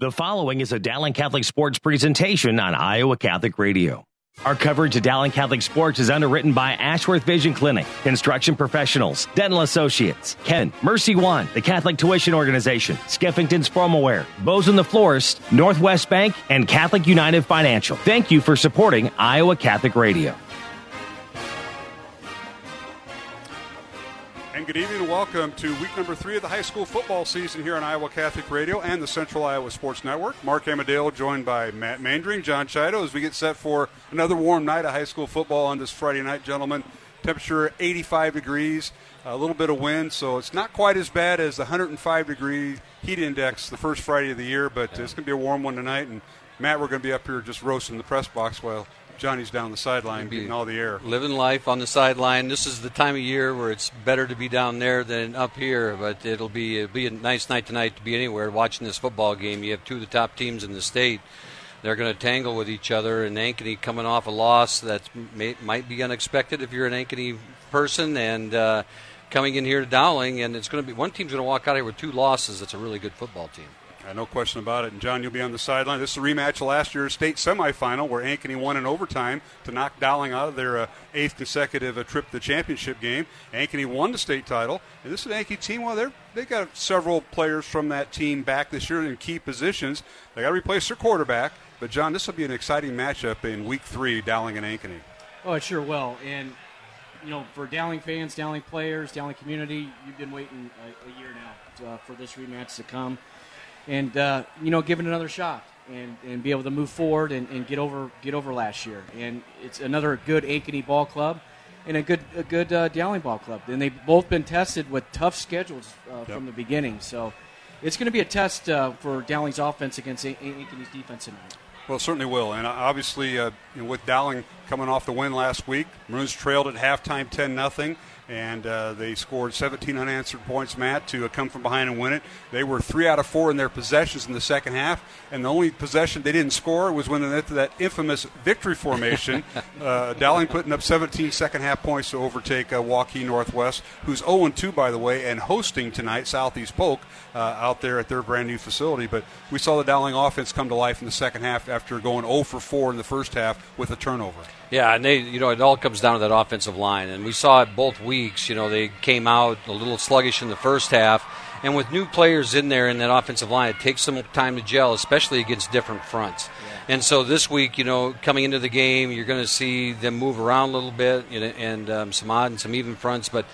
The following is a Dowling Catholic Sports presentation on Iowa Catholic Radio. Our coverage of Dowling Catholic Sports is underwritten by Ashworth Vision Clinic, Construction Professionals, Dental Associates, Kemin, Mercy One, the Catholic Tuition Organization, Skeffington's Fromaware, Boesen the Florist, Northwest Bank, and Catholic United Financial. Thank you for supporting Iowa Catholic Radio. Good evening and welcome to week number three of the high school football season here on Iowa Catholic Radio and the Central Iowa Sports Network. Mark Amadale joined by Matt Mandring, John Chido as we get set for another warm night of high school football on this Friday night, gentlemen. Temperature 85 degrees, a little bit of wind, so it's not quite as bad as the 105 degree heat index the first Friday of the year, but it's going to be a warm one tonight. And Matt, we're going to be up here just roasting the press box while Johnny's down the sideline getting all the air. Living life on the sideline. This is the time of year where it's better to be down there than up here, but it'll be it'll be a nice night tonight to be anywhere watching this football game. You have two of the top teams in the state. They're going to tangle with each other, and Ankeny coming off a loss that may, might be unexpected if you're an Ankeny person, and uh, coming in here to Dowling, and it's going to be one team's going to walk out here with two losses. It's a really good football team. Uh, no question about it. And John, you'll be on the sideline. This is a rematch of last year's state semifinal where Ankeny won in overtime to knock Dowling out of their uh, eighth consecutive uh, trip to the championship game. Ankeny won the state title. And this is an Ankeny team. Well, they're, they got several players from that team back this year in key positions. They got to replace their quarterback. But, John, this will be an exciting matchup in week three, Dowling and Ankeny. Oh, it sure will. And, you know, for Dowling fans, Dowling players, Dowling community, you've been waiting a, a year now uh, for this rematch to come and uh, you know give it another shot and, and be able to move forward and, and get over get over last year. And it's another good Ankeny ball club and a good a good uh, Dowling ball club. And they've both been tested with tough schedules uh, yep. from the beginning. So it's going to be a test uh, for Dowling's offense against a- Ankeny's defense tonight. Well, certainly will. And uh, obviously, uh, you know, with Dowling coming off the win last week, Maroons trailed at halftime 10 0 and uh, they scored 17 unanswered points, Matt, to uh, come from behind and win it. They were three out of four in their possessions in the second half, and the only possession they didn't score was when they went to that infamous victory formation. uh, Dowling putting up 17 second half points to overtake uh, Waukee Northwest, who's 0 2, by the way, and hosting tonight Southeast Polk uh, out there at their brand new facility. But we saw the Dowling offense come to life in the second half after going 0 for 4 in the first half with a turnover. Yeah, and they, you know, it all comes down to that offensive line, and we saw it both weeks. You know, they came out a little sluggish in the first half, and with new players in there in that offensive line, it takes some time to gel, especially against different fronts. Yeah. And so this week, you know, coming into the game, you're going to see them move around a little bit, you know, and um, some odd and some even fronts, but.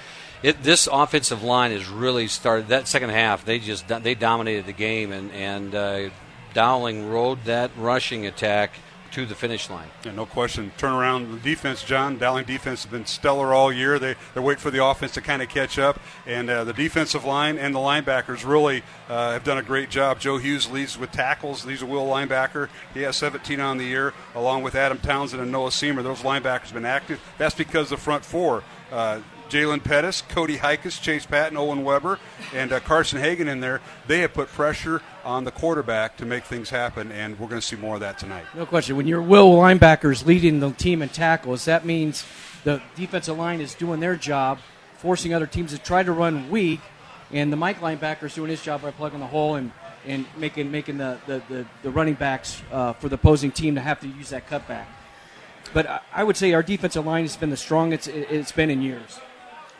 It, this offensive line has really started that second half. They just they dominated the game, and and uh, Dowling rode that rushing attack to the finish line. Yeah, no question. Turn around the defense, John. Dowling defense has been stellar all year. They, they're waiting for the offense to kind of catch up. And uh, the defensive line and the linebackers really uh, have done a great job. Joe Hughes leads with tackles. He's a will linebacker. He has 17 on the year, along with Adam Townsend and Noah Seamer. Those linebackers have been active. That's because the front four. Uh, Jalen Pettis, Cody Hikus, Chase Patton, Owen Weber, and uh, Carson Hagan in there. They have put pressure on the quarterback to make things happen, and we're going to see more of that tonight. No question. When your will linebackers leading the team in tackles, that means the defensive line is doing their job, forcing other teams to try to run weak, and the Mike linebacker is doing his job by plugging the hole and, and making making the, the, the, the running backs uh, for the opposing team to have to use that cutback. But I would say our defensive line has been the strongest it's been in years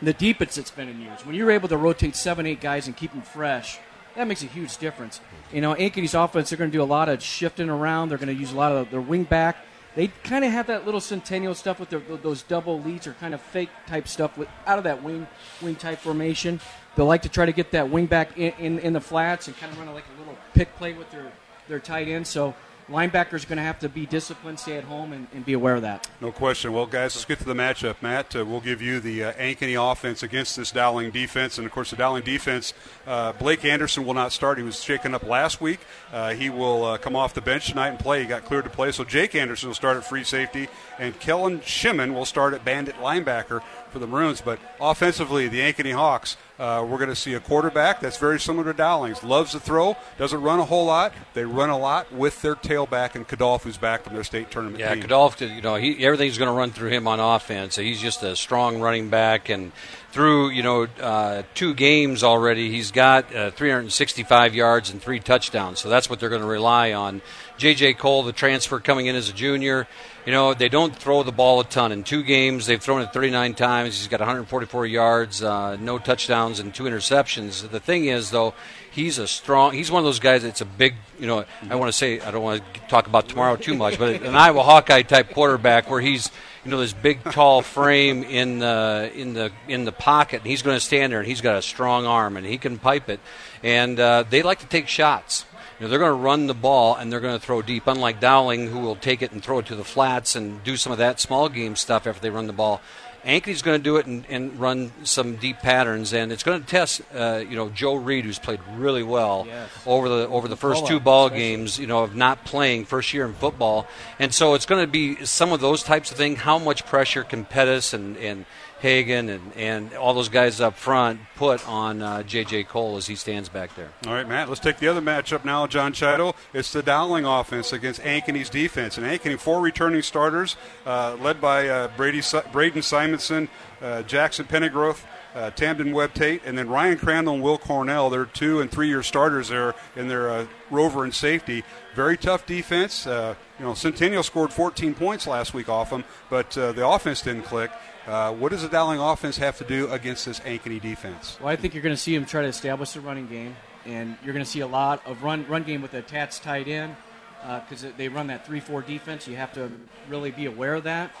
the deepest it's been in years. When you're able to rotate seven, eight guys and keep them fresh, that makes a huge difference. You know, Ankeny's offense, they're going to do a lot of shifting around. They're going to use a lot of their wing back. They kind of have that little centennial stuff with their, those double leads or kind of fake type stuff with, out of that wing wing type formation. They like to try to get that wing back in, in, in the flats and kind of run like a little pick play with their, their tight end. So linebackers going to have to be disciplined, stay at home, and, and, be aware of that. No question. Well, guys, let's get to the matchup. Matt, uh, we'll give you the uh, Ankeny offense against this Dowling defense. And, of course, the Dowling defense, uh, Blake Anderson will not start. He was shaken up last week. Uh, he will uh, come off the bench tonight and play. He got cleared to play. So Jake Anderson will start at free safety, and Kellen Shimon will start at bandit linebacker for the Maroons. But offensively, the Ankeny Hawks, uh, we're going to see a quarterback that's very similar to Dowling's. Loves to throw, doesn't run a whole lot. They run a lot with their tailback and Kadolf, who's back from their state tournament. Yeah, team. Kadolf, you know, he, everything's going to run through him on offense. He's just a strong running back and through you know uh, two games already, he's got uh, 365 yards and three touchdowns. So that's what they're going to rely on. J.J. Cole, the transfer coming in as a junior, you know they don't throw the ball a ton. In two games, they've thrown it 39 times. He's got 144 yards, uh, no touchdowns, and two interceptions. The thing is, though, he's a strong. He's one of those guys that's a big. You know, I want to say I don't want to talk about tomorrow too much, but an Iowa Hawkeye type quarterback where he's you know this big tall frame in the in the in the pocket and he's going to stand there and he's got a strong arm and he can pipe it and uh, they like to take shots you know, they're going to run the ball and they're going to throw deep unlike dowling who will take it and throw it to the flats and do some of that small game stuff after they run the ball Ankeny's going to do it and, and, run some deep patterns, and it's going to test, uh, you know, Joe Reed, who's played really well yes. over the over the first two ball especially. games, you know, of not playing first year in football, and so it's going to be some of those types of things. How much pressure can Pettis and and Hagan and, and all those guys up front put on uh, J.J. Cole as he stands back there. All right, Matt, let's take the other matchup now, John Chido. It's the Dowling offense against Ankeny's defense. And Ankeny, four returning starters, uh, led by uh, Brady, Braden Simonson, uh, Jackson Pennegroth, uh, Tamden Webb Tate, and then Ryan Crandall and Will Cornell. They're two and three year starters there in their uh, rover and safety. Very tough defense. Uh, you know, Centennial scored 14 points last week off them, but uh, the offense didn't click. Uh, what does the Dowling offense have to do against this Ankeny defense? Well, I think you're going to see them try to establish the running game, and you're going to see a lot of run run game with the Tats tight end because uh, they run that 3-4 defense. You have to really be aware of that.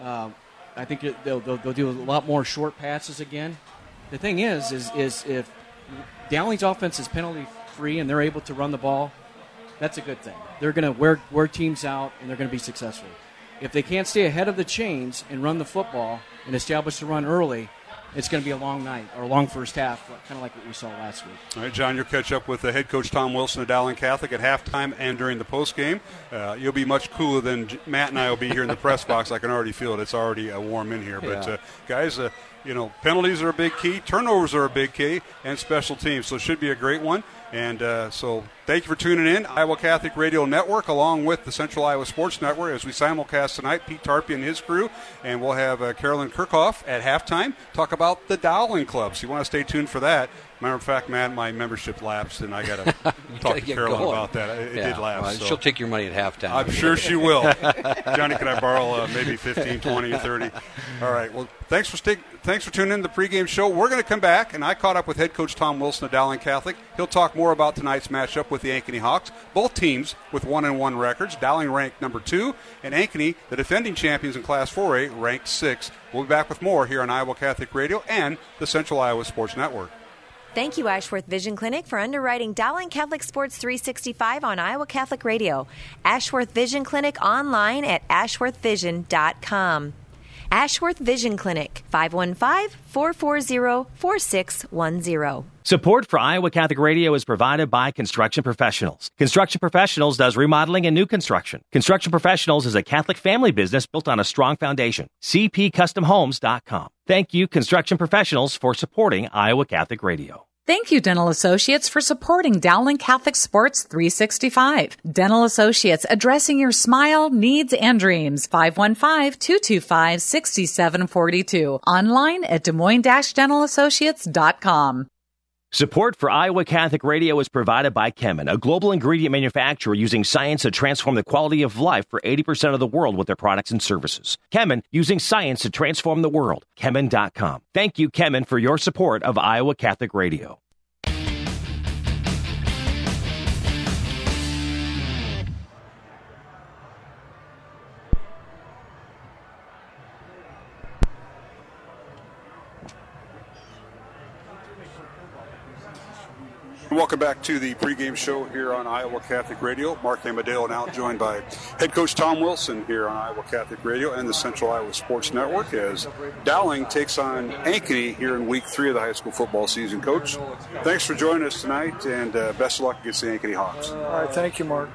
Uh, I think they'll, they'll, they'll, do a lot more short passes again. The thing is, is, is if Dowling's offense is penalty free and they're able to run the ball, that's a good thing. They're going to wear, wear teams out and they're going to be successful. If they can't stay ahead of the chains and run the football, and establish the run early, it's going to be a long night or a long first half, kind of like what we saw last week. All right, John, you'll catch up with the head coach Tom Wilson of Dowling Catholic at halftime and during the post game. Uh, you'll be much cooler than Matt and I will be here in the press box. I can already feel it. It's already uh, warm in here. But yeah. uh, guys, uh, you know, penalties are a big key, turnovers are a big key, and special teams. So it should be a great one. And uh, so thank you for tuning in. Iowa Catholic Radio Network, along with the Central Iowa Sports Network, as we simulcast tonight, Pete Tarpey and his crew. And we'll have uh, Carolyn Kirchhoff at halftime talk about the Dowling Club. So you want to stay tuned for that. Matter of fact, Matt, my membership lapsed, and I got to talk to Carolyn going. about that. It, yeah, did lapse. Well, so. She'll take your money at halftime. I'm sure she will. Johnny, can I borrow uh, maybe 15, 20, 30? All right. Well, thanks for stick, thanks for tuning in to the pregame show. We're going to come back, and I caught up with head coach Tom Wilson of Dowling Catholic. He'll talk more about tonight's matchup with the Ankeny Hawks. Both teams with one and one records. Dowling ranked number two, and Ankeny, the defending champions in Class 4A, ranked six. We'll be back with more here on Iowa Catholic Radio and the Central Iowa Sports Network. Thank you, Ashworth Vision Clinic, for underwriting Dowling Catholic Sports 365 on Iowa Catholic Radio. Ashworth Vision Clinic online at ashworthvision.com. Ashworth Vision Clinic, 515 440 4610. Support for Iowa Catholic Radio is provided by Construction Professionals. Construction Professionals does remodeling and new construction. Construction Professionals is a Catholic family business built on a strong foundation. CPCustomHomes.com. Thank you, Construction Professionals, for supporting Iowa Catholic Radio. Thank you, Dental Associates, for supporting Dowling Catholic Sports 365. Dental Associates addressing your smile, needs, and dreams. 515-225-6742. Online at Des Moines-DentalAssociates.com. Support for Iowa Catholic Radio is provided by Kemin, a global ingredient manufacturer using science to transform the quality of life for 80% of the world with their products and services. Kemin, using science to transform the world. Kemin.com. Thank you, Kemin, for your support of Iowa Catholic Radio. Welcome back to the pregame show here on Iowa Catholic Radio. Mark Amadeo now joined by head coach Tom Wilson here on Iowa Catholic Radio and the Central Iowa Sports Network as Dowling takes on Ankeny here in week three of the high school football season. Coach, thanks for joining us tonight and uh, best of luck against the Ankeny Hawks. All right, thank you, Mark.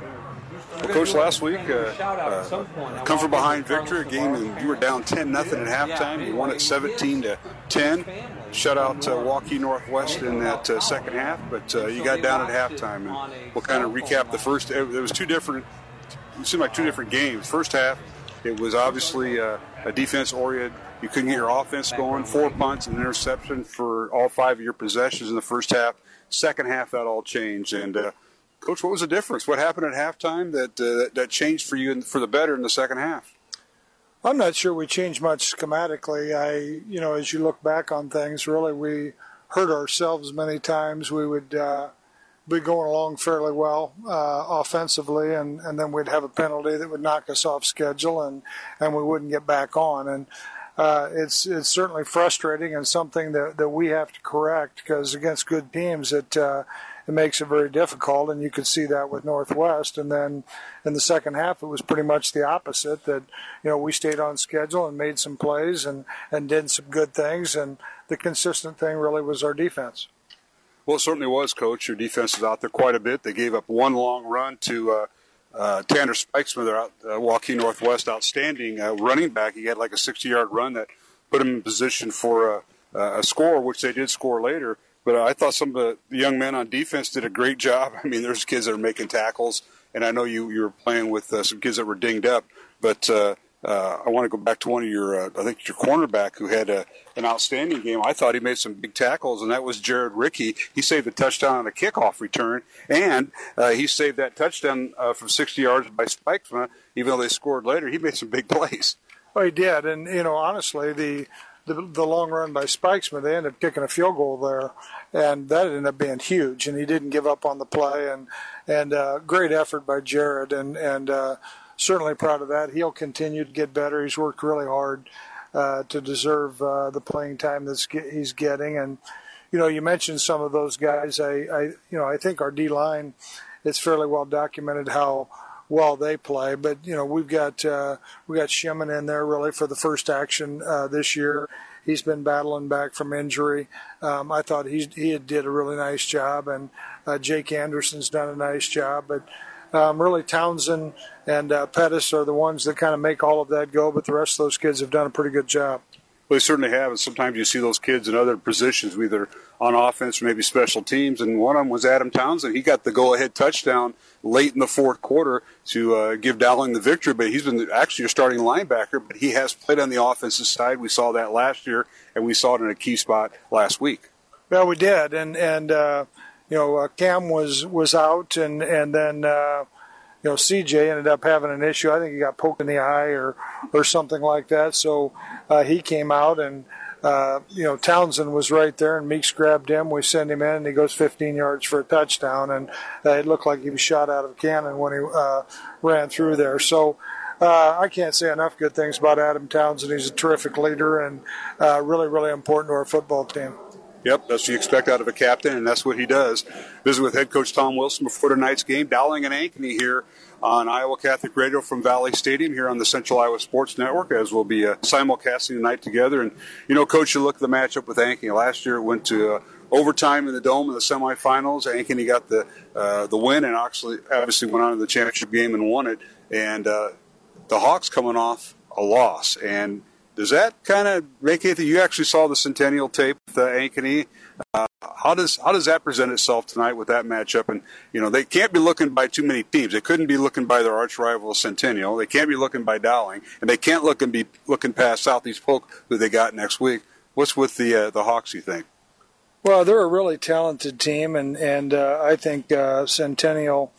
Well, Coach, last week, uh, uh, come from behind victory, a game and you were down 10 nothing at halftime. You won it 17 to 10. Shut out uh, Waukee Northwest in that uh, second half, but uh, you got down at halftime. And we'll kind of recap the first. It was two different. It seemed like two different games. First half, it was obviously uh, a defense oriented. You couldn't get your offense going. Four punts and an interception for all five of your possessions in the first half. Second half, that all changed. And uh, coach, what was the difference? What happened at halftime that uh, that changed for you for the better in the second half? I'm not sure we changed much schematically. I, you know, as you look back on things, really we hurt ourselves many times. We would uh, be going along fairly well uh, offensively, and, and then we'd have a penalty that would knock us off schedule, and, and we wouldn't get back on. And uh, it's it's certainly frustrating and something that, that we have to correct because against good teams it it makes it very difficult, and you could see that with Northwest. And then in the second half, it was pretty much the opposite. That you know we stayed on schedule and made some plays and and did some good things, and the consistent thing really was our defense. Well, it certainly was, Coach. Your defense is out there quite a bit. They gave up one long run to uh, uh, Tanner Spikesman, their out, uh, Northwest outstanding uh, running back. He had like a 60-yard run that put him in position for a, a score, which they did score later. But I thought some of the young men on defense did a great job. I mean, there's kids that are making tackles, and I know you you were playing with uh, some kids that were dinged up, but uh, uh, I want to go back to one of your, uh, I think your cornerback who had a, an outstanding game. I thought he made some big tackles, and that was Jared Ricky. He saved a touchdown on a kickoff return, and uh, he saved that touchdown uh, from 60 yards by Spikesman. Even though they scored later, he made some big plays. Oh, he did, and you know, honestly, the the, the long run by Spikesman, they ended up kicking a field goal there, and that ended up being huge. And he didn't give up on the play, and and uh, great effort by Jared, and and uh, certainly proud of that. He'll continue to get better. He's worked really hard uh, to deserve uh, the playing time that he's getting. And you know, you mentioned some of those guys. I, I you know, I think our D line, it's fairly well documented how well they play. But you know, we've got uh, we got Shimon in there really for the first action uh, this year. He's been battling back from injury. Um, I thought he he did a really nice job, and uh, Jake Anderson's done a nice job. But um, really Townsend and uh, Pettis are the ones that kind of make all of that go, but the rest of those kids have done a pretty good job. Well, they certainly have, and sometimes you see those kids in other positions, either on offense or maybe special teams. And one of them was Adam Townsend. He got the go-ahead touchdown late in the fourth quarter to uh, give Dowling the victory. But he's been actually a starting linebacker, but he has played on the offensive side. We saw that last year, and we saw it in a key spot last week. Well, we did, and and uh, you know, uh, Cam was was out, and and then uh, you know CJ ended up having an issue. I think he got poked in the eye or or something like that. So uh, he came out, and uh, you know Townsend was right there, and Meeks grabbed him. We send him in, and he goes 15 yards for a touchdown, and uh, it looked like he was shot out of a cannon when he uh, ran through there. So. Uh, I can't say enough good things about Adam Townsend. He's a terrific leader and uh, really, really important to our football team. Yep, that's what you expect out of a captain, and that's what he does. Visit with head coach Tom Wilson before tonight's game. Dowling and Ankeny here on Iowa Catholic Radio from Valley Stadium here on the Central Iowa Sports Network, as we'll be uh, simulcasting tonight together. And, you know, coach, you look at the matchup with Ankeny. Last year it went to uh, overtime in the Dome in the semifinals. Ankeny got the uh, the win and actually obviously went on to the championship game and won it. And uh, the Hawks coming off a loss. And does that kind of make anything? You actually saw the Centennial tape with uh, Ankeny. Uh, how does how does that present itself tonight with that matchup? And you know they can't be looking by too many teams. They couldn't be looking by their arch rival Centennial. They can't be looking by Dowling, and they can't look and be looking past Southeast Polk, who they got next week. What's with the uh, the Hawks? You think? Well, they're a really talented team, and and uh, I think uh, Centennial.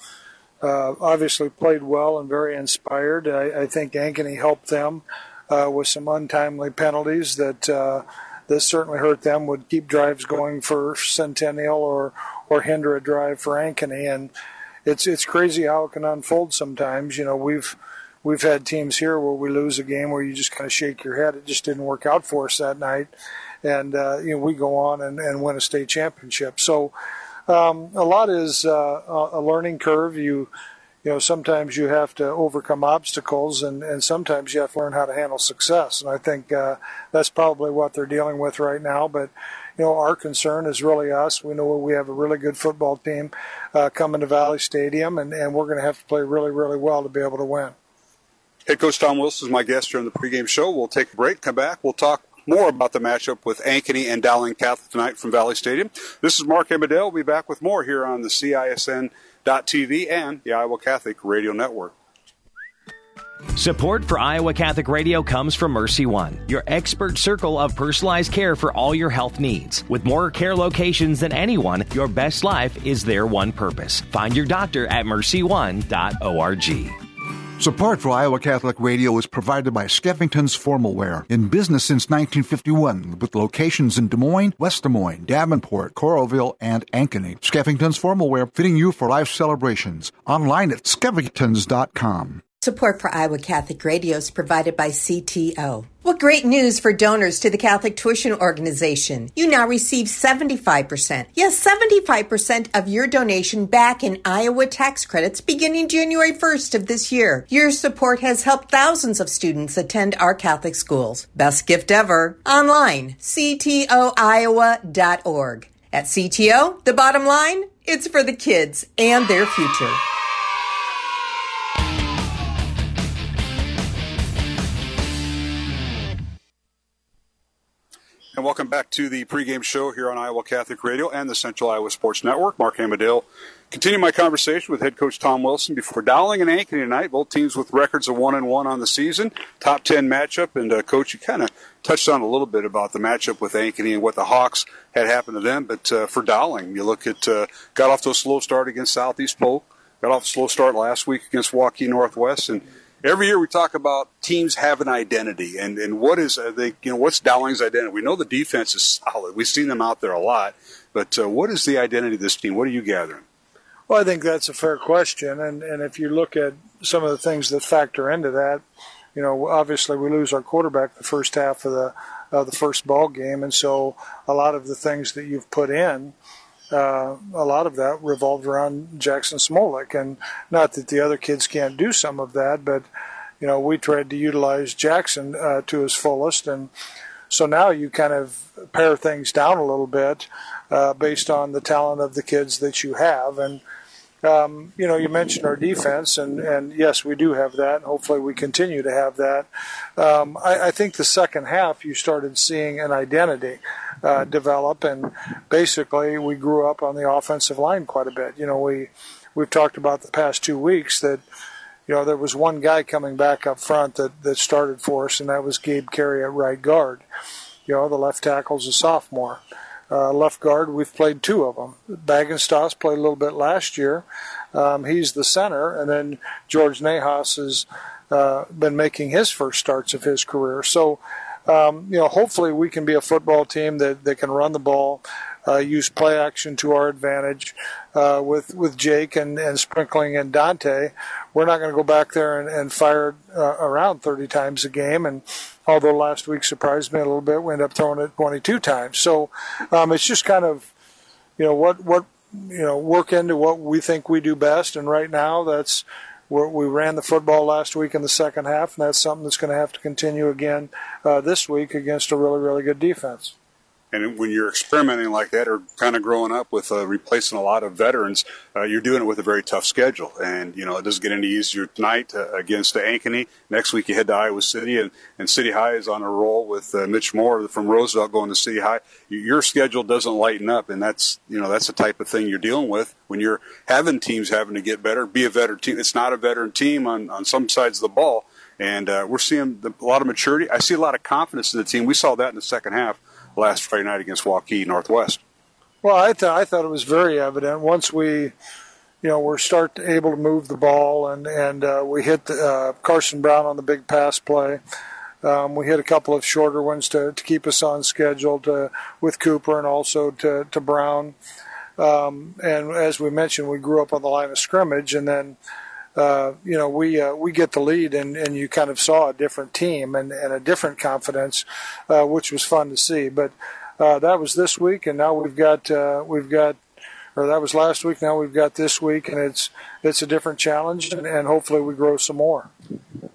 Uh, obviously played well and very inspired. I, I think Ankeny helped them uh, with some untimely penalties that uh, that certainly hurt them. Would keep drives going for Centennial or or hinder a drive for Ankeny, and it's it's crazy how it can unfold sometimes. You know, we've we've had teams here where we lose a game where you just kind of shake your head. It just didn't work out for us that night, and uh, you know we go on and, and win a state championship. So um, a lot is uh, a learning curve. You you know, sometimes you have to overcome obstacles and, and sometimes you have to learn how to handle success. And I think uh, that's probably what they're dealing with right now. But, you know, our concern is really us. We know we have a really good football team uh, coming to Valley Stadium, and, and we're going to have to play really, really well to be able to win. Head coach Tom Wilson is my guest here on the pregame show. We'll take a break, come back. We'll talk more about the matchup with Ankeny and Dowling Catholic tonight from Valley Stadium. This is Mark Amadale. We'll be back with more here on the CISN TV and the Iowa Catholic Radio Network. Support for Iowa Catholic Radio comes from Mercy One, your expert circle of personalized care for all your health needs. With more care locations than anyone, your best life is their one purpose. Find your doctor at mercyone.org. Support for Iowa Catholic Radio is provided by Skeffington's Formal Wear, in business since 1951, with locations in Des Moines, West Des Moines, Davenport, Coralville, and Ankeny. Skeffington's Formal Wear, fitting you for life celebrations. Online at skeffingtons.com. Support for Iowa Catholic Radio is provided by CTO. What great news for donors to the Catholic Tuition Organization. You now receive 75%. Yes, 75% of your donation back in Iowa tax credits beginning January 1st of this year. Your support has helped thousands of students attend our Catholic schools. Best gift ever. Online, ctoiowa.org. At CTO, the bottom line, it's for the kids and their future. And welcome back to the pregame show here on Iowa Catholic Radio and the Central Iowa Sports Network. Mark Amadale. Continue my conversation with head coach Tom Wilson before Dowling and Ankeny tonight. Both teams with records of one and one on the season. Top ten matchup. And uh, coach, you kind of touched on a little bit about the matchup with Ankeny and what the Hawks had happened to them. But uh, for Dowling, you look at uh, got off to a slow start against Southeast Polk. Got off a slow start last week against Waukee Northwest, and every year we talk about teams have an identity and, and what is uh, they, you know what's Dowling's identity? We know the defense is solid. We've seen them out there a lot, but uh, what is the identity of this team? What are you gathering? Well, I think that's a fair question, and and if you look at some of the things that factor into that, you know, obviously we lose our quarterback the first half of the of the first ball game, and so a lot of the things that you've put in uh, a lot of that revolved around Jackson Smolik. And not that the other kids can't do some of that, but, you know, we tried to utilize Jackson uh, to his fullest. And so now you kind of pare things down a little bit uh, based on the talent of the kids that you have. And, um, you know, you mentioned our defense, and, and yes, we do have that. And hopefully, we continue to have that. Um, I, I think the second half, you started seeing an identity uh, develop, and basically, we grew up on the offensive line quite a bit. You know, we we've talked about the past two weeks that you know there was one guy coming back up front that that started for us, and that was Gabe Carey at right guard. You know, the left tackle's a sophomore. Uh, left guard, we've played two of them. Bagenstoss played a little bit last year. Um, he's the center, and then George Nahas has uh, been making his first starts of his career. So, um, you know, hopefully we can be a football team that, that can run the ball, uh, use play action to our advantage. Uh, with with Jake and, and Sprinkling and Dante, we're not going to go back there and, and fire uh, around 30 times a game. And although last week surprised me a little bit, we ended up throwing it 22 times. So um, it's just kind of, you know, what what you know, work into what we think we do best. And right now, that's we ran the football last week in the second half, and that's something that's going to have to continue again uh, this week against a really, really good defense. And when you're experimenting like that, or kind of growing up with uh, replacing a lot of veterans, uh, you're doing it with a very tough schedule. And you know it doesn't get any easier tonight uh, against Ankeny. Next week you head to Iowa City, and, and City High is on a roll with uh, Mitch Moore from Roosevelt going to City High. Your schedule doesn't lighten up, and that's you know that's the type of thing you're dealing with when you're having teams having to get better. Be a veteran team. It's not a veteran team on on some sides of the ball. And uh, we're seeing a lot of maturity. I see a lot of confidence in the team. We saw that in the second half last Friday night against Waukee Northwest. Well, I thought I thought it was very evident once we, you know, we're start able to move the ball and and uh, we hit the, uh, Carson Brown on the big pass play. Um, we hit a couple of shorter ones to, to keep us on schedule to, with Cooper and also to, to Brown. Um, and as we mentioned, we grew up on the line of scrimmage, and then uh, you know, we uh, we get the lead, and, and you kind of saw a different team and, and a different confidence, uh, which was fun to see. But uh, that was this week, and now we've got uh, we've got, or that was last week. Now we've got this week, and it's it's a different challenge, and, and hopefully we grow some more.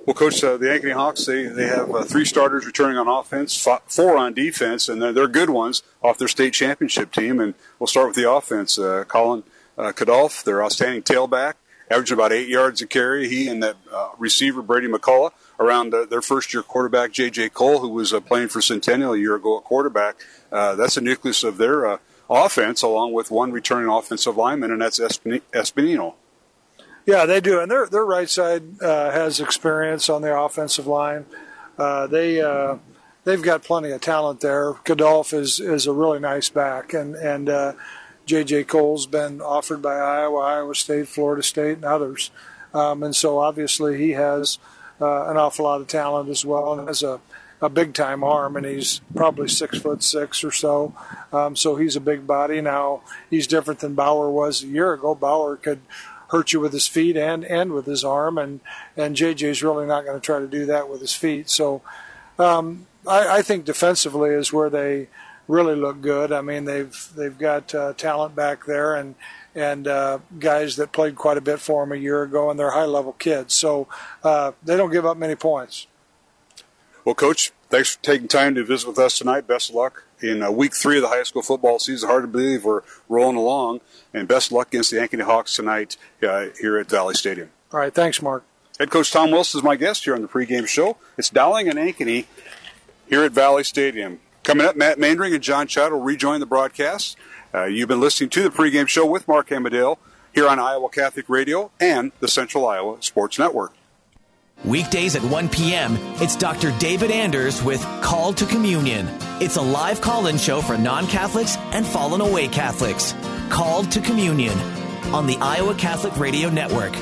Well, Coach, the Ankeny Hawks they they have three starters returning on offense, four on defense, and they're, they're good ones off their state championship team. And we'll start with the offense. Colin uh, Kadolf, their outstanding tailback, averaging about eight yards a carry. He and that uh, receiver Brady McCullough around uh, their first year quarterback J.J. Cole, who was uh, playing for Centennial a year ago at quarterback. Uh, that's the nucleus of their uh, offense, along with one returning offensive lineman, and that's Espinino. Yeah, they do, and their their right side uh, has experience on the offensive line. They they've got plenty of talent there. Godolph is is a really nice back, and and J.J. Cole's been offered by Iowa, Iowa State, Florida State, and others, um, and so obviously he has uh, an awful lot of talent as well, and has a a big time arm, and he's probably six foot six or so. Um, so he's a big body. Now he's different than Bauer was a year ago. Bauer could hurt you with his feet and and with his arm, and and JJ's really not going to try to do that with his feet. So um, I, I, think defensively is where they really look good. I mean they've they've got uh, talent back there and and uh, guys that played quite a bit for them a year ago, and they're high level kids. So uh, they don't give up many points. Well, Coach, thanks for taking time to visit with us tonight. Best of luck in uh, week three of the high school football season. Hard to believe we're rolling along. And best of luck against the Ankeny Hawks tonight uh, here at Valley Stadium. All right. Thanks, Mark. Head coach Tom Wilson is my guest here on the pregame show. It's Dowling and Ankeny here at Valley Stadium. Coming up, Matt Mandring and John Chido will rejoin the broadcast. Uh, you've been listening to the pregame show with Mark Amadale here on Iowa Catholic Radio and the Central Iowa Sports Network. Weekdays at 1 p.m., it's Dr. David Anders with Call to Communion. It's a live call in show for non Catholics and fallen away Catholics. Called to Communion on the Iowa Catholic Radio Network,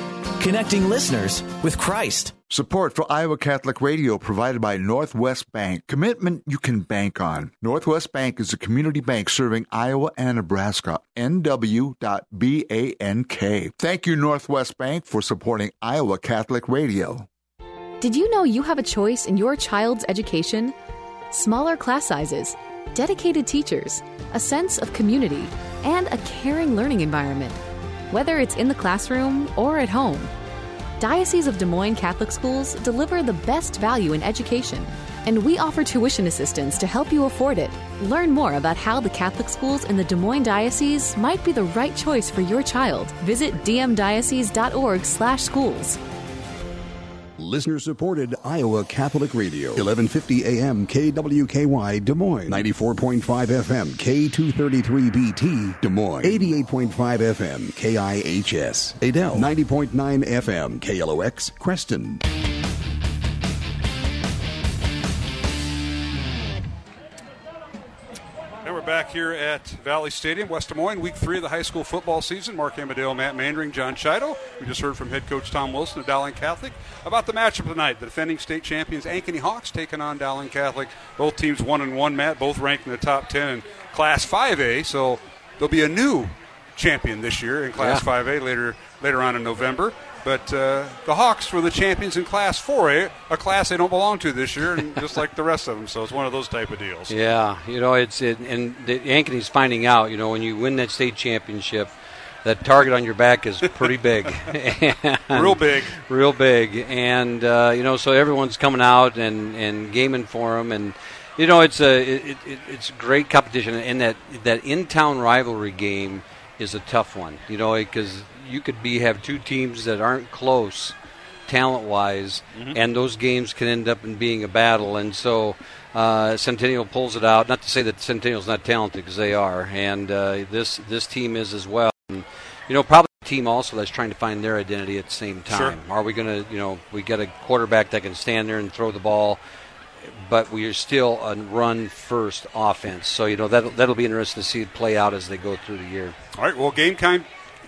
connecting listeners with Christ. Support for Iowa Catholic Radio provided by Northwest Bank. Commitment you can bank on. Northwest Bank is a community bank serving Iowa and Nebraska. NW.BANK. Thank you, Northwest Bank, for supporting Iowa Catholic Radio. Did you know you have a choice in your child's education? Smaller class sizes, dedicated teachers, a sense of community, and a caring learning environment, whether it's in the classroom or at home. Diocese of Des Moines Catholic Schools deliver the best value in education, and we offer tuition assistance to help you afford it. Learn more about how the Catholic schools in the Des Moines Diocese might be the right choice for your child. Visit dmdiocese.org/schools. Listener supported Iowa Catholic Radio. 1150 AM KWKY Des Moines. 94.5 FM K233BT Des Moines. 88.5 FM KIHS. Adel. 90.9 FM KLOX Creston. Back here at Valley Stadium, West Des Moines, week three of the high school football season. Mark Amadale, Matt Mandring, John Chido. We just heard from head coach Tom Wilson of Dowling Catholic about the matchup tonight. The defending state champions Ankeny Hawks taking on Dowling Catholic. Both teams one and one, Matt, both ranked in the top 10 in Class 5A. So there'll be a new champion this year in Class yeah. 5A later later on in November. But uh, the Hawks were the champions in Class 4A, a class they don't belong to this year, and just like the rest of them. So it's one of those type of deals. Yeah, you know, it's it, and the Ankeny's finding out. You know, when you win that state championship, that target on your back is pretty big, real big, real big, and uh, you know, so everyone's coming out and and gaming for them, and you know, it's a it, it, it's great competition, and that that in town rivalry game is a tough one. You know, because you could be have two teams that aren't close talent wise, mm-hmm. and those games can end up in being a battle. And so uh, Centennial pulls it out. Not to say that Centennial's not talented because they are, and uh, this this team is as well. And, you know, probably a team also that's trying to find their identity at the same time. Sure. Are we going to, you know, we got a quarterback that can stand there and throw the ball, but we are still a run first offense. So you know that that'll be interesting to see it play out as they go through the year. All right. Well, game time,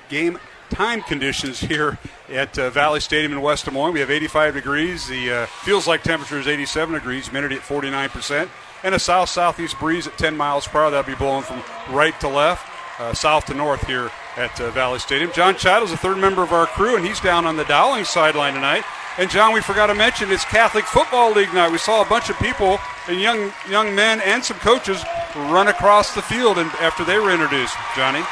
game time conditions here at uh, Valley Stadium in West Des Moines. We have 85 degrees. The uh, feels like temperature is 87 degrees, humidity at 49%, and a south southeast breeze at 10 miles per hour. That'll be blowing from right to left, uh, south to north here at uh, Valley Stadium. John Chido is the third member of our crew, and he's down on the Dowling sideline tonight. And John, we forgot to mention it's Catholic Football League night. We saw a bunch of people and young young men and some coaches run across the field and after they were introduced. Johnny.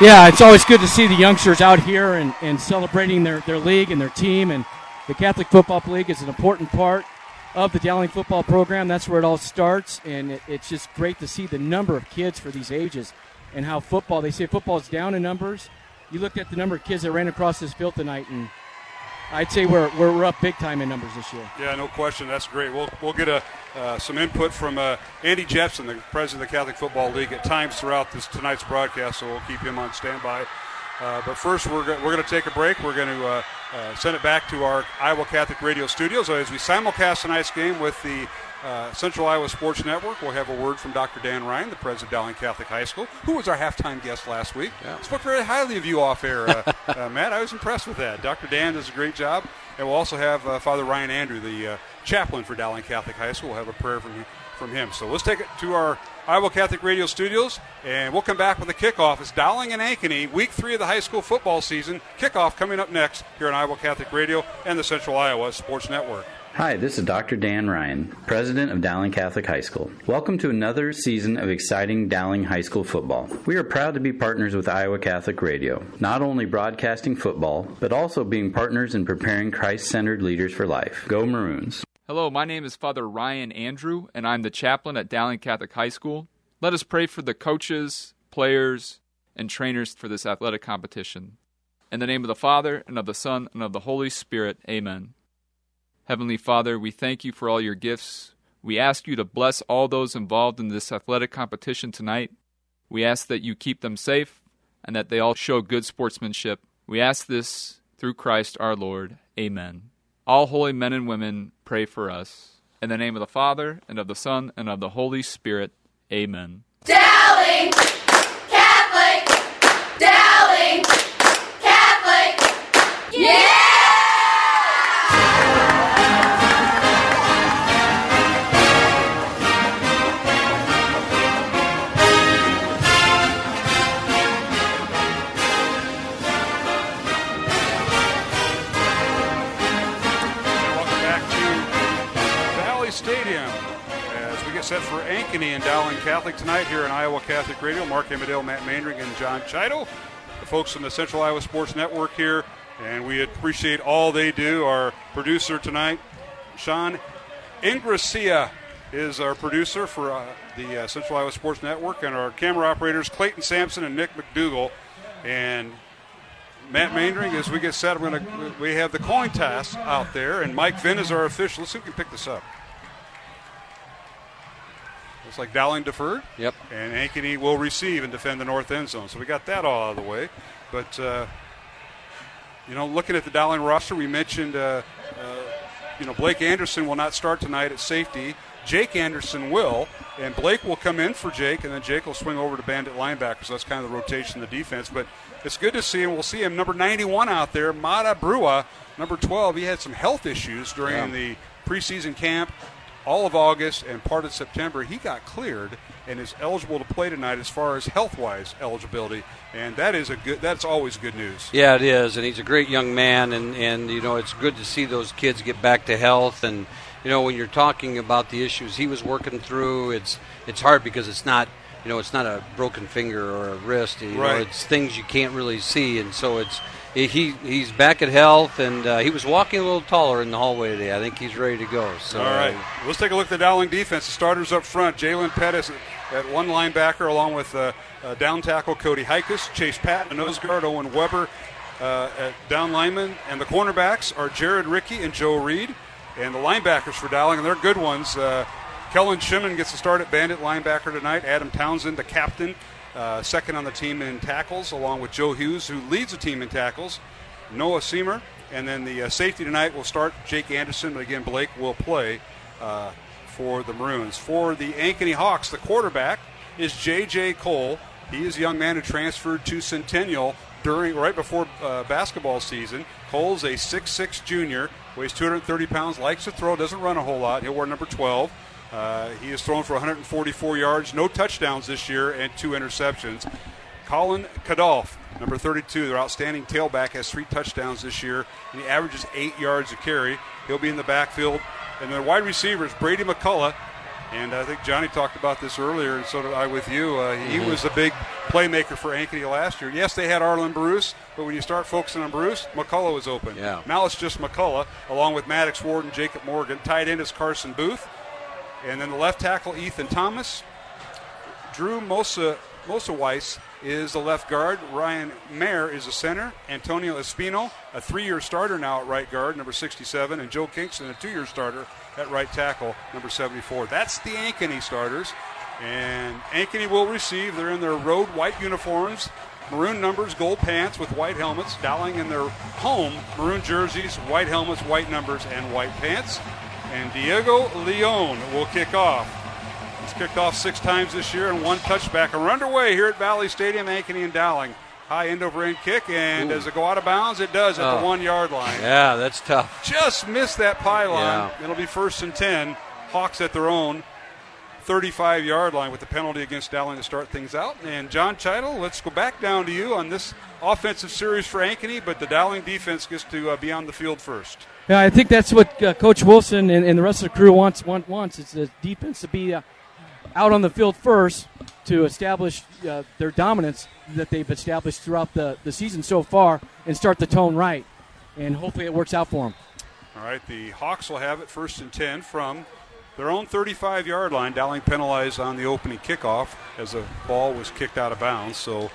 Yeah, it's always good to see the youngsters out here and, and celebrating their, their league and their team. And the Catholic Football League is an important part of the Dowling football program. That's where it all starts. And it, it's just great to see the number of kids for these ages and how football, they say football is down in numbers. You looked at the number of kids that ran across this field tonight, and I'd say we're, we're, up big time in numbers this year. Yeah, no question. That's great. We'll, we'll get a, uh, some input from uh, Andy Jepson, the president of the Catholic Football League, at times throughout this tonight's broadcast, so we'll keep him on standby. Uh, but first, we're, go- we're going to take a break. We're going to uh, uh, send it back to our Iowa Catholic Radio studios as we simulcast tonight's game with the uh, Central Iowa Sports Network. We'll have a word from Dr. Dan Ryan, the president of Dowling Catholic High School, who was our halftime guest last week. Yeah. Spoke very highly of you off air, uh, uh, Matt. I was impressed with that. Dr. Dan does a great job. And we'll also have uh, Father Ryan Andrew, the uh, chaplain for Dowling Catholic High School. We'll have a prayer from, from him. So let's take it to our Iowa Catholic Radio studios, and we'll come back with a kickoff. It's Dowling and Ankeny, week three of the high school football season. Kickoff coming up next here on Iowa Catholic Radio and the Central Iowa Sports Network. Hi, this is Dr. Dan Ryan, President of Dowling Catholic High School. Welcome to another season of exciting Dowling High School football. We are proud to be partners with Iowa Catholic Radio, not only broadcasting football, but also being partners in preparing Christ centered leaders for life. Go Maroons! Hello, my name is Father Ryan Andrew, and I'm the chaplain at Dowling Catholic High School. Let us pray for the coaches, players, and trainers for this athletic competition. In the name of the Father, and of the Son, and of the Holy Spirit, amen. Heavenly Father, we thank you for all your gifts. We ask you to bless all those involved in this athletic competition tonight. We ask that you keep them safe and that they all show good sportsmanship. We ask this through Christ our Lord. Amen. All holy men and women, pray for us. In the name of the Father, and of the Son, and of the Holy Spirit. Amen. Dowling set for Ankeny and Dowling Catholic tonight here on Iowa Catholic Radio. Mark Amadale, Matt Mandring, and John Chido, the folks from the Central Iowa Sports Network here, and we appreciate all they do. Our producer tonight, Sean Ingracia, is our producer for uh, the uh, Central Iowa Sports Network, and our camera operators, Clayton Sampson and Nick McDougal. And Matt Maindring, as we get set, we're gonna we have the coin toss out there, and Mike Finn is our official. Let's see if we can pick this up. Looks like Dowling deferred. Yep. And Ankeny will receive and defend the north end zone. So we got that all out of the way. But uh, you know, looking at the Dowling roster, we mentioned uh, uh, you know Blake Anderson will not start tonight at safety. Jake Anderson will, and Blake will come in for Jake, and then Jake will swing over to bandit linebacker. So that's kind of the rotation of the defense. But it's good to see him. We'll see him number 91 out there, Mata Brua, number 12. He had some health issues during Yeah. the preseason camp, all of August and part of September. He got cleared and is eligible to play tonight as far as health-wise eligibility, and that is a good. That's always good news. Yeah, it is, and he's a great young man, and and you know it's good to see those kids get back to health. And you know when you're talking about the issues he was working through, it's it's hard because it's not you know it's not a broken finger or a wrist. You know, Right. it's things you can't really see, and so it's he he's back at health, and uh, he was walking a little taller in the hallway today. I think he's ready to go. So All right, let's take a look at the Dowling defense. The starters up front: Jalen Pettis at one linebacker, along with uh, uh, down tackle Cody Hikus, Chase Patton, nose guard Owen Weber uh, at down lineman, and the cornerbacks are Jared Ricky and Joe Reed, and the linebackers for Dowling, and they're good ones. Uh, Kellen Shimon gets the start at bandit linebacker tonight. Adam Townsend, the captain, uh, second on the team in tackles, along with Joe Hughes, who leads the team in tackles. Noah Seamer, and then the uh, safety tonight will start Jake Anderson, but again, Blake will play uh, for the Maroons. For the Ankeny Hawks, the quarterback is J.J. Cole. He is a young man who transferred to Centennial during right before uh, basketball season. Cole's a 6'6 junior, weighs 230 pounds, likes to throw, doesn't run a whole lot. He'll wear number 12. Uh, he has thrown for 144 yards, no touchdowns this year, and two interceptions. Colin Kadolf, number 32, their outstanding tailback, has three touchdowns this year, and he averages eight yards a carry. He'll be in the backfield. And their wide receivers, Brady McCullough, and I think Johnny talked about this earlier, and so did I with you. Uh, he Mhm. was a big playmaker for Ankeny last year. Yes, they had Arlen Bruce, but when you start focusing on Bruce, McCullough is open. Yeah. Now it's just McCullough, along with Maddox Ward and Jacob Morgan. Tight end is Carson Booth. And then the left tackle, Ethan Thomas. Drew Mosa, Mosaweiss is the left guard. Ryan Mayer is the center. Antonio Espino, a three-year starter now at right guard, number 67, and Joe Kingston, a two-year starter at right tackle, number 74. That's the Ankeny starters. And Ankeny will receive. They're in their road white uniforms. maroon numbers, gold pants with white helmets. Dowling in their home, maroon jerseys, white helmets, white numbers, and white pants. And Diego Leon will kick off. He's kicked off six times this year and one touchback. We're underway here at Valley Stadium, Ankeny and Dowling. High end over end kick, and Ooh. does it go out of bounds? It does at Oh. the one yard line. Yeah, that's tough. Just missed that pylon. Yeah. It'll be first and 10. Hawks at their own 35 yard line with the penalty against Dowling to start things out. And John Chital, let's go back down to you on this offensive series for Ankeny, but the Dowling defense gets to uh, be on the field first. Yeah, I think that's what uh, Coach Wilson and, and the rest of the crew wants. Want, wants is the defense to be uh, out on the field first to establish uh, their dominance that they've established throughout the, the season so far, and start the tone right. And hopefully, it works out for them. All right, the Hawks will have it first and 10 from their own 35 yard line. Dowling penalized on the opening kickoff as the ball was kicked out of bounds. So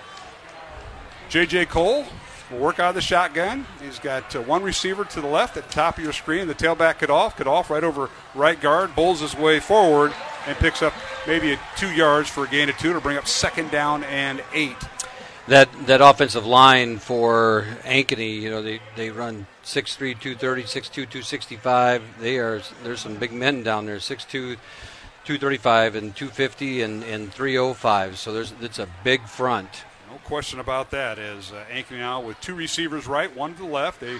J.J. Cole will work out of the shotgun. He's got uh, one receiver to the left at the top of your screen. The tailback cut off, cut off right over right guard, bowls his way forward and picks up maybe a two yards for a gain of two to bring up second down and eight. That that offensive line for Ankeny, you know, they, they run 6'3", 230, 6'2", 265. They are there's some big men down there, 6'2", 235 and 250 and, and 305. So there's it's a big front. No question about that. As uh, Ankeny now with two receivers right, one to the left. They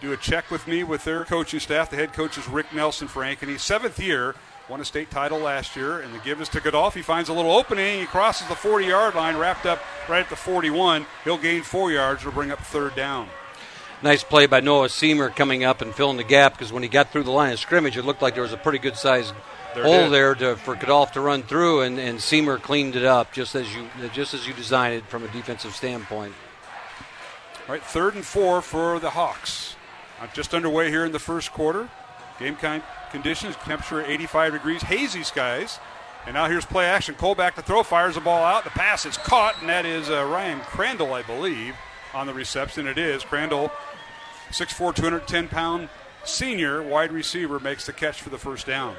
do a check with me with their coaching staff. The head coach is Rick Nelson for Ankeny, seventh year. Won a state title last year, and the give is to Kadolf. He finds a little opening. He crosses the 40 yard line, wrapped up right at the 41. He'll gain four yards to bring up third down. Nice play by Noah Seamer coming up and filling the gap because when he got through the line of scrimmage, it looked like there was a pretty good sized There hole there to, for Kadolf to run through, and, and Seamer cleaned it up just as you just as you designed it from a defensive standpoint. All right, third and four for the Hawks. Just underway here in the first quarter. Game kind conditions, temperature 85 degrees, hazy skies. And now here's play action. Cole back to throw, fires the ball out. The pass is caught, and that is uh, Ryan Crandall, I believe, on the reception. It is. Crandall, 6'4, 210 pound senior wide receiver, makes the catch for the first down.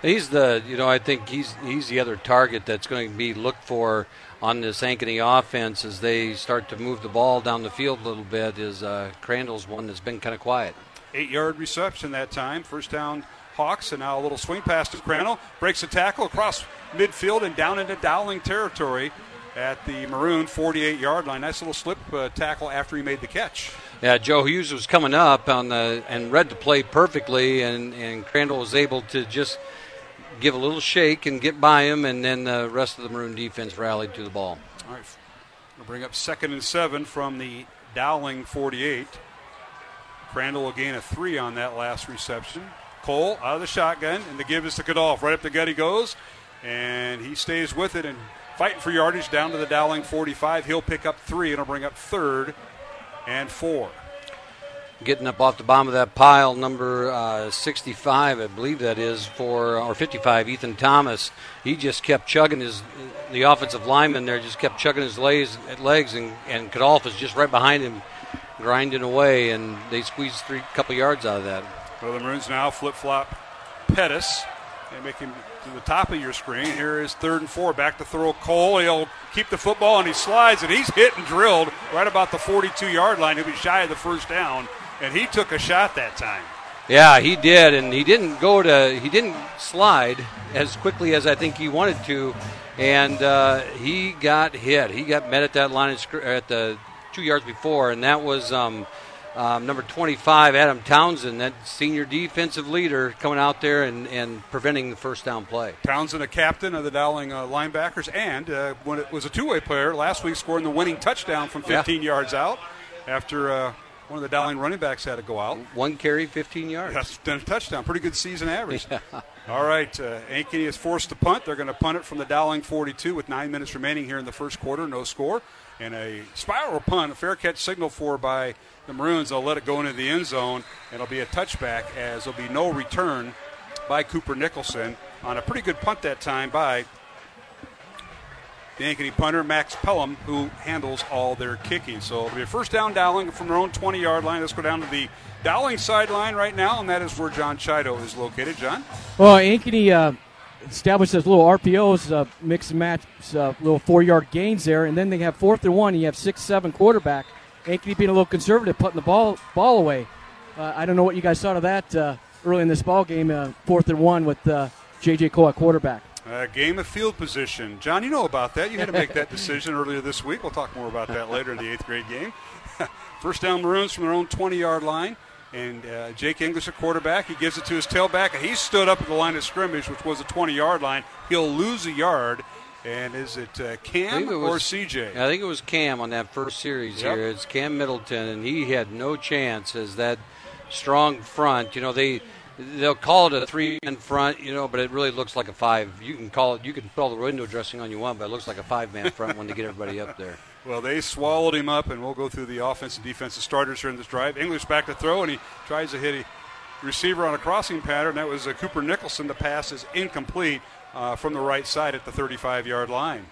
He's the, you know, I think he's he's the other target that's going to be looked for on this Ankeny offense as they start to move the ball down the field a little bit. Is uh, Crandall's one that's been kind of quiet. Eight yard reception that time. First down, Hawks, and now a little swing pass to Crandall. Breaks a tackle across midfield and down into Dowling territory at the Maroon 48 yard line. Nice little slip uh, tackle after he made the catch. Yeah, Joe Hughes was coming up on the and read the play perfectly, and and Crandall was able to just give a little shake and get by him, and then the rest of the Maroon defense rallied to the ball. All right, we'll bring up second and seven from the Dowling 48. Crandall will gain a three on that last reception. Cole out of the shotgun, and the give is to Kadolf. Right up the gut he goes, and he stays with it and fighting for yardage down to the Dowling 45. He'll pick up three, and it'll bring up third and four. Getting up off the bottom of that pile, number uh, 65, I believe that is for or 55, Ethan Thomas. He just kept chugging his the offensive lineman there just kept chugging his legs, legs and and Kadolf is just right behind him, grinding away, and they squeezed three couple yards out of that. Well, the Maroons now flip flop Pettis and make him to the top of your screen. Here is third and four. Back to throw Cole. He'll keep the football and he slides and he's hit and drilled right about the 42 yard line. He'll be shy of the first down. And he took a shot that time. Yeah, he did, and he didn't go to he didn't slide as quickly as I think he wanted to, and uh, he got hit. He got met at that line of at the two yards before, and that was um, um, number 25, Adam Townsend, that senior defensive leader, coming out there and, and preventing the first down play. Townsend, a captain of the Dowling uh, linebackers, and uh, when it was a two way player last week, scoring the winning touchdown from 15 yards out after uh, one of the Dowling running backs had to go out. One carry, 15 yards. That's done a touchdown. Pretty good season average. All right, uh, Ankeny is forced to punt. They're going to punt it from the Dowling 42 with nine minutes remaining here in the first quarter. No score. And a spiral punt, a fair catch signal for by the Maroons. They'll let it go into the end zone, and it'll be a touchback as there'll be no return by Cooper Nicholson on a pretty good punt that time by the Ankeny punter, Max Pelham, who handles all their kicking. So it'll be a first down Dowling from their own 20 yard line. Let's go down to the Dowling sideline right now, and that is where John Chido is located. John? Well, Ankeny uh, establish those little RPOs, uh, mix and match, uh, little four yard gains there, and then they have fourth and one. And you have six seven quarterback. Ankeny being a little conservative, putting the ball ball away. Uh, I don't know what you guys thought of that uh, early in this ball game, uh, fourth and one with uh, J.J. Cole at quarterback. Uh, game of field position. John, you know about that. You had to make that decision earlier this week. We'll talk more about that later in the eighth grade game. First down Maroons from their own 20 yard line. And uh, Jake English, a quarterback, he gives it to his tailback, and he stood up at the line of scrimmage, which was a 20 yard line. He'll lose a yard. And is it uh, Cam it or CJ? I think it was Cam on that first series Yep. here. It's Cam Middleton, and he had no chance as that strong front. You know they they'll call it a three man front, you know, but it really looks like a five. You can call it. You can put all the window dressing on you want, but it looks like a five man front when they get everybody up there. Well, they swallowed him up, and we'll go through the offense and defensive starters here in this drive. English back to throw, and he tries to hit a receiver on a crossing pattern. That was uh, Cooper Nicholson. The pass is incomplete uh, from the right side at the 35 yard line.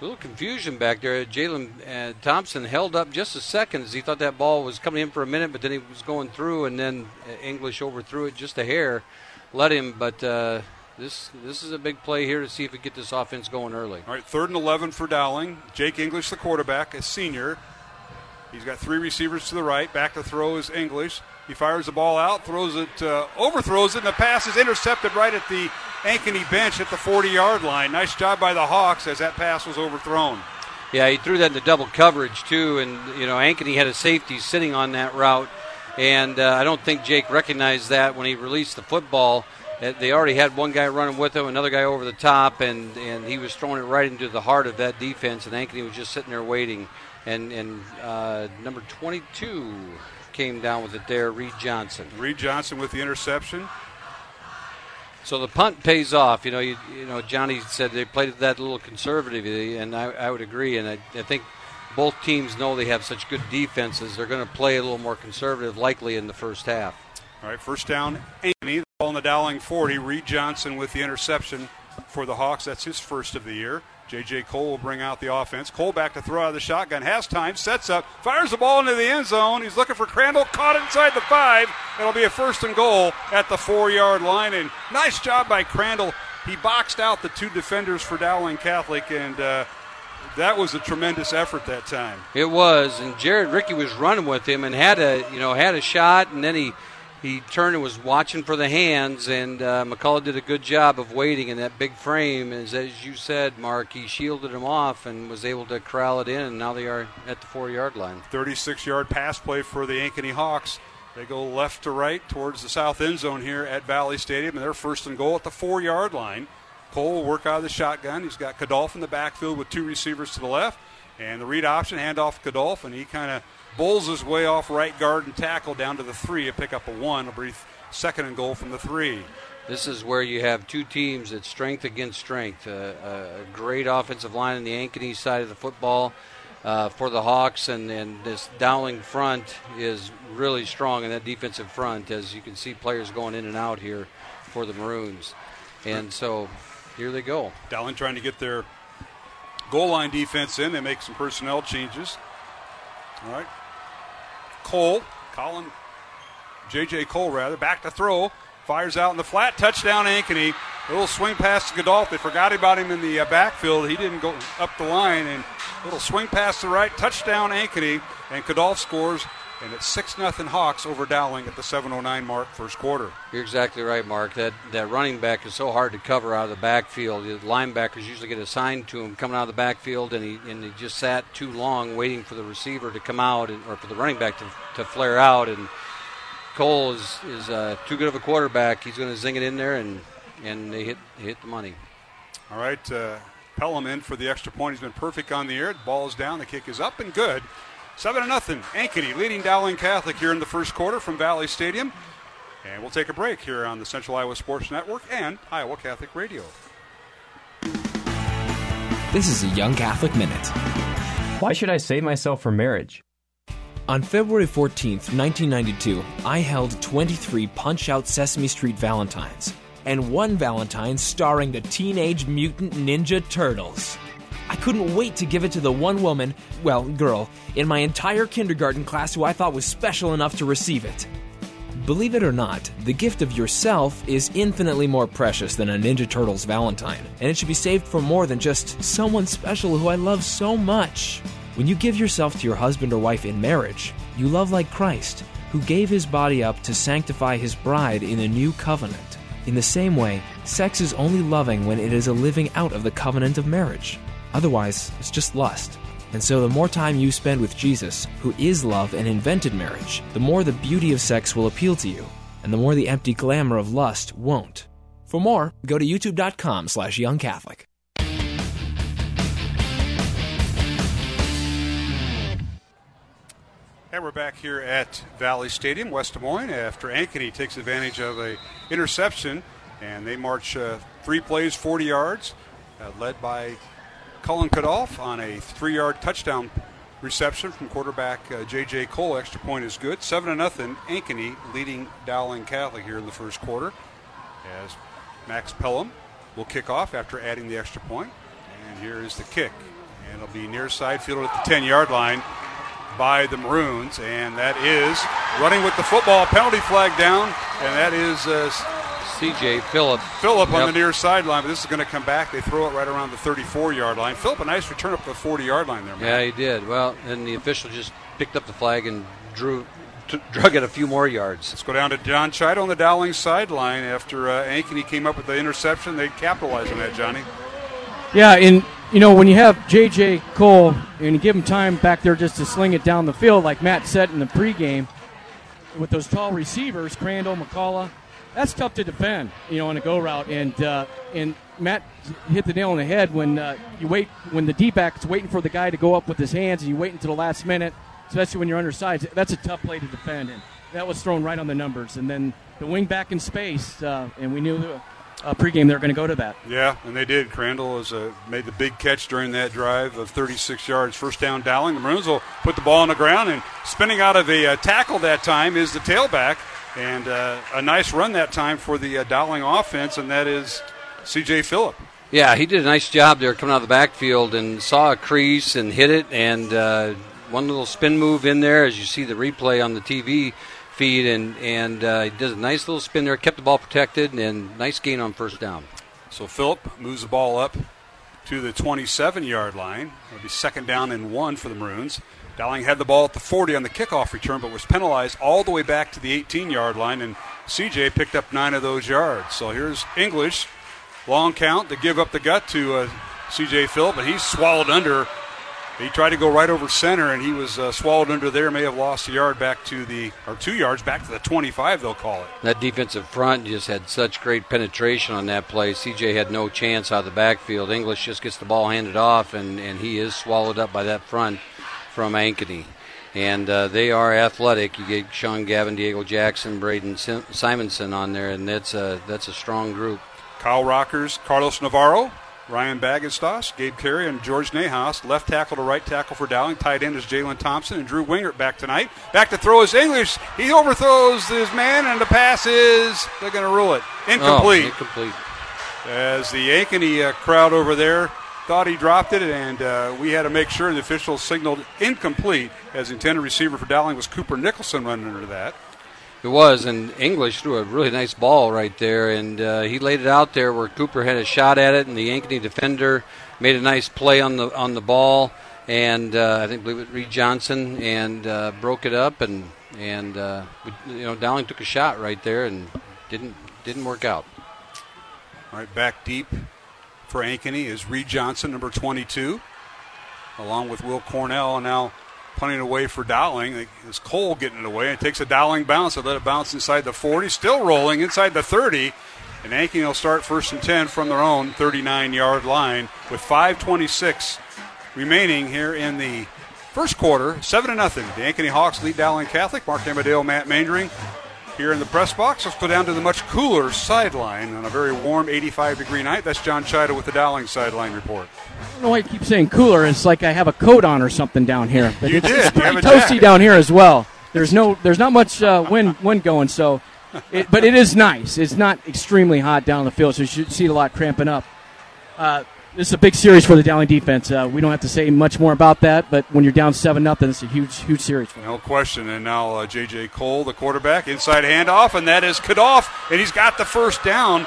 A little confusion back there. Jalen uh, Thompson held up just a second as he thought that ball was coming in for a minute, but then he was going through, and then uh, English overthrew it just a hair, let him. But uh, this this is a big play here to see if we get this offense going early. All right, third and 11 for Dowling. Jake English, the quarterback, a senior. He's got three receivers to the right. Back to throw is English. He fires the ball out, throws it, uh, overthrows it, and the pass is intercepted right at the Ankeny bench at the 40 yard line. Nice job by the Hawks as that pass was overthrown. Yeah, he threw that into double coverage too, and you know Ankeny had a safety sitting on that route, and uh, I don't think Jake recognized that when he released the football. They already had one guy running with him, another guy over the top, and, and he was throwing it right into the heart of that defense, and Ankeny was just sitting there waiting. And and uh, number 22 came down with it there, Reed Johnson. Reed Johnson with the interception. So the punt pays off. You know, you, you know, Johnny said they played that a little conservatively, and I, I would agree. And I, I think both teams know they have such good defenses. They're going to play a little more conservative, likely in the first half. All right, first down, Ankeny. Ball in the Dowling 40. Reed Johnson with the interception for the Hawks. That's his first of the year. J.J. Cole will bring out the offense. Cole back to throw out of the shotgun. Has time, sets up, fires the ball into the end zone. He's looking for Crandall. Caught inside the five. It'll be a first and goal at the four yard line. And nice job by Crandall. He boxed out the two defenders for Dowling Catholic, and uh, that was a tremendous effort that time. It was, and Jared Ricky was running with him and had a you know had a shot, and then he he turned and was watching for the hands, and uh, McCullough did a good job of waiting in that big frame. As as you said, Mark, he shielded him off and was able to corral it in, and now they are at the four yard line. 36 yard pass play for the Ankeny Hawks. They go left to right towards the south end zone here at Valley Stadium, and they're first and goal at the four yard line. Cole will work out of the shotgun. He's got Kadolf in the backfield with two receivers to the left, and the read option handoff Kadolf, and he kind of bowls his way off right guard and tackle down to the three to pick up a one. A brief second and goal from the three. This is where you have two teams that's strength against strength. Uh, a great offensive line on the Ankeny side of the football uh, for the Hawks, and, and this Dowling front is really strong in that defensive front, as you can see players going in and out here for the Maroons. And so here they go. Dowling trying to get their goal line defense in. They make some personnel changes. All right. Cole, Colin, J.J. Cole, rather, back to throw. Fires out in the flat. Touchdown, Ankeny. A little swing pass to Kadolf. They forgot about him in the uh, backfield. He didn't go up the line. And a little swing pass to the right. Touchdown, Ankeny. And Kadolf scores. And it's 6 0 Hawks over Dowling at the 7.09 mark, first quarter. You're exactly right, Mark. That that running back is so hard to cover out of the backfield. The linebackers usually get assigned to him coming out of the backfield, and he and he just sat too long waiting for the receiver to come out, and, or for the running back to, to flare out. And Cole is is uh, too good of a quarterback. He's going to zing it in there, and and they hit hit the money. All right, uh, Pelham in for the extra point. He's been perfect on the air. The ball is down. The kick is up and good. Seven to nothing. Ankeny leading Dowling Catholic here in the first quarter from Valley Stadium. And we'll take a break here on the Central Iowa Sports Network and Iowa Catholic Radio. This is a Young Catholic Minute. Why should I save myself for marriage? On February 14th, 1992, I held 23 Punch Out Sesame Street Valentines, and one Valentine starring the Teenage Mutant Ninja Turtles. I couldn't wait to give it to the one woman, well, girl, in my entire kindergarten class who I thought was special enough to receive it. Believe it or not, the gift of yourself is infinitely more precious than a Ninja Turtles Valentine, and it should be saved for more than just someone special who I love so much. When you give yourself to your husband or wife in marriage, you love like Christ, who gave his body up to sanctify his bride in a new covenant. In the same way, sex is only loving when it is a living out of the covenant of marriage. Otherwise, it's just lust. And so, the more time you spend with Jesus, who is love and invented marriage, the more the beauty of sex will appeal to you, and the more the empty glamour of lust won't. For more, go to youtube.com slash youngcatholic. And we're back here at Valley Stadium, West Des Moines, after Ankeny takes advantage of a interception, and they march uh, three plays, 40 yards, uh, led by Cullen Kadolf on a three-yard touchdown reception from quarterback uh, J.J. Cole. Extra point is good. Seven to nothing. Ankeny leading Dowling Catholic here in the first quarter, as Max Pelham will kick off after adding the extra point. And here is the kick, and it'll be near side field at the 10-yard line by the Maroons, and that is running with the football penalty flag down, and that is uh, C.J. Phillip. Phillip on the near sideline, but this is going to come back. They throw it right around the 34-yard line. Phillip, a nice return up the 40-yard line there, man. Yeah, he did. Well, and the official just picked up the flag and drew, t- drug it a few more yards. Let's go down to John Chido on the Dowling sideline after uh, Ankeny came up with the interception. They capitalized on that, Johnny. Yeah, and you know when you have J.J. Cole and you give him time back there just to sling it down the field, like Matt said in the pregame, with those tall receivers, Crandall, McCullough, that's tough to defend. You know, on a go route, and uh, and Matt hit the nail on the head when uh, you wait when the D back is waiting for the guy to go up with his hands, and you wait until the last minute, especially when you're undersized. That's a tough play to defend, and that was thrown right on the numbers. And then the wing back in space, uh, and we knew the uh, pregame they were going to go to that. Yeah, and they did. Crandall has uh, made the big catch during that drive of 36 yards. First down, Dowling. The Maroons will put the ball on the ground, and spinning out of a uh, tackle that time is the tailback. And uh, a nice run that time for the uh, Dowling offense, and that is C.J. Phillip. Yeah, he did a nice job there coming out of the backfield and saw a crease and hit it, and uh, one little spin move in there as you see the replay on the TV feed, and and uh, he does a nice little spin there, kept the ball protected, and nice gain on first down. So Phillip moves the ball up to the 27 yard line. It'll be second down and one for the Maroons. Dowling had the ball at the 40 on the kickoff return, but was penalized all the way back to the 18 yard line, and CJ picked up nine of those yards. So here's English, long count to give up the gut to uh, CJ Phillip, but he's swallowed under. He tried to go right over center, and he was uh, swallowed under there. May have lost a yard back to the, or two yards back to the 25, they'll call it. That defensive front just had such great penetration on that play. CJ had no chance out of the backfield. English just gets the ball handed off, and, and he is swallowed up by that front from Ankeny. And uh, they are athletic. You get Sean Gavin, Diego Jackson, Braden Sim- Simonson on there, and that's a that's a strong group. Kyle Rockers, Carlos Navarro, Ryan Bagenstos, Gabe Carey, and George Nahas. Left tackle to right tackle for Dowling. Tight end is Jalen Thompson and Drew Wingert back tonight. Back to throw is English. He overthrows his man, and the pass is they're going to rule it incomplete. Oh, incomplete. As the Ankeny uh, crowd over there thought he dropped it, and uh, we had to make sure the officials signaled incomplete as the intended receiver for Dowling was Cooper Nicholson running under that. It was, and English threw a really nice ball right there, and uh, he laid it out there where Cooper had a shot at it, and the Ankeny defender made a nice play on the on the ball, and uh, I think believe it Reed Johnson, and uh, broke it up, and and uh, you know Dowling took a shot right there and didn't didn't work out. All right, back deep for Ankeny is Reed Johnson, number 22, along with Will Cornell. And now punting away for Dowling. It's Cole getting it away. It takes a Dowling bounce. They let it bounce inside the 40. Still rolling inside the 30. And Ankeny will start first and 10 from their own 39 yard line with 5.26 remaining here in the first quarter. 7 to nothing. The Ankeny Hawks lead Dowling Catholic. Mark Amadeo, Matt Mandering here in the press box. Let's go down to the much cooler sideline on a very warm 85 degree night. That's John Chido with the Dowling sideline report. I don't know why you keep saying cooler. It's like I have a coat on or something down here. But You it's, did. it's pretty toasty down here as well. There's no, there's not much uh, wind wind going, so, it, but it is nice. It's not extremely hot down the field, so you should see a lot cramping up. Uh, This is a big series for the Dowling defense. Uh, we don't have to say much more about that, but when you're down seven nothing, it's a huge, huge series. For them. No question. And now uh, J.J. Cole, the quarterback, inside handoff, and that is Kadolf, and he's got the first down.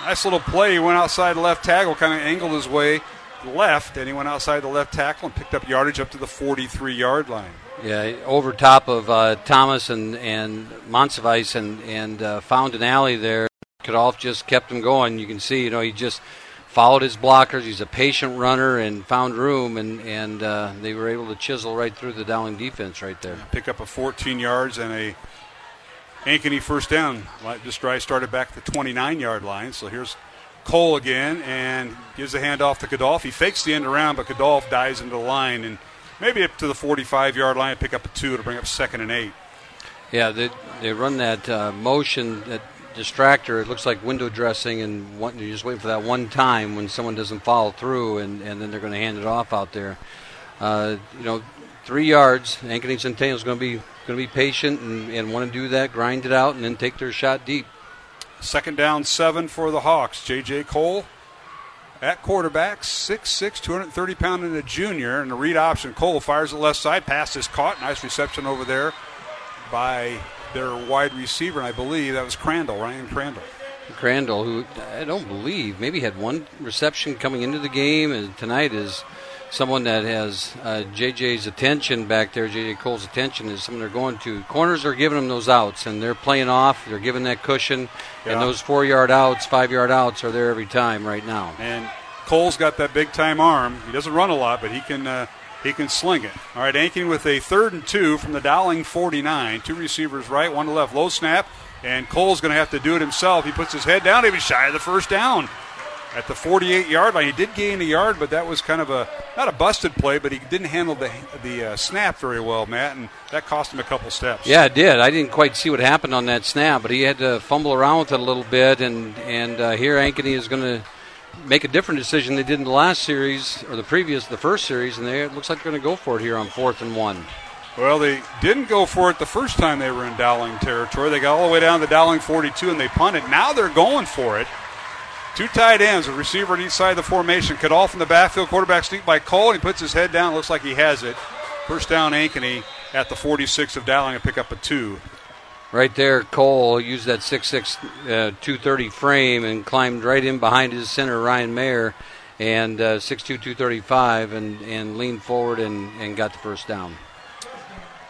Nice little play. He went outside the left tackle, kind of angled his way left, and he went outside the left tackle and picked up yardage up to the 43 yard line. Yeah, over top of uh, Thomas and and Monsivice and and uh, found an alley there. Kadolf just kept him going. You can see, you know, he just followed his blockers. He's a patient runner and found room, and and uh, they were able to chisel right through the Dowling defense right there. Pick up a 14 yards and a Ankeny first down. This drive started back at the 29 yard line. So here's Cole again and gives the handoff to Kadolf. He fakes the end around, but Kadolf dives into the line and maybe up to the 45 yard line, pick up a two to bring up second and eight. Yeah, they, they run that uh, motion, that distractor. It looks like window dressing, and one, you're just waiting for that one time when someone doesn't follow through, and, and then they're going to hand it off out there. Uh, you know, three yards. Ankeny Centennial is going to be going to be patient and, and want to do that, grind it out, and then take their shot deep. Second down, seven for the Hawks. J.J. Cole at quarterback, 6'6", 230 pound and a junior, and the read option. Cole fires the left side, pass is caught. Nice reception over there by their wide receiver, and I believe that was Crandall, Ryan Crandall. Crandall, who I don't believe maybe had one reception coming into the game, and tonight is someone that has uh, JJ's attention back there. JJ Cole's attention is someone they're going to. Corners are giving them those outs, and they're playing off. They're giving that cushion, Yeah. and those four yard outs, five yard outs are there every time right now. And Cole's got that big time arm. He doesn't run a lot, but he can uh, he can sling it. All right, Ankeny with a third and two from the Dowling 49. Two receivers right, one to left. Low snap, and Cole's going to have to do it himself. He puts his head down. He shy of the first down at the 48 yard line. He did gain a yard, but that was kind of a not a busted play, but he didn't handle the the uh, snap very well, Matt, and that cost him a couple steps. Yeah, it did. I didn't quite see what happened on that snap, but he had to fumble around with it a little bit, and and uh, here Ankeny is going to make a different decision they did in the last series or the previous, the first series, and they it looks like they're going to go for it here on fourth and one. Well, they didn't go for it the first time they were in Dowling territory. They got all the way down to Dowling 42 and they punted. Now they're going for it. Two tight ends, a receiver on each side of the formation. Kadolf in the backfield. Quarterback sneak by Cole. He puts his head down. Looks like he has it. First down, Ankeny at the 46 of Dowling and pick up a two. Right there, Cole used that 6'6", uh, 230 frame and climbed right in behind his center, Ryan Mayer, and uh, 6'2", 235, and, and leaned forward and, and got the first down.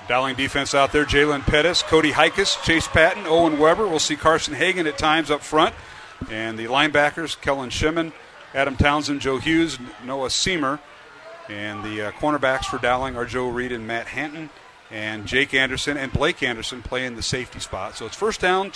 Dowling defense out there. Jalen Pettis, Cody Hikus, Chase Patton, Owen Weber. We'll see Carson Hagan at times up front. And the linebackers, Kellen Shimon, Adam Townsend, Joe Hughes, Noah Seamer. And the uh, cornerbacks for Dowling are Joe Reed and Matt Hanton. And Jake Anderson and Blake Anderson play in the safety spot. So it's first down,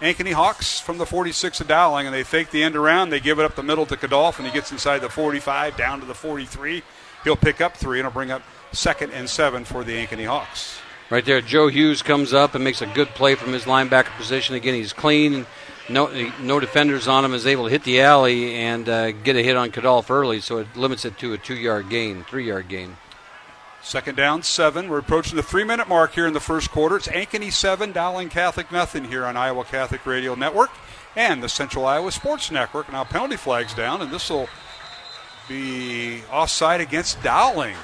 Ankeny Hawks from the 46 of Dowling. And they fake the end around. They give it up the middle to Kadolf. And he gets inside the 45, down to the 43. He'll pick up three and he'll bring up second and seven for the Ankeny Hawks. Right there, Joe Hughes comes up and makes a good play from his linebacker position. Again, he's clean. No, no defenders on him. Is able to hit the alley and uh, get a hit on Kadolf early, so it limits it to a two-yard gain, three-yard gain. Second down, seven. We're approaching the three minute mark here in the first quarter. It's Ankeny seven, Dowling Catholic nothing here on Iowa Catholic Radio Network and the Central Iowa Sports Network. Now penalty flags down, and this will be offside against Dowling.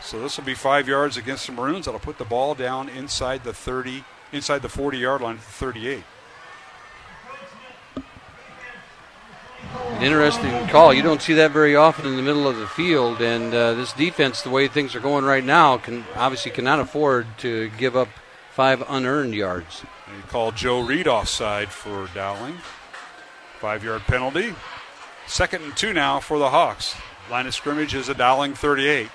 So this will be five yards against the Maroons. That'll put the ball down inside the 30, inside the 40 yard line, 38. An interesting call. You don't see that very often in the middle of the field, and uh, this defense, the way things are going right now, can obviously cannot afford to give up five unearned yards. They called Joe Reed offside for Dowling. Five yard penalty. Second and two now for the Hawks. Line of scrimmage is a Dowling 38.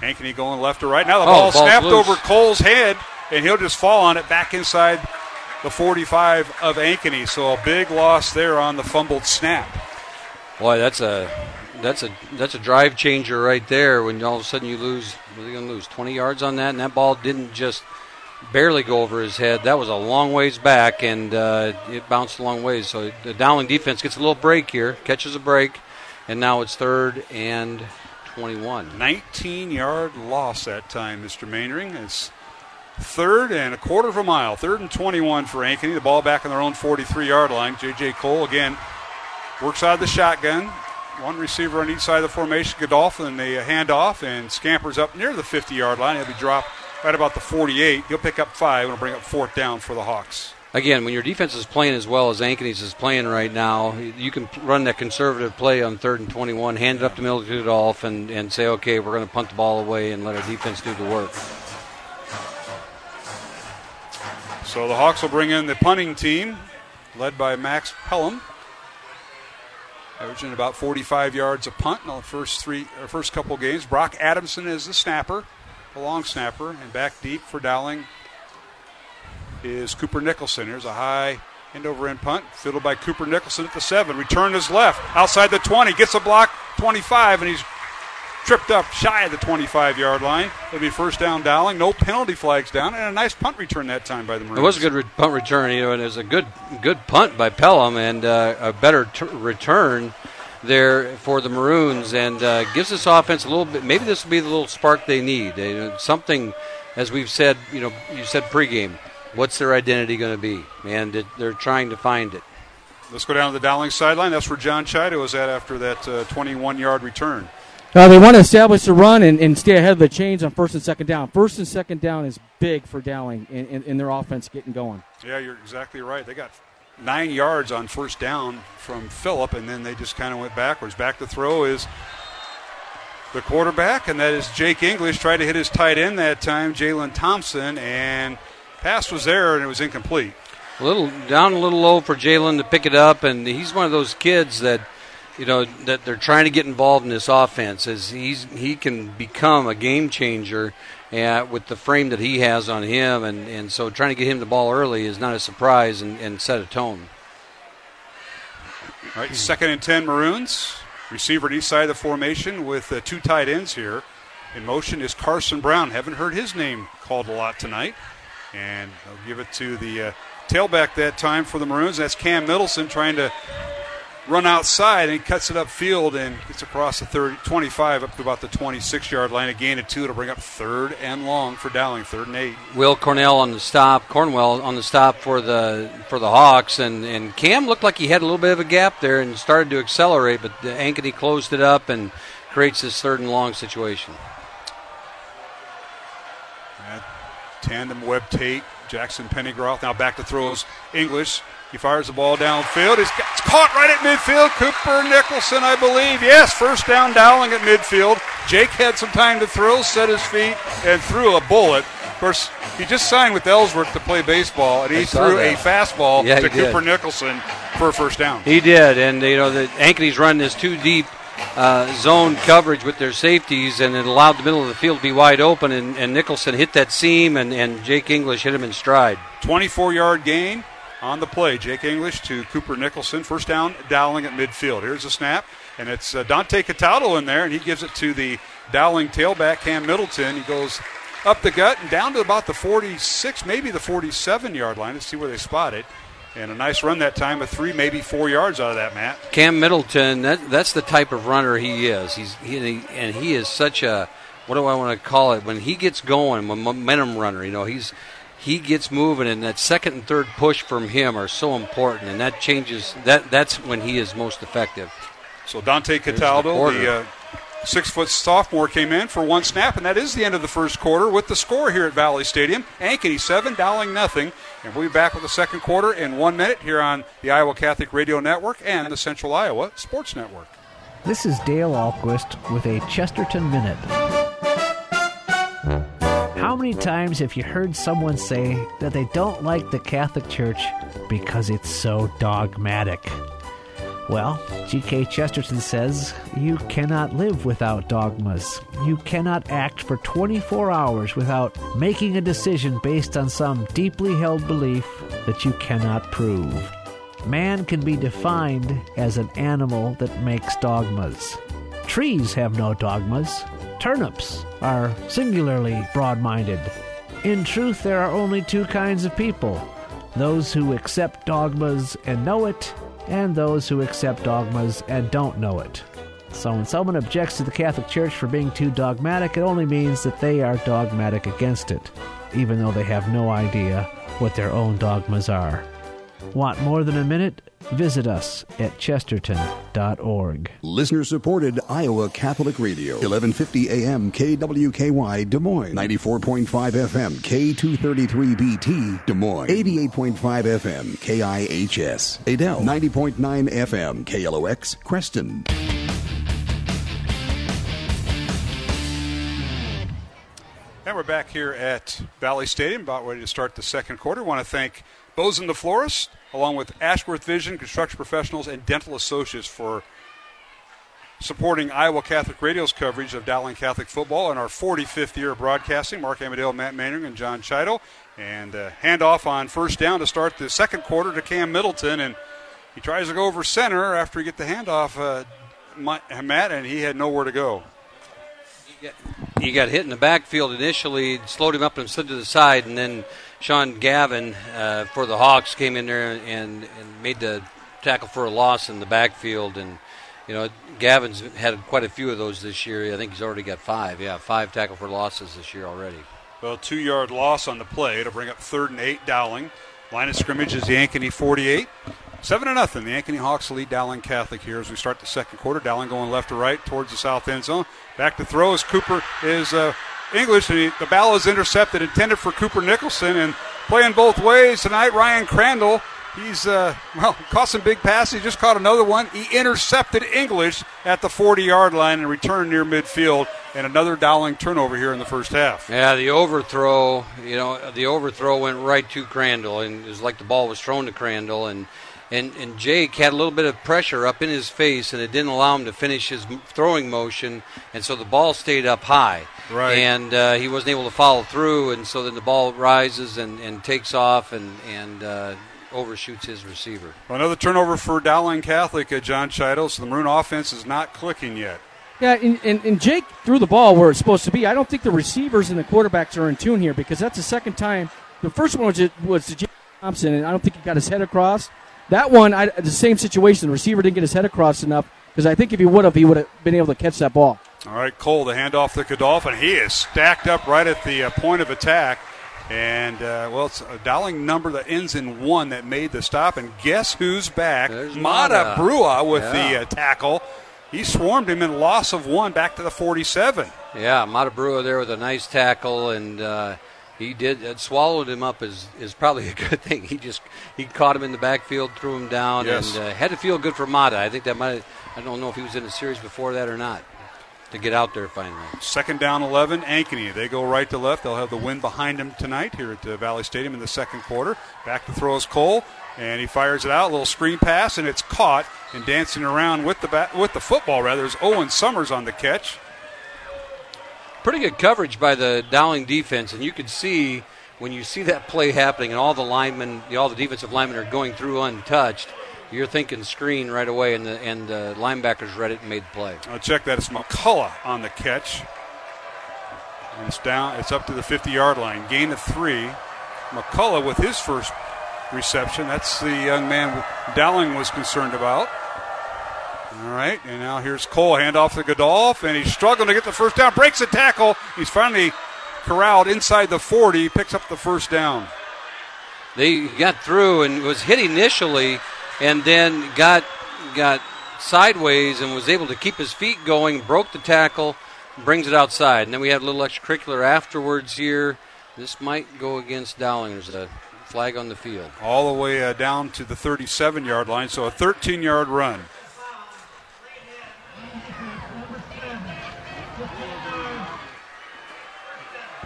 Ankeny going left to right. Now the Oh, ball snapped loose. over Cole's head, and he'll just fall on it back inside the 45 of Ankeny. So a big loss there on the fumbled snap. Boy, that's a that's a that's a drive changer right there. When all of a sudden you lose, what are going to lose? Twenty yards on that, and that ball didn't just barely go over his head. That was a long ways back, and uh, it bounced a long ways. So the Dowling defense gets a little break here, catches a break, and now it's third and 21. 19 yard loss that time, Mr. Mainring. It's third and a quarter of a mile. Third and 21 for Ankeny. The ball back on their own 43 yard line. J.J. Cole again works out of the shotgun. one receiver on each side of the formation. Godolphin, they uh, hand off and scampers up near the 50 yard line. He'll be dropped right about the 48. He'll pick up five and will bring up fourth down for the Hawks. Again, when your defense is playing as well as Ankeny's is playing right now, you can run that conservative play on third and 21, hand it up to middle Godolphin, and say, okay, we're going to punt the ball away and let our defense do the work. So the Hawks will bring in the punting team, led by Max Pelham, averaging about 45 yards a punt in the first three, or first couple games. Brock Adamson is the snapper, the long snapper, and back deep for Dowling is Cooper Nicholson. Here's a high end over end punt, fiddled by Cooper Nicholson at the seven. Return is left outside the 20, gets a block 25, and he's tripped up shy of the 25 yard line. It'll be first down Dowling. No penalty flags down, and a nice punt return that time by the Maroons. It was a good re- punt return, you know, and it was a good good punt by Pelham and uh, a better t- return there for the Maroons, and uh, gives this offense a little bit. Maybe this will be the little spark they need. Something, as we've said, you know, you said pregame. What's their identity going to be? And they're trying to find it. Let's go down to the Dowling sideline. That's where John Chido was at after that 21 uh, yard return. Uh, they want to establish the run and, and, stay ahead of the chains on first and second down. First and second down is big for Dowling in, in, in, their offense getting going. Yeah, you're exactly right. They got nine yards on first down from Phillip, and then they just kind of went backwards. Back to throw is the quarterback, and that is Jake English. Tried to hit his tight end that time, Jalen Thompson, and pass was there, and it was incomplete. A little down, a little low for Jalen to pick it up, and he's one of those kids that – you know that they're trying to get involved in this offense is he's he can become a game changer uh, with the frame that he has on him and, and so trying to get him the ball early is not a surprise and, and set a tone. All right, second and ten Maroons. Receiver at east side of the formation with uh, two tight ends here. In motion is Carson Brown. Haven't heard his name called a lot tonight. And I'll give it to the uh, tailback that time for the Maroons. That's Cam Middleton trying to run outside and he cuts it upfield and gets across the 30, 25 up to about the 26 yard line. A gain of two to bring up third and long for Dowling, third and eight. Will Cornell on the stop, Cornwell on the stop for the for the Hawks, and, and Cam looked like he had a little bit of a gap there and started to accelerate, but the Ankeny closed it up and creates this third and long situation. Tandem Webb Tate, Jackson Pennygroth now back to throws English he fires the ball downfield. He's got, it's caught right at midfield. Cooper Nicholson, I believe. Yes, first down Dowling at midfield. Jake had some time to throw, set his feet, and threw a bullet. Of course, he just signed with Ellsworth to play baseball, and he threw a fastball yeah, to Cooper did. Nicholson for a first down. He did, and you know the Ankeny's running this too deep uh, zone coverage with their safeties, and it allowed the middle of the field to be wide open. And, and Nicholson hit that seam, and, and Jake English hit him in stride. 24 yard gain on the play. Jake English to Cooper Nicholson. First down, Dowling at midfield. Here's a snap, and it's uh, Dante Cataldo in there, and he gives it to the Dowling tailback, Cam Middleton. He goes up the gut and down to about the 46, maybe the 47 yard line. Let's see where they spot it. And a nice run that time of three, maybe four yards out of that, Matt. Cam Middleton, that, that's the type of runner he is. He's he, and he is such a what do I want to call it? When he gets going, momentum runner. You know, he's he gets moving, and that second and third push from him are so important, and that changes. That that's when he is most effective. So Dante Cataldo, the, the uh, six foot sophomore, came in for one snap, and that is the end of the first quarter with the score here at Valley Stadium. Ankeny seven, Dowling nothing, and we'll be back with the second quarter in one minute here on the Iowa Catholic Radio Network and the Central Iowa Sports Network. This is Dale Ahlquist with a Chesterton Minute. How many times have you heard someone say that they don't like the Catholic Church because it's so dogmatic? Well, G.K. Chesterton says you cannot live without dogmas. You cannot act for 24 hours without making a decision based on some deeply held belief that you cannot prove. Man can be defined as an animal that makes dogmas. Trees have no dogmas. Turnips are singularly broad minded. In truth, there are only two kinds of people those who accept dogmas and know it, and those who accept dogmas and don't know it. So when someone objects to the Catholic Church for being too dogmatic, it only means that they are dogmatic against it, even though they have no idea what their own dogmas are. Want more than a minute? Visit us at chesterton.org. Listener supported Iowa Catholic Radio. 1150 AM KWKY Des Moines. 94.5 FM K233BT Des Moines. 88.5 FM KIHS. Adel. 90.9 FM KLOX Creston. And we're back here at Valley Stadium, about ready to start the second quarter. want to thank Boesen the Florist, along with Ashworth Vision, Construction Professionals, and Dental Associates for supporting Iowa Catholic Radio's coverage of Dowling Catholic football in our 45th year of broadcasting. Mark Amadale, Matt Manning, and John Chido. And uh, handoff on first down to start the second quarter to Cam Middleton. And he tries to go over center after he get the handoff, uh, Matt, and he had nowhere to go he got hit in the backfield initially, slowed him up and slid to the side, and then Sean Gavin uh, for the Hawks came in there and, and made the tackle for a loss in the backfield. And, you know, Gavin's had quite a few of those this year. I think he's already got five. Yeah, five tackle for losses this year already. Well, two yard loss on the play to bring up third and eight, Dowling. Line of scrimmage is the Ankeny 48. Seven to nothing. The Ankeny Hawks lead Dowling Catholic here as we start the second quarter. Dowling going left to right towards the south end zone. Back to throw as Cooper is uh, English, and he, the ball is intercepted, intended for Cooper Nicholson, and playing both ways tonight. Ryan Crandall, he's uh, well caught some big passes. He just caught another one. He intercepted English at the 40-yard line and returned near midfield, and another Dowling turnover here in the first half. Yeah, the overthrow. You know, the overthrow went right to Crandall, and it was like the ball was thrown to Crandall, and and, and Jake had a little bit of pressure up in his face, and it didn't allow him to finish his throwing motion, and so the ball stayed up high. Right. And uh, he wasn't able to follow through, and so then the ball rises and, and takes off and, and uh, overshoots his receiver. Another turnover for Dowling Catholic, uh, John Chido. So the Maroon offense is not clicking yet. Yeah, and, and, and, Jake threw the ball where it's supposed to be. I don't think the receivers and the quarterbacks are in tune here because that's the second time. The first one was, was to Jake Thompson, and I don't think he got his head across. That one, I, the same situation. The receiver didn't get his head across enough because I think if he would have, he would have been able to catch that ball. All right, Cole, the handoff to Kadolf, and he is stacked up right at the uh, point of attack. And, uh, well, it's a Dowling number that ends in one that made the stop. And guess who's back? There's Mata Brua with yeah. the uh, tackle. He swarmed him in loss of one back to the 47. Yeah, Mata Brua there with a nice tackle. And, uh, he did it swallowed him up is is probably a good thing. He just he caught him in the backfield, threw him down, yes. and uh, had to feel good for Mata. I think that might. I don't know if he was in a series before that or not. To get out there finally. Second down, 11, Ankeny. They go right to left. They'll have the wind behind them tonight here at the Valley Stadium in the second quarter. Back to throw throws Cole, and he fires it out. A little screen pass, and it's caught. And dancing around with the bat, with the football rather is Owen Summers on the catch pretty good coverage by the Dowling defense, and you could see when you see that play happening and all the linemen, all the defensive linemen are going through untouched. You're thinking screen right away, and the and the linebackers read it and made the play. I'll check that. It's McCullough on the catch, and it's down. It's up to the 50-yard line. Gain of three. McCullough with his first reception. That's the young man Dowling was concerned about. All right, and now here's Cole, handoff to Kadolf, and he's struggling to get the first down. Breaks a tackle. He's finally corralled inside the 40, picks up the first down. They got through and was hit initially, and then got got sideways and was able to keep his feet going, broke the tackle, brings it outside. And then we had a little extracurricular afterwards here. This might go against Dowling. There's a flag on the field. All the way uh, down to the 37 yard line, so a 13 yard run.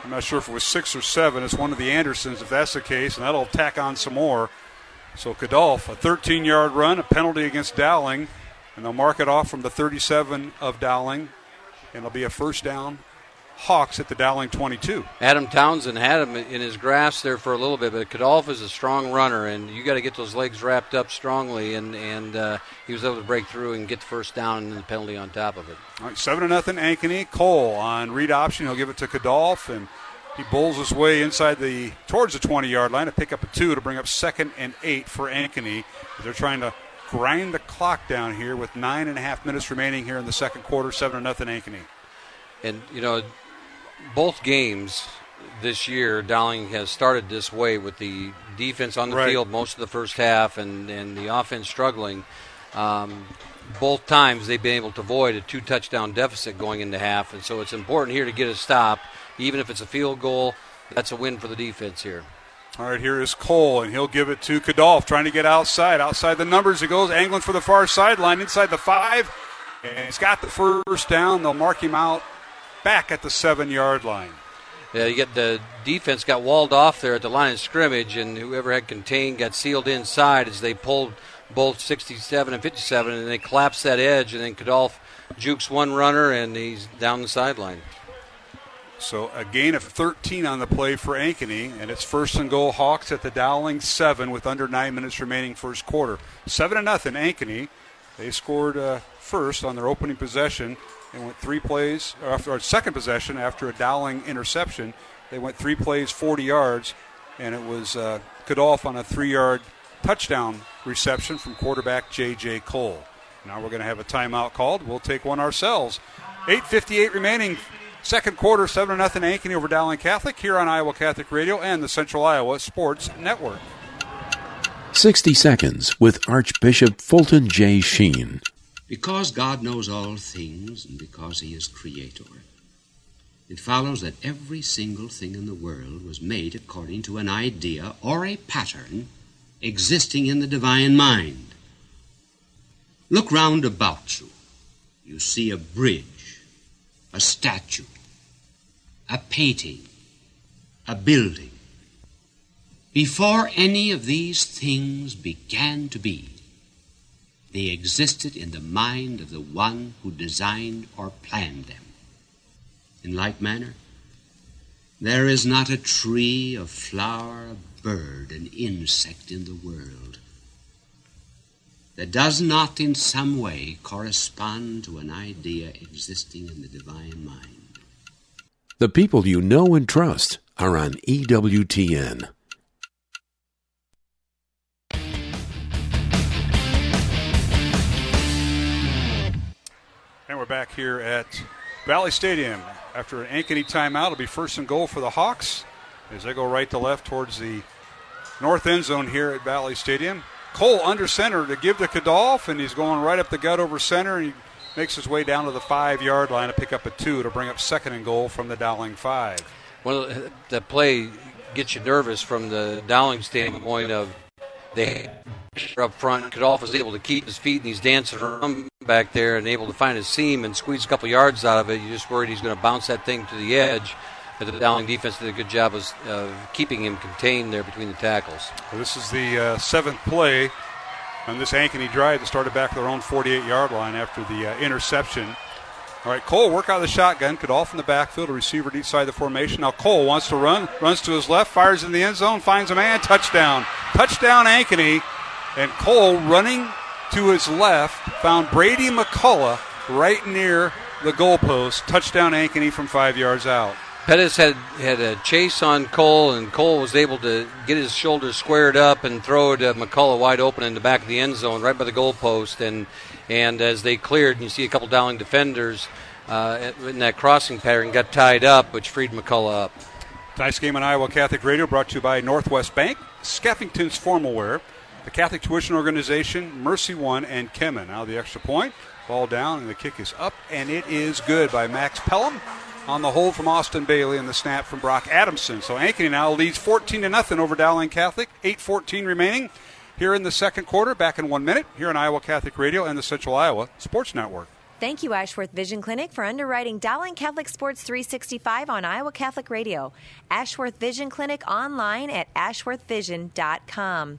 I'm not sure if it was six or seven. It's one of the Andersons, if that's the case, and that'll tack on some more. So Kadolf, a 13 yard run, a penalty against Dowling, and they'll mark it off from the 37 of Dowling, and it'll be a first down. Hawks at the Dowling 22. Adam Townsend had him in his grasp there for a little bit, but Kadolf is a strong runner, and you got to get those legs wrapped up strongly, and and uh, he was able to break through and get the first down and the penalty on top of it. All right, seven to nothing. Ankeny Cole on read option. He'll give it to Kadolf, and he bowls his way inside the towards the 20 yard line to pick up a two to bring up second and eight for Ankeny. They're trying to grind the clock down here with nine and a half minutes remaining here in the second quarter. Seven to nothing Ankeny. And you know, both games this year, Dowling has started this way with the defense on the Right. field most of the first half and, and the offense struggling. Um, both times they've been able to avoid a two touchdown deficit going into half, and so it's important here to get a stop, even if it's a field goal. That's a win for the defense here. All right, here is Cole, and he'll give it to Kadolf, trying to get outside. Outside the numbers, he goes, angling for the far sideline, inside the five, and he's got the first down. They'll mark him out back at the seven yard line. Yeah, you get the defense got walled off there at the line of scrimmage, and whoever had contained got sealed inside as they pulled both 67 and 57, and they collapsed that edge, and then Kadolf jukes one runner, and he's down the sideline. So a gain of 13 on the play for Ankeny, and it's first and goal Hawks at the Dowling seven with under nine minutes remaining first quarter. Seven to nothing Ankeny. They scored uh, first on their opening possession and went three plays after our second possession after a Dowling interception. They went three plays, 40 yards, and it was uh, Kadolf on a three-yard touchdown reception from quarterback J.J. Cole. Now we're going to have a timeout called. We'll take one ourselves. 8:58 remaining. Second quarter, 7 0 Ankeny over Dowling Catholic here on Iowa Catholic Radio and the Central Iowa Sports Network. 60 Seconds with Archbishop Fulton J. Sheen. Because God knows all things and because He is Creator, it follows that every single thing in the world was made according to an idea or a pattern existing in the divine mind. Look round about you. You see a bridge, a statue, a painting, a building. Before any of these things began to be, they existed in the mind of the one who designed or planned them. In like manner, there is not a tree, a flower, a bird, an insect in the world that does not in some way correspond to an idea existing in the divine mind. The people you know and trust are on EWTN. Back here at Valley Stadium. After an Ankeny timeout, it'll be first and goal for the Hawks as they go right to left towards the north end zone here at Valley Stadium. Cole under center to give to Kadolf, and he's going right up the gut over center, and he makes his way down to the five yard line to pick up a two to bring up second and goal from the Dowling five. Well, the play gets you nervous from the Dowling standpoint of they up front. Kadolf was able to keep his feet and he's dancing around back there and able to find his seam and squeeze a couple yards out of it. You're just worried he's going to bounce that thing to the edge. But the Dowling defense did a good job of keeping him contained there between the tackles. Well, this is the uh, seventh play on this Ankeny drive that started back at their own 48 yard line after the uh, interception. All right, Cole work out of the shotgun, Kadolf in the backfield, a receiver deep side of the formation. Now Cole wants to run, runs to his left, fires in the end zone, finds a man, touchdown. Touchdown Ankeny. And Cole running to his left found Brady McCullough right near the goalpost. Touchdown Ankeny from five yards out. Pettis had had a chase on Cole, and Cole was able to get his shoulders squared up and throw to McCullough wide open in the back of the end zone, right by the goalpost. And and as they cleared, and you see a couple Dowling defenders uh, in that crossing pattern got tied up, which freed McCullough up. Tonight's game on Iowa Catholic Radio brought to you by Northwest Bank, Skeffington's Formal Wear, the Catholic Tuition Organization, Mercy One, and Kemin. Now the extra point, ball down, and the kick is up, and it is good by Max Pelham on the hold from Austin Bailey and the snap from Brock Adamson. So Ankeny now leads 14 to nothing over Dowling Catholic. 8:14 remaining here in the second quarter. Back in one minute here on Iowa Catholic Radio and the Central Iowa Sports Network. Thank you, Ashworth Vision Clinic, for underwriting Dowling Catholic Sports 365 on Iowa Catholic Radio. Ashworth Vision Clinic online at ashworthvision.com.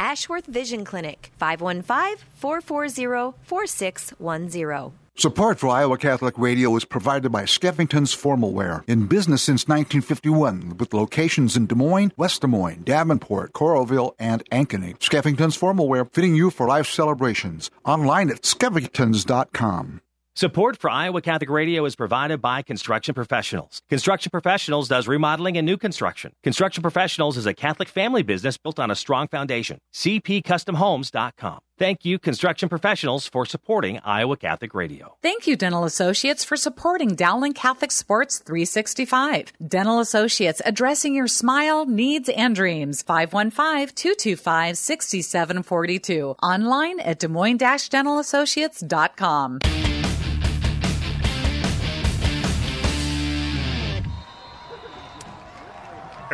Ashworth Vision Clinic, 515 440 4610. Support for Iowa Catholic Radio is provided by Skeffington's Formal Wear, in business since 1951, with locations in Des Moines, West Des Moines, Davenport, Coralville, and Ankeny. Skeffington's Formal Wear, fitting you for life celebrations. Online at skeffingtons.com. Support for Iowa Catholic Radio is provided by Construction Professionals. Construction Professionals does remodeling and new construction. Construction Professionals is a Catholic family business built on a strong foundation. CPCustomHomes.com. Thank you, construction professionals, for supporting Iowa Catholic Radio. Thank you, Dental Associates, for supporting Dowling Catholic Sports 365. Dental Associates addressing your smile, needs, and dreams. 515-225-6742. Online at Des Moines-DentalAssociates.com. And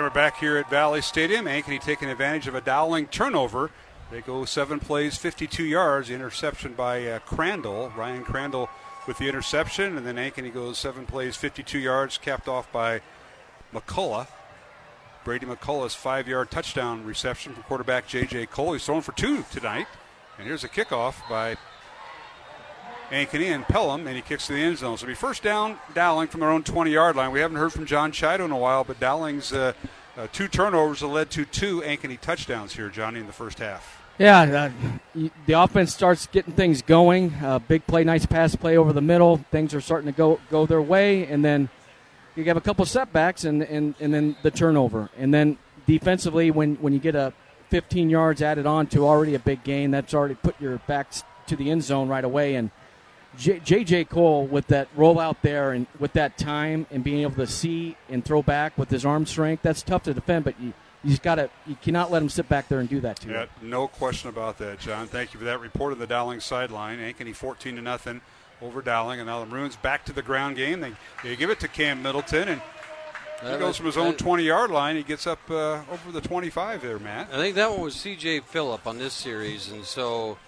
we're back here at Valley Stadium. Ankeny taking advantage of a Dowling turnover. They go seven plays, 52 yards. Interception by uh, Crandall. Ryan Crandall with the interception. And then Ankeny goes seven plays, 52 yards, capped off by McCullough. Brady McCullough's five yard touchdown reception from quarterback J.J. Cole. He's thrown for two tonight. And here's a kickoff by Ankeny and Pelham, and he kicks to the end zone. So it'll be first down, Dowling from their own 20 yard line. We haven't heard from John Chido in a while, but Dowling's uh, uh, two turnovers have led to two Ankeny touchdowns here, Johnny, in the first half. Yeah, uh, the offense starts getting things going. Uh, big play, nice pass play over the middle. Things are starting to go go their way, and then you have a couple setbacks, and, and, and then the turnover, and then defensively, when when you get a 15 yards added on to already a big gain, that's already put your backs to the end zone right away, and J- JJ Cole with that rollout there and with that time and being able to see and throw back with his arm strength, that's tough to defend, but you you just got to you cannot let him sit back there and do that to you. Yeah, no question about that, John. Thank you for that report on the Dowling sideline. Ankeny 14 to nothing over Dowling, and now the Maroons back to the ground game. They, they give it to Cam Middleton, and he Uh, goes from his own 20 yard line. He gets up uh, over the 25 there, Matt. I think that one was C.J. Phillip on this series, and so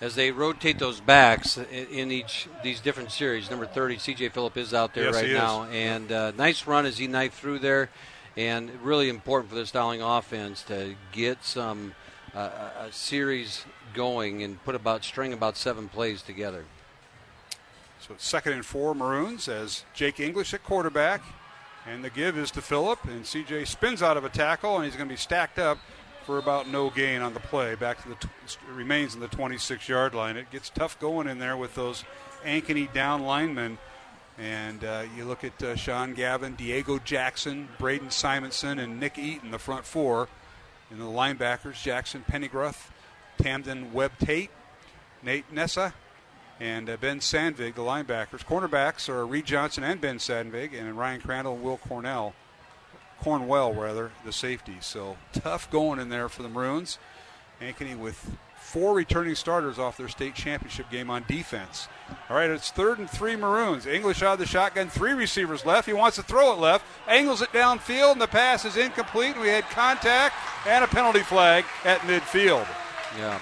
as they rotate those backs in each these different series, number 30, C.J. Phillip is out there Yes, right now, and uh, nice run as he knifed through there, and really important for this Dowling offense to get some uh, a a series going and put about string about seven plays together. So second and four Maroons as Jake English at quarterback. And the give is to Phillip, and CJ spins out of a tackle, and he's going to be stacked up for about no gain on the play. Back to the t- remains in the 26-yard line. It gets tough going in there with those Ankeny down linemen. And uh, you look at uh, Sean Gavin, Diego Jackson, Braden Simonson, and Nick Eaton, the front four. And the linebackers, Jackson Pennygroth, Tamden Webb Tate, Nate Nessa, and uh, Ben Sandvig, the linebackers. Cornerbacks are Reed Johnson and Ben Sandvig, and Ryan Crandall and Will Cornell. Cornwell, rather, the safety. So tough going in there for the Maroons. Ankeny with four returning starters off their state championship game on defense. All right, it's third and three Maroons. English out of the shotgun, three receivers left. He wants to throw it left, angles it downfield, and the pass is incomplete. We had contact and a penalty flag at midfield. Yeah,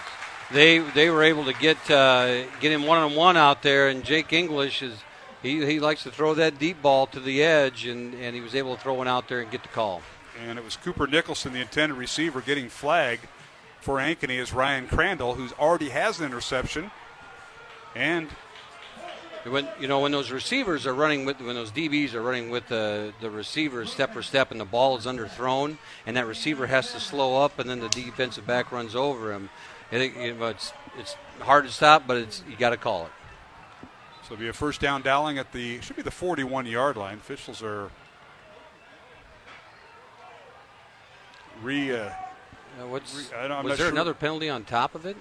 they they were able to get uh, get him one on one out there, and Jake English is he, he likes to throw that deep ball to the edge, and, and he was able to throw one out there and get the call. And it was Cooper Nicholson, the intended receiver, getting flagged for Ankeny as Ryan Crandall, who's already has an interception. And When you know when those receivers are running with when those DBs are running with the the receivers step for step, and the ball is underthrown, and that receiver has to slow up, and then the defensive back runs over him. I think you know, it's it's hard to stop, but it's you got to call it. So it'll be a first down Dowling at the should be the 41 yard line. Officials are re. Uh, Uh, what's re- I don't, was there sure. another penalty on top of it?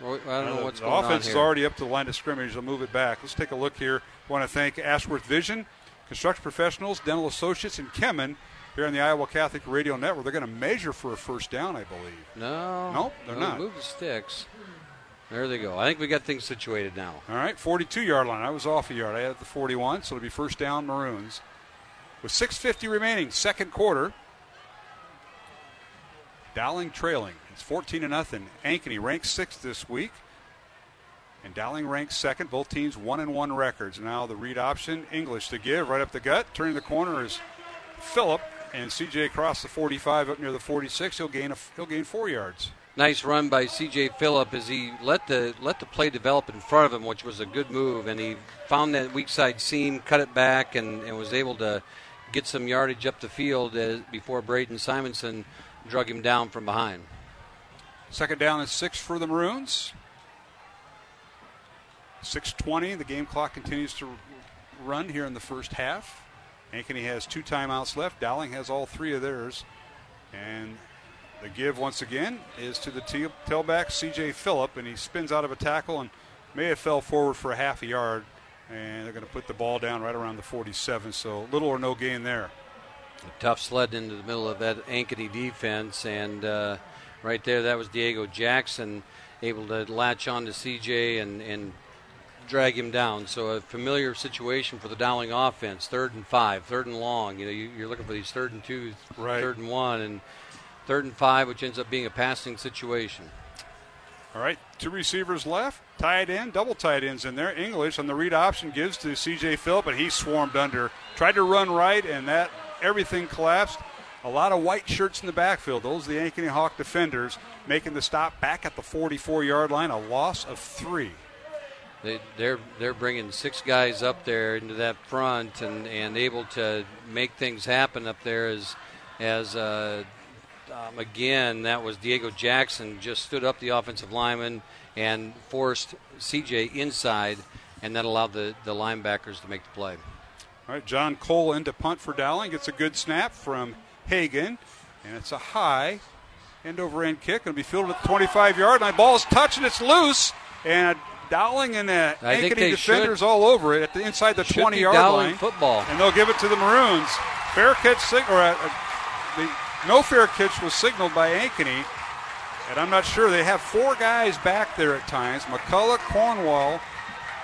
I don't Uh, know what's the going offense on is already up to the line of scrimmage. They'll move it back. Let's take a look here. I want to thank Ashworth Vision, Construction Professionals, Dental Associates, and Kemin here on the Iowa Catholic Radio Network. They're going to measure for a first down, I believe. No, Nope, they're no, not. Move the sticks. There they go. I think we got things situated now. All right, 42 yard line. I was off a yard. I had the 41, so it'll be first down Maroons. With 6.50 remaining, second quarter. Dowling trailing. It's 14 to nothing. Ankeny ranks sixth this week. And Dowling ranks second. Both teams one and one records. Now the read option, English to give right up the gut. Turning the corner is Phillip and CJ across the 45 up near the 46. He'll gain a, he'll gain four yards. Nice run by C.J. Phillip as he let the let the play develop in front of him, which was a good move, and he found that weak side seam, cut it back, and, and was able to get some yardage up the field as, before Braden Simonson drug him down from behind. Second down and six for the Maroons. 6:20. The game clock continues to run here in the first half. Ankeny has two timeouts left. Dowling has all three of theirs, and The give once again is to the tailback C.J. Phillip, and he spins out of a tackle and may have fell forward for a half a yard, and they're going to put the ball down right around the 47. So little or no gain there. A tough sled into the middle of that Ankeny defense, and uh, right there, that was Diego Jackson able to latch on to CJ and, and drag him down. So a familiar situation for the Dowling offense. Third and five, third and long. You know, you, are looking for these third and two, right. third and one, and third and five, which ends up being a passing situation. All right, two receivers left, tied in, double tight ends in there. English on the read option gives to C.J. Phil, but he swarmed under. Tried to run right, and that everything collapsed. A lot of white shirts in the backfield. Those are the Ankeny Hawk defenders making the stop back at the 44 yard line. A loss of three. They, they're they're bringing six guys up there into that front and, and able to make things happen up there as as uh, um, again that was Diego Jackson just stood up the offensive lineman and forced CJ inside and that allowed the, the linebackers to make the play. All right, John Cole into punt for Dowling gets a good snap from Hagan, and it's a high end over end kick. Going to be fielded at the 25 yard line. Ball's touching, it's loose, and Dowling and the Ankeny defenders should, all over it at the inside the 20 yard line. Football, and they'll give it to the Maroons. Fair catch, or uh, uh, the no fair catch was signaled by Ankeny, and I'm not sure. They have four guys back there at times: McCullough, Cornwell,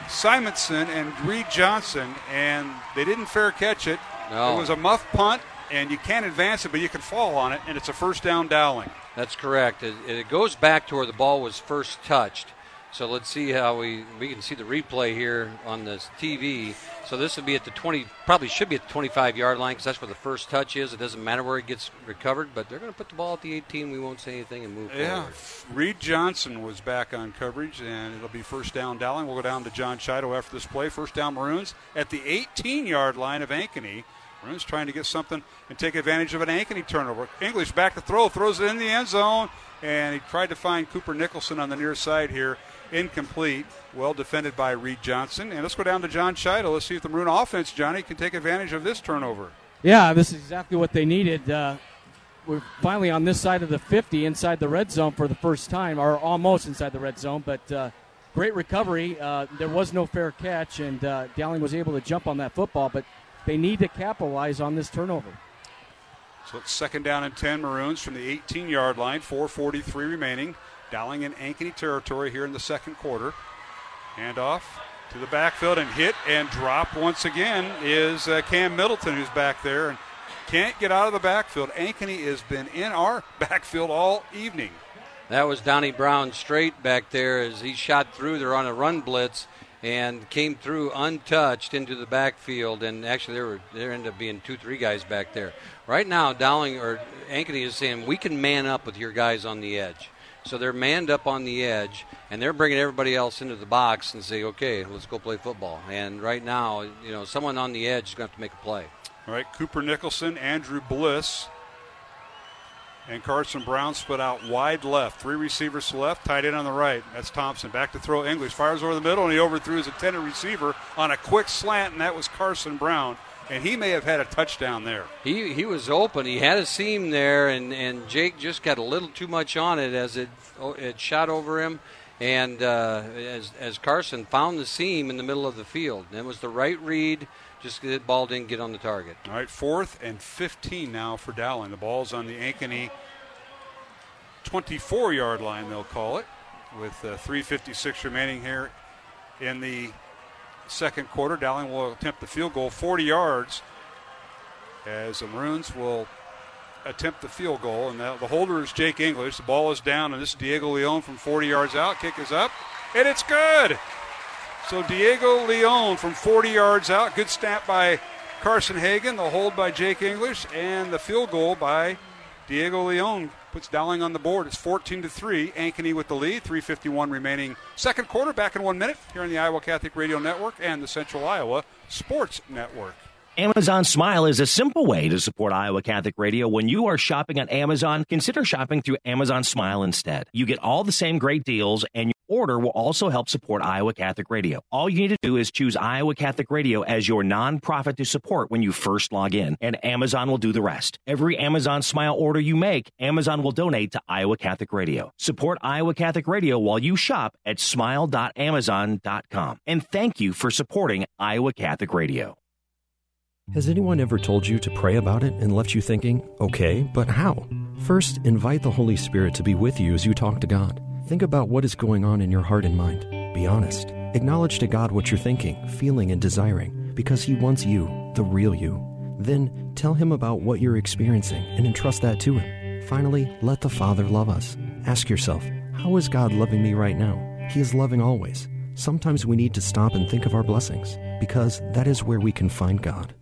Simonson, and Reed Johnson, and they didn't fair catch it. No. It was a muff punt, and you can't advance it, but you can fall on it, and it's a first down Dowling. That's correct. It, it goes back to where the ball was first touched. So let's see how we we can see the replay here on this TV. So this would be at the 20, probably should be at the 25 yard line because that's where the first touch is. It doesn't matter where it gets recovered, but they're going to put the ball at the 18. We won't say anything and move yeah. forward. Reed Johnson was back on coverage, and it'll be first down Dowling. We'll go down to John Chido after this play. First down Maroons at the 18 yard line of Ankeny. Maroons trying to get something and take advantage of an Ankeny turnover. English back to throw, throws it in the end zone, and he tried to find Cooper Nicholson on the near side here incomplete. Well defended by Reed Johnson. And let's go down to John Chido. Let's see if the Maroon offense, Johnny, can take advantage of this turnover. Yeah, this is exactly what they needed. Uh, we're finally on this side of the 50 inside the red zone for the first time, or almost inside the red zone, but uh, great recovery. Uh, there was no fair catch, and uh, Dowling was able to jump on that football, but they need to capitalize on this turnover. So it's second down and 10 Maroons from the 18 yard line, 4.43 remaining. Dowling in Ankeny territory here in the second quarter. Handoff to the backfield and hit and drop once again is uh, Cam Middleton, who's back there and can't get out of the backfield. Ankeny has been in our backfield all evening. That was Donnie Brown straight back there as he shot through. They're on a run blitz and came through untouched into the backfield. And actually, there were there ended up being two, three guys back there. Right now, Dowling or Ankeny is saying we can man up with your guys on the edge. So they're manned up on the edge, and they're bringing everybody else into the box and say, okay, let's go play football. And right now, you know, someone on the edge is going to have to make a play. All right, Cooper Nicholson, Andrew Bliss, and Carson Brown split out wide left. Three receivers to left, tight end on the right. That's Thompson. Back to throw English. Fires over the middle, and he overthrew his intended receiver on a quick slant, and that was Carson Brown and he may have had a touchdown there. He he was open. He had a seam there, and, and Jake just got a little too much on it as it it shot over him, and uh, as as Carson found the seam in the middle of the field. And it was the right read. Just the ball didn't get on the target. All right, fourth and 15 now for Dowling. The ball's on the Ankeny 24 yard line, they'll call it, with uh, 3.56 remaining here in the second quarter. Dowling will attempt the field goal 40 yards as the Maroons will attempt the field goal. And the, the holder is Jake English. The ball is down, and this is Diego Leon from 40 yards out. Kick is up, and it's good. So Diego Leon from 40 yards out. Good snap by Carson Hagan. The hold by Jake English, and the field goal by Diego Leon puts Dowling on the board. It's 14 to 3. Ankeny with the lead. 351 remaining. Second quarter back in one minute here on the Iowa Catholic Radio Network and the Central Iowa Sports Network. Amazon Smile is a simple way to support Iowa Catholic Radio. When you are shopping on Amazon, consider shopping through Amazon Smile instead. You get all the same great deals and order will also help support Iowa Catholic Radio. All you need to do is choose Iowa Catholic Radio as your nonprofit to support when you first log in, and Amazon will do the rest. Every Amazon Smile order you make, Amazon will donate to Iowa Catholic Radio. Support Iowa Catholic Radio while you shop at smile.amazon.com. And thank you for supporting Iowa Catholic Radio. Has anyone ever told you to pray about it and left you thinking, okay, but how? First, invite the Holy Spirit to be with you as you talk to God. Think about what is going on in your heart and mind. Be honest. Acknowledge to God what you're thinking, feeling, and desiring, because He wants you, the real you. Then tell Him about what you're experiencing and entrust that to Him. Finally, let the Father love us. Ask yourself, how is God loving me right now? He is loving always. Sometimes we need to stop and think of our blessings, because that is where we can find God.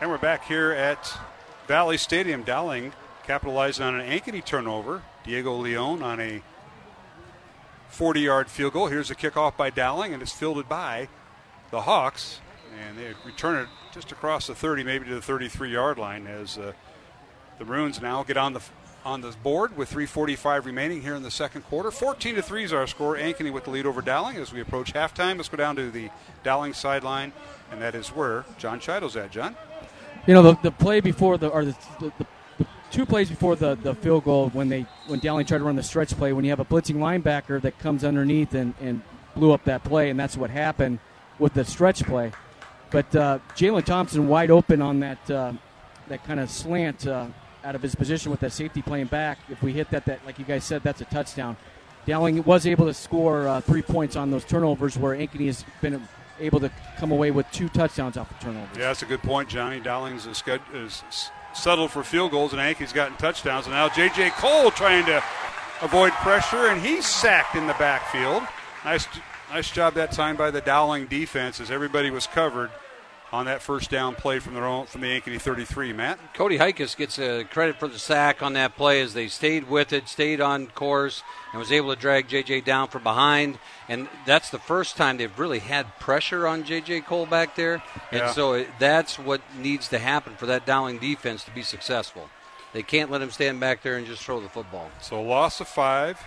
And we're back here at Valley Stadium. Dowling capitalizing on an Ankeny turnover. Diego Leon on a 40 yard field goal. Here's a kickoff by Dowling, and it's fielded by the Hawks. And they return it just across the 30, maybe to the 33 yard line as uh, the Maroons now get on the on the board with 3:45 remaining here in the second quarter. 14 to three is our score. Ankeny with the lead over Dowling as we approach halftime. Let's go down to the Dowling sideline, and that is where John Chido's at. John. You know, the, the play before the or the, the, the, two plays before the, the field goal when they when Dowling tried to run the stretch play when you have a blitzing linebacker that comes underneath and, and blew up that play and that's what happened with the stretch play. But uh, Jalen Thompson wide open on that uh, that kind of slant uh, out of his position with that safety playing back. If we hit that, that like you guys said, that's a touchdown. Dowling was able to score uh, three points on those turnovers where Ankeny has been able to come away with two touchdowns off the turnovers. Yeah, that's a good point, Johnny. Dowling's is, is settled for field goals, and Ankeny's gotten touchdowns. And now J.J. Cole trying to avoid pressure, and he's sacked in the backfield. Nice, nice job that time by the Dowling defense as everybody was covered on that first down play from their own from the Ankeny 33. Matt Cody Hikus gets uh, credit for the sack on that play as they stayed with it, stayed on course, and was able to drag JJ down from behind. And that's the first time they've really had pressure on JJ Cole back there. And Yeah. so it, that's what needs to happen for that Dowling defense to be successful. They can't let him stand back there and just throw the football. So loss of five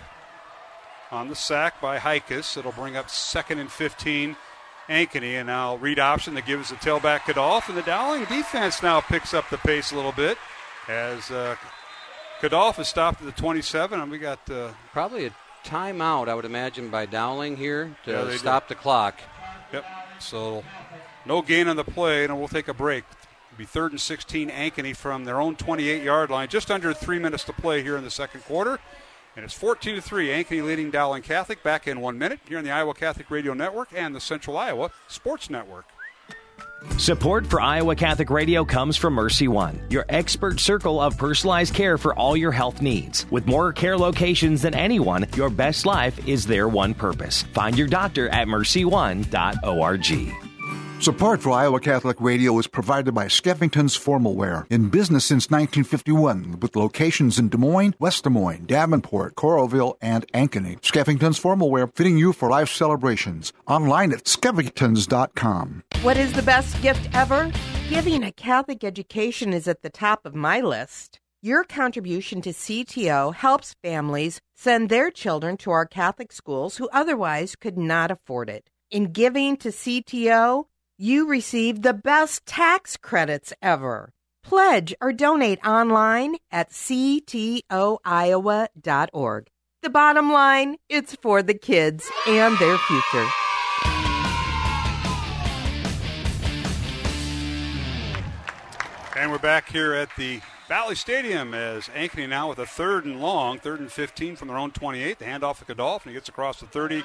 on the sack by Hikus. It'll bring up second and 15 Ankeny. And now read option that gives the tailback Kadolf. And the Dowling defense now picks up the pace a little bit as uh, Kadolf is stopped at the 27. And we got. Uh, Probably a timeout, I would imagine, by Dowling here to Yeah, stop the clock. Yep. So no gain on the play, and we'll take a break. It'll be third and 16 Ankeny from their own 28 yard line. Just under three minutes to play here in the second quarter. And it's 14 to 3. Ankeny leading Dowling Catholic back in one minute here on the Iowa Catholic Radio Network and the Central Iowa Sports Network. Support for Iowa Catholic Radio comes from Mercy One, your expert circle of personalized care for all your health needs. With more care locations than anyone, your best life is their one purpose. Find your doctor at mercy1.org. Support for Iowa Catholic Radio is provided by Skeffington's Formal Wear, in business since 1951, with locations in Des Moines, West Des Moines, Davenport, Coralville, and Ankeny. Skeffington's Formal Wear, fitting you for life celebrations. Online at skeffingtons.com. What is the best gift ever? Giving a Catholic education is at the top of my list. Your contribution to CTO helps families send their children to our Catholic schools who otherwise could not afford it. In giving to CTO, you receive the best tax credits ever. Pledge or donate online at ctoiowa.org. The bottom line, it's for the kids and their future. And we're back here at the Valley Stadium as Ankeny now with a third and long, third and 15 from their own 28. The handoff to Kadolf, and he gets across the 30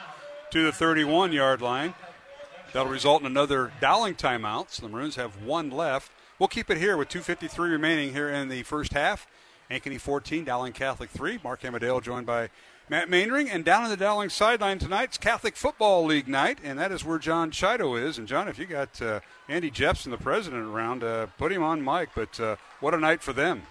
to the 31 yard line. That'll result in another Dowling timeout. So the Maroons have one left. We'll keep it here with 2.53 remaining here in the first half. Ankeny 14, Dowling Catholic 3. Mark Amadale joined by Matt Mainring. And down on the Dowling sideline tonight, it's Catholic Football League night, and that is where John Chido is. And, John, if you got uh, Andy Jepson, the president, around, uh, put him on mic. But uh, what a night for them.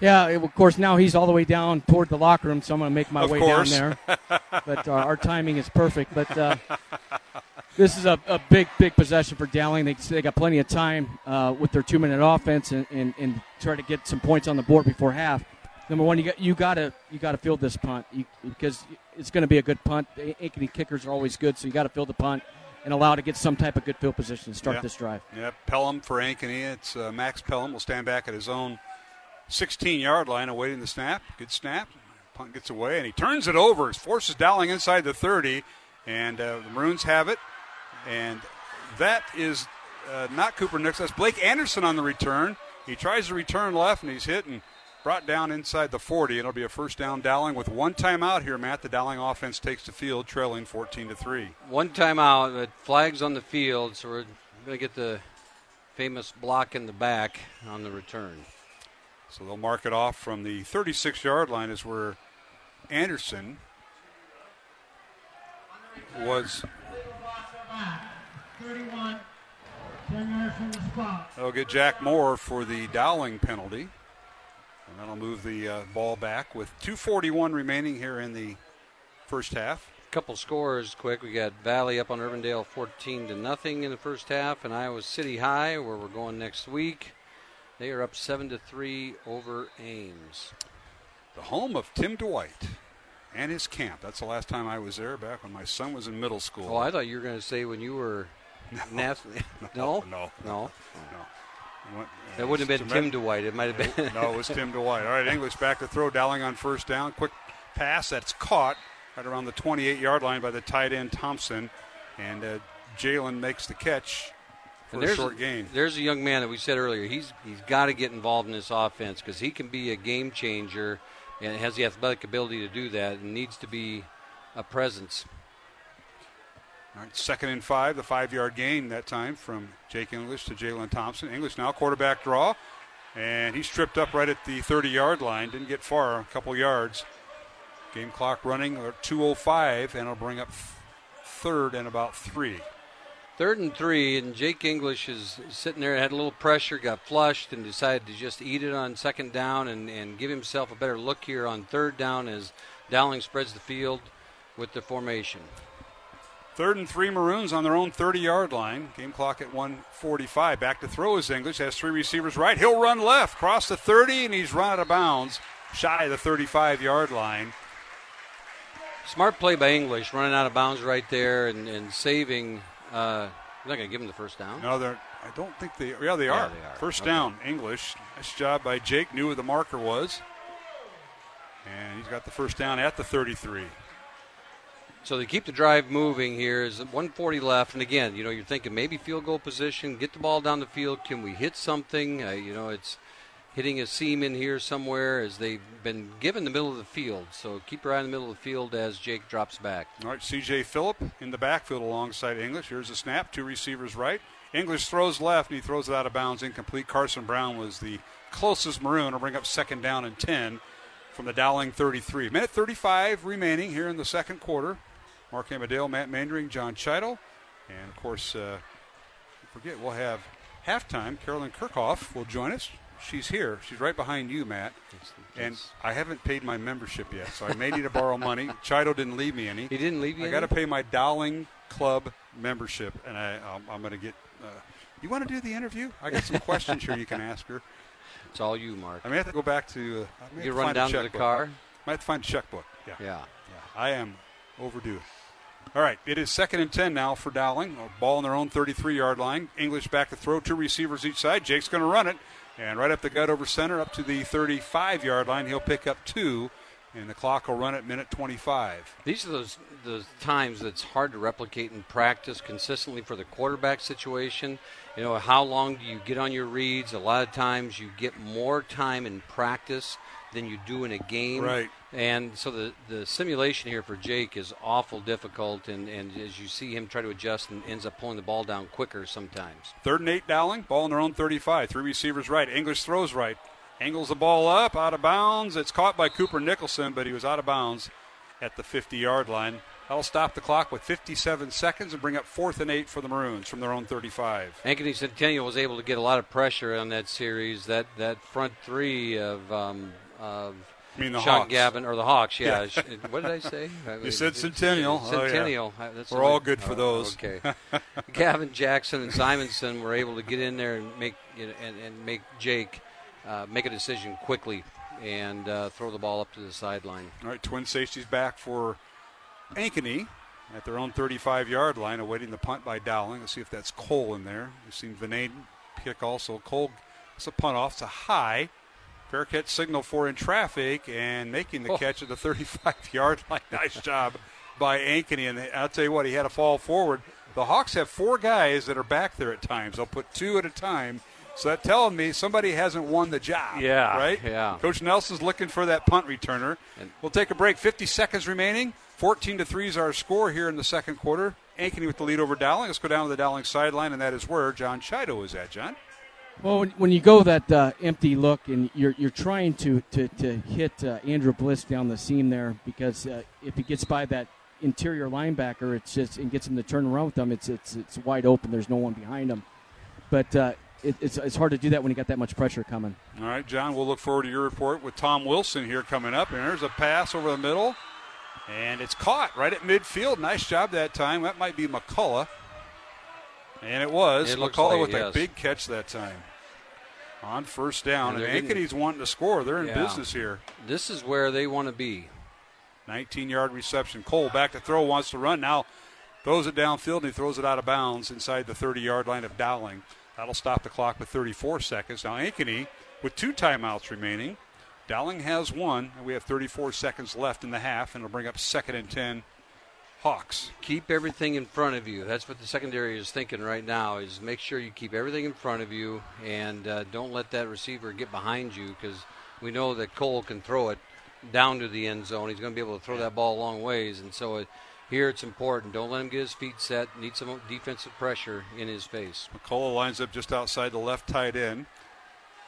Yeah, of course. Now he's all the way down toward the locker room, so I'm going to make my Of way course. down there. but uh, our timing is perfect. But uh, this is a, a big, big possession for Dowling. They, they got plenty of time uh, with their two minute offense and, and, and try to get some points on the board before half. Number one, you got you gotta you gotta field this punt you, because it's going to be a good punt. The Ankeny kickers are always good, so you got to field the punt and allow to get some type of good field position to start Yep. this drive. Yep, Pelham for Ankeny. It's uh, Max Pelham will stand back at his own 16 yard line awaiting the snap. Good snap. Punt gets away and he turns it over. Forces Dowling inside the 30, and uh, the Maroons have it. And that is uh, not Cooper Nix. That's Blake Anderson on the return. He tries to return left and he's hit and brought down inside the 40. It'll be a first down Dowling with one timeout here, Matt. The Dowling offense takes the field, trailing 14 to 3. One timeout, but flags on the field, so we're going to get the famous block in the back on the return. So they'll mark it off from the 36 yard line, is where Anderson was. 31, 10 yards from the spot. They'll get Jack Moore for the Dowling penalty. And that'll move the uh, ball back with 2.41 remaining here in the first half. A couple scores quick. We got Valley up on Urbandale 14 to nothing in the first half, and Iowa City High, where we're going next week, they are up 7 to 3 over Ames. The home of Tim Dwight and his camp. That's the last time I was there, back when my son was in middle school. Oh, I thought you were going to say when you were Nath- no, no, no, no. Went- That wouldn't have been Tim Dwight. It might have been. no, it was Tim Dwight. All right, English back to throw. Dowling on first down. Quick pass that's caught right around the 28 yard line by the tight end Thompson. And uh, Jalen makes the catch for a short gain. There's a young man that we said earlier. He's he's got to get involved in this offense because he can be a game changer and has the athletic ability to do that and needs to be a presence. All right, second and five, the five yard gain that time from Jake English to Jalen Thompson. English now quarterback draw, and he's tripped up right at the 30 yard line. Didn't get far, a couple yards. Game clock running at 2.05, and it'll bring up third and about three. Third and three, and Jake English is sitting there, had a little pressure, got flushed, and decided to just eat it on second down and, and give himself a better look here on third down as Dowling spreads the field with the formation. Third and three Maroons on their own 30 yard line. Game clock at 145. Back to throw is English. Has three receivers right. He'll run left, cross the 30, and he's run out of bounds, shy of the 35 yard line. Smart play by English, running out of bounds right there and, and saving. Uh, you're not going to give him the first down. No, they're. I don't think they. Yeah, they Yeah, are. they are. First Okay. down, English. Nice job by Jake. Knew where the marker was, and he's got the first down at the 33. So they keep the drive moving here. Is 140 left, and again, you know, you're thinking maybe field goal position, get the ball down the field. Can we hit something? Uh, you know, it's hitting a seam in here somewhere as they've been given the middle of the field. So keep your eye in the middle of the field as Jake drops back. All right, C.J. Phillip in the backfield alongside English. Here's a snap. Two receivers right. English throws left, and he throws it out of bounds, incomplete. Carson Brown was the closest Maroon. to bring up second down and 10 from the Dowling 33. Minute 35 remaining here in the second quarter. Mark Amadale, Matt Mandering, John Chido, and of course, uh, forget we'll have halftime. Carolyn Kirchhoff will join us. She's here. She's right behind you, Matt. And I haven't paid my membership yet, so I may need to borrow money. Chido didn't leave me any. He didn't leave you I got to pay my Dowling Club membership, and I, I'm, I'm going to get. Uh, you want to do the interview? I got some questions here you can ask her. It's all you, Mark. I may have to go back to. Uh, You have run down to the car? I might have to find a checkbook. Yeah. Yeah. Yeah. I am overdue. All right, it is second and 10 now for Dowling. A ball on their own 33 yard line. English back to throw, two receivers each side. Jake's going to run it, and right up the gut over center, up to the 35 yard line. He'll pick up two, and the clock will run at minute 25. These are those those times that's hard to replicate in practice consistently for the quarterback situation. You know, how long do you get on your reads? A lot of times you get more time in practice than you do in a game. Right. And so the, the simulation here for Jake is awful difficult, and, and as you see him try to adjust and ends up pulling the ball down quicker sometimes. Third and eight, Dowling. Ball on their own 35. Three receivers right. English throws right. Angles the ball up, out of bounds. It's caught by Cooper Nicholson, but he was out of bounds at the 50 yard line. That'll stop the clock with 57 seconds and bring up fourth and eight for the Maroons from their own 35. Ankeny Centennial was able to get a lot of pressure on that series. That that front three of um, of You mean the Sean Hawks. Gavin or the Hawks? Yeah. Yeah. What did I say? You said Centennial. Oh, yeah. Centennial. Uh, That's We're all good for oh, those. Okay. Gavin Jackson and Simonson were able to get in there and make you know, and, and make Jake uh, make a decision quickly and uh, throw the ball up to the sideline. All right, Twin Safety's back for Ankeny at their own 35 yard line, awaiting the punt by Dowling. Let's see if that's Cole in there. We've seen Vinay kick also. Cole it's a punt off. It's a high. Fair catch signal for in traffic and making the Oh. catch at the 35 yard line. Nice job by Ankeny. And I'll tell you what, he had to fall forward. The Hawks have four guys that are back there at times. They'll put two at a time. So that telling me somebody hasn't won the job. Yeah, Right? yeah. Coach Nelson's looking for that punt returner. We'll take a break. 50 seconds remaining. 14 to 3 is our score here in the second quarter. Ankeny with the lead over Dowling. Let's go down to the Dowling sideline, and that is where John Chido is at, John. Well, when, when you go that uh, empty look and you're you're trying to to, to hit uh, Andrew Bliss down the seam there because uh, if he gets by that interior linebacker, it's just and gets him to turn around with them, it's it's it's wide open. There's no one behind him, but uh, it, it's it's hard to do that when you got that much pressure coming. All right, John, we'll look forward to your report with Tom Wilson here coming up. And there's a pass over the middle, and it's caught right at midfield. Nice job that time. That might be McCullough. And it was. It McCullough like with it, a big catch that time. On first down. And And, Ankeny's wanting to score. They're in Yeah. business here. This is where they want to be. 19 yard reception. Cole back to throw, wants to run. Now throws it downfield and he throws it out of bounds inside the 30 yard line of Dowling. That'll stop the clock with 34 seconds. Now Ankeny with two timeouts remaining. Dowling has one, and we have 34 seconds left in the half, and it'll bring up second and 10 Hawks. Keep everything in front of you. That's what the secondary is thinking right now. Is make sure you keep everything in front of you and uh, don't let that receiver get behind you because we know that Cole can throw it down to the end zone. He's going to be able to throw that ball a long ways, and so it, here it's important. Don't let him get his feet set. Need some defensive pressure in his face. McCullough lines up just outside the left tight end.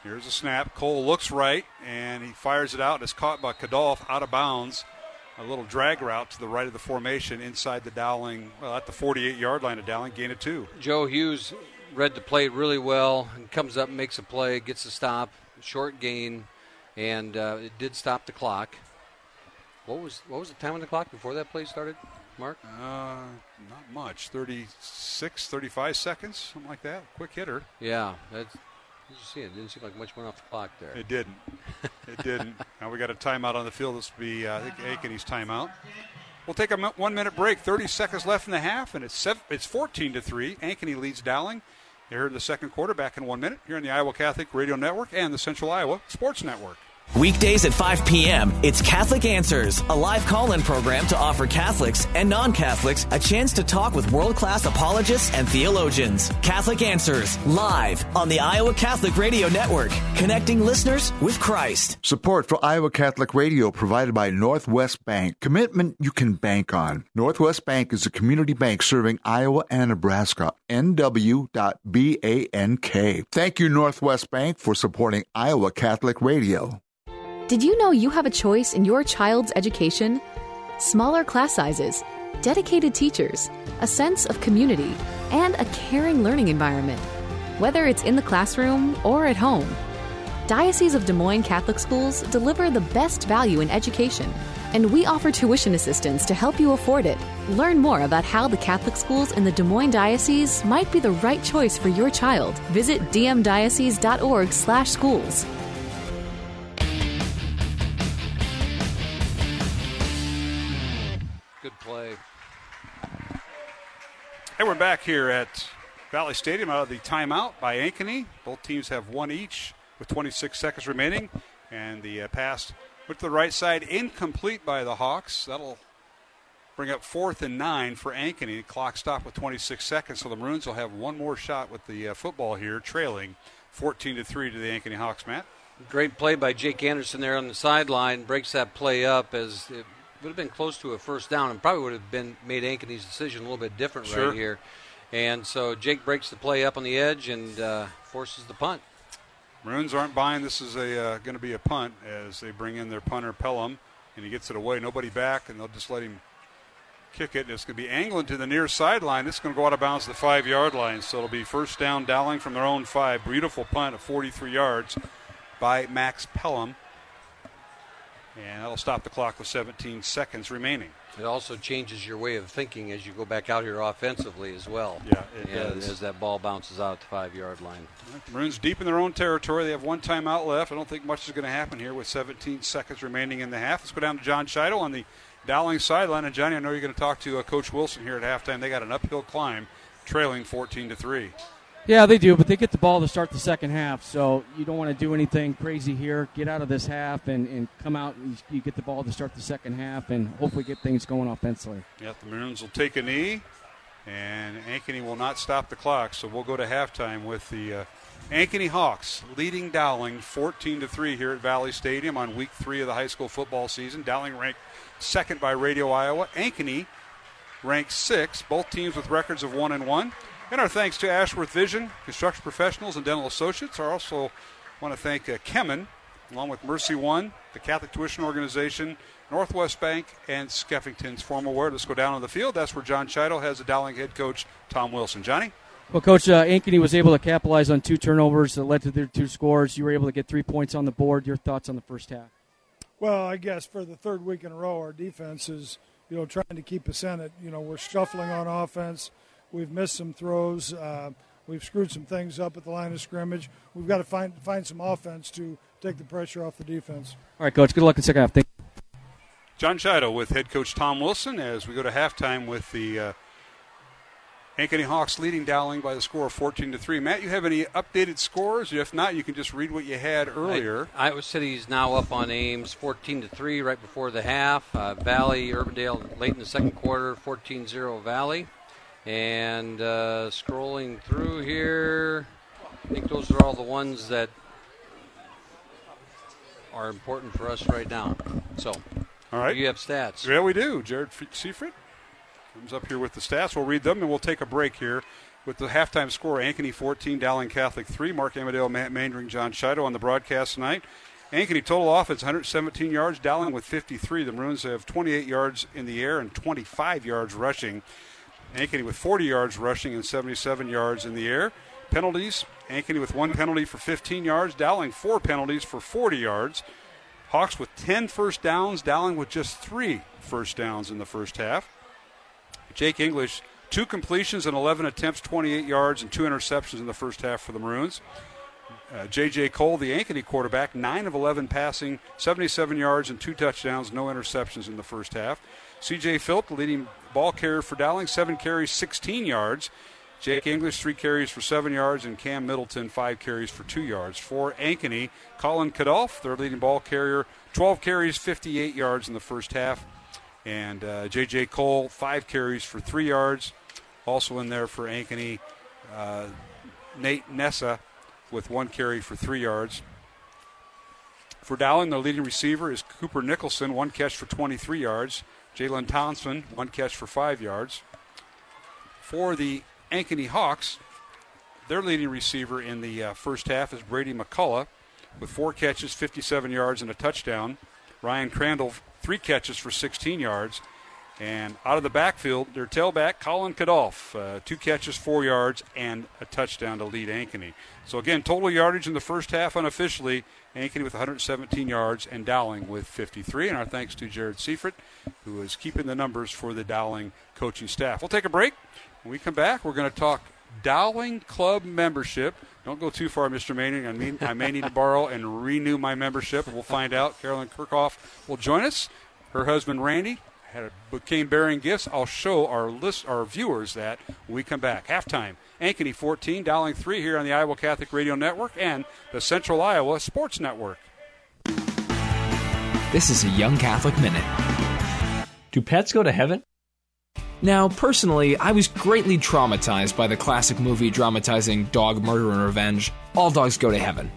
Here's a snap. Cole looks right, and he fires it out. And it's caught by Kadolf out of bounds. A little drag route to the right of the formation inside the Dowling, well, at the 48 yard line of Dowling, gain of two. Joe Hughes read the play really well and comes up and makes a play, gets a stop, short gain, and uh, it did stop the clock. What was what was the time on the clock before that play started, Mark? Uh, not much. 36, 35 seconds, something like that. Quick hitter. Yeah, that's. Did you see it? Didn't seem like much went off the clock there. It didn't. It didn't. Now we got a timeout on the field. This will be, uh, I think, timeout. We'll take a one minute break. 30 seconds left in the half, and it's it's 14 to 3. Ankeny leads Dowling. You're in the second quarter, back in one minute, here on the Iowa Catholic Radio Network and the Central Iowa Sports Network. Weekdays at 5 p.m., it's Catholic Answers, a live call in program to offer Catholics and non Catholics a chance to talk with world class apologists and theologians. Catholic Answers, live on the Iowa Catholic Radio Network, connecting listeners with Christ. Support for Iowa Catholic Radio provided by Northwest Bank. Commitment you can bank on. Northwest Bank is a community bank serving Iowa and Nebraska. NW.BANK. Thank you, Northwest Bank, for supporting Iowa Catholic Radio. Did you know you have a choice in your child's education? Smaller class sizes, dedicated teachers, a sense of community, and a caring learning environment, whether it's in the classroom or at home. Diocese of Des Moines Catholic Schools deliver the best value in education, and we offer tuition assistance to help you afford it. Learn more about how the Catholic schools in the Des Moines Diocese might be the right choice for your child. Visit dmdiocese.org/schools. Hey, we're back here at Valley Stadium out of the timeout by Ankeny. Both teams have one each with 26 seconds remaining. And the uh, pass went to the right side, incomplete by the Hawks. That'll bring up fourth and nine for Ankeny. Clock stopped with 26 seconds, so the Maroons will have one more shot with the uh, football here, trailing 14 to 3 to the Ankeny Hawks, Matt. Great play by Jake Anderson there on the sideline. Breaks that play up as it would have been close to a first down and probably would have been made Ankeny's decision a little bit different Sure. right here. And so Jake breaks the play up on the edge and uh, forces the punt. Maroons aren't buying this is a uh, going to be a punt as they bring in their punter Pelham, and he gets it away. Nobody back, and they'll just let him kick it. And it's going to be angling to the near sideline. This is going to go out of bounds to the five yard line. So it'll be first down, Dowling from their own five. Beautiful punt of 43 yards by Max Pelham. And that'll stop the clock with 17 seconds remaining. It also changes your way of thinking as you go back out here offensively as well. Yeah, it And does. As that ball bounces out the five yard line. Maroons deep in their own territory. They have one timeout left. I don't think much is going to happen here with 17 seconds remaining in the half. Let's go down to John Scheidel on the Dowling sideline. And Johnny, I know you're going to talk to uh, Coach Wilson here at halftime. They got an uphill climb, trailing 14 to three. Yeah, they do, but they get the ball to start the second half, so you don't want to do anything crazy here. Get out of this half and, and come out and you, get the ball to start the second half and hopefully get things going offensively. Yep, the Maroons will take a knee, and Ankeny will not stop the clock. So we'll go to halftime with the uh, Ankeny Hawks leading Dowling 14 to three here at Valley Stadium on week three of the high school football season. Dowling ranked second by Radio Iowa. Ankeny ranked sixth. Both teams with records of one and one. And our thanks to Ashworth Vision, construction professionals, and dental associates. I also want to thank uh, Kemin, along with Mercy One, the Catholic Tuition Organization, Northwest Bank, and Skeffington's Formal Wear. Let's go down on the field. That's where John Scheidel has the Dowling head coach, Tom Wilson. Johnny? Well, Coach uh, Ankeny was able to capitalize on two turnovers that led to their two scores. You were able to get three points on the board. Your thoughts on the first half? Well, I guess for the third week in a row, our defense is, you know, trying to keep us in it. You know, we're shuffling on offense. We've missed some throws. Uh, we've screwed some things up at the line of scrimmage. We've got to find find some offense to take the pressure off the defense. All right, Coach. Good luck in the second half. Thank you. John Scheidel with head coach Tom Wilson as we go to halftime with the uh, Ankeny Hawks leading Dowling by the score of 14 to 3. Matt, you have any updated scores? If not, you can just read what you had earlier. I, Iowa City's now up on Ames 14 to 3 right before the half. Uh, Valley, Urbandale late in the second quarter 14 0 Valley. And uh, scrolling through here, I think those are all the ones that are important for us right now. So, All right. you have stats. Yeah, we do. Jared Seifert comes up here with the stats. We'll read them and we'll take a break here with the halftime score Ankeny 14, Dowling Catholic 3. Mark Amadale, Matt Mandring, John Chido on the broadcast tonight. Ankeny total offense 117 yards, Dowling with 53. The Maroons have 28 yards in the air and 25 yards rushing. Ankeny with 40 yards rushing and 77 yards in the air. Penalties Ankeny with one penalty for 15 yards, Dowling four penalties for 40 yards. Hawks with 10 first downs, Dowling with just three first downs in the first half. Jake English, two completions and 11 attempts, 28 yards, and two interceptions in the first half for the Maroons. Uh, J.J. Cole, the Ankeny quarterback, 9 of 11 passing, 77 yards, and two touchdowns, no interceptions in the first half. C.J. Phillip, the leading ball carrier for Dowling, 7 carries, 16 yards. Jake English, 3 carries for 7 yards, and Cam Middleton, 5 carries for 2 yards. For Ankeny, Colin Kadolf, their leading ball carrier, 12 carries, 58 yards in the first half. And uh, J.J. Cole, 5 carries for 3 yards. Also in there for Ankeny, uh, Nate Nessa with one carry for three yards. For Dowling, their leading receiver is Cooper Nicholson, one catch for 23 yards. Jalen Thompson, one catch for five yards. For the Ankeny Hawks, their leading receiver in the uh, first half is Brady McCullough with four catches, 57 yards, and a touchdown. Ryan Crandall, three catches for 16 yards. And out of the backfield, their tailback, Colin Kadolf, uh, two catches, four yards, and a touchdown to lead Ankeny. So again, total yardage in the first half unofficially, Ankeny with 117 yards and Dowling with 53. And our thanks to Jared Seifert, who is keeping the numbers for the Dowling coaching staff. We'll take a break. When we come back, we're going to talk Dowling Club membership. Don't go too far, Mr. Manning. I mean, I may need to borrow and renew my membership. We'll find out. Carolyn Kirchhoff will join us. Her husband Randy had a, came bearing gifts. I'll show our list, our viewers that when we come back. Halftime. Ankeny 14, Dowling 3 here on the Iowa Catholic Radio Network and the Central Iowa Sports Network. This is a Young Catholic Minute. Do pets go to heaven? Now, personally, I was greatly traumatized by the classic movie dramatizing dog murder and revenge All Dogs Go to Heaven.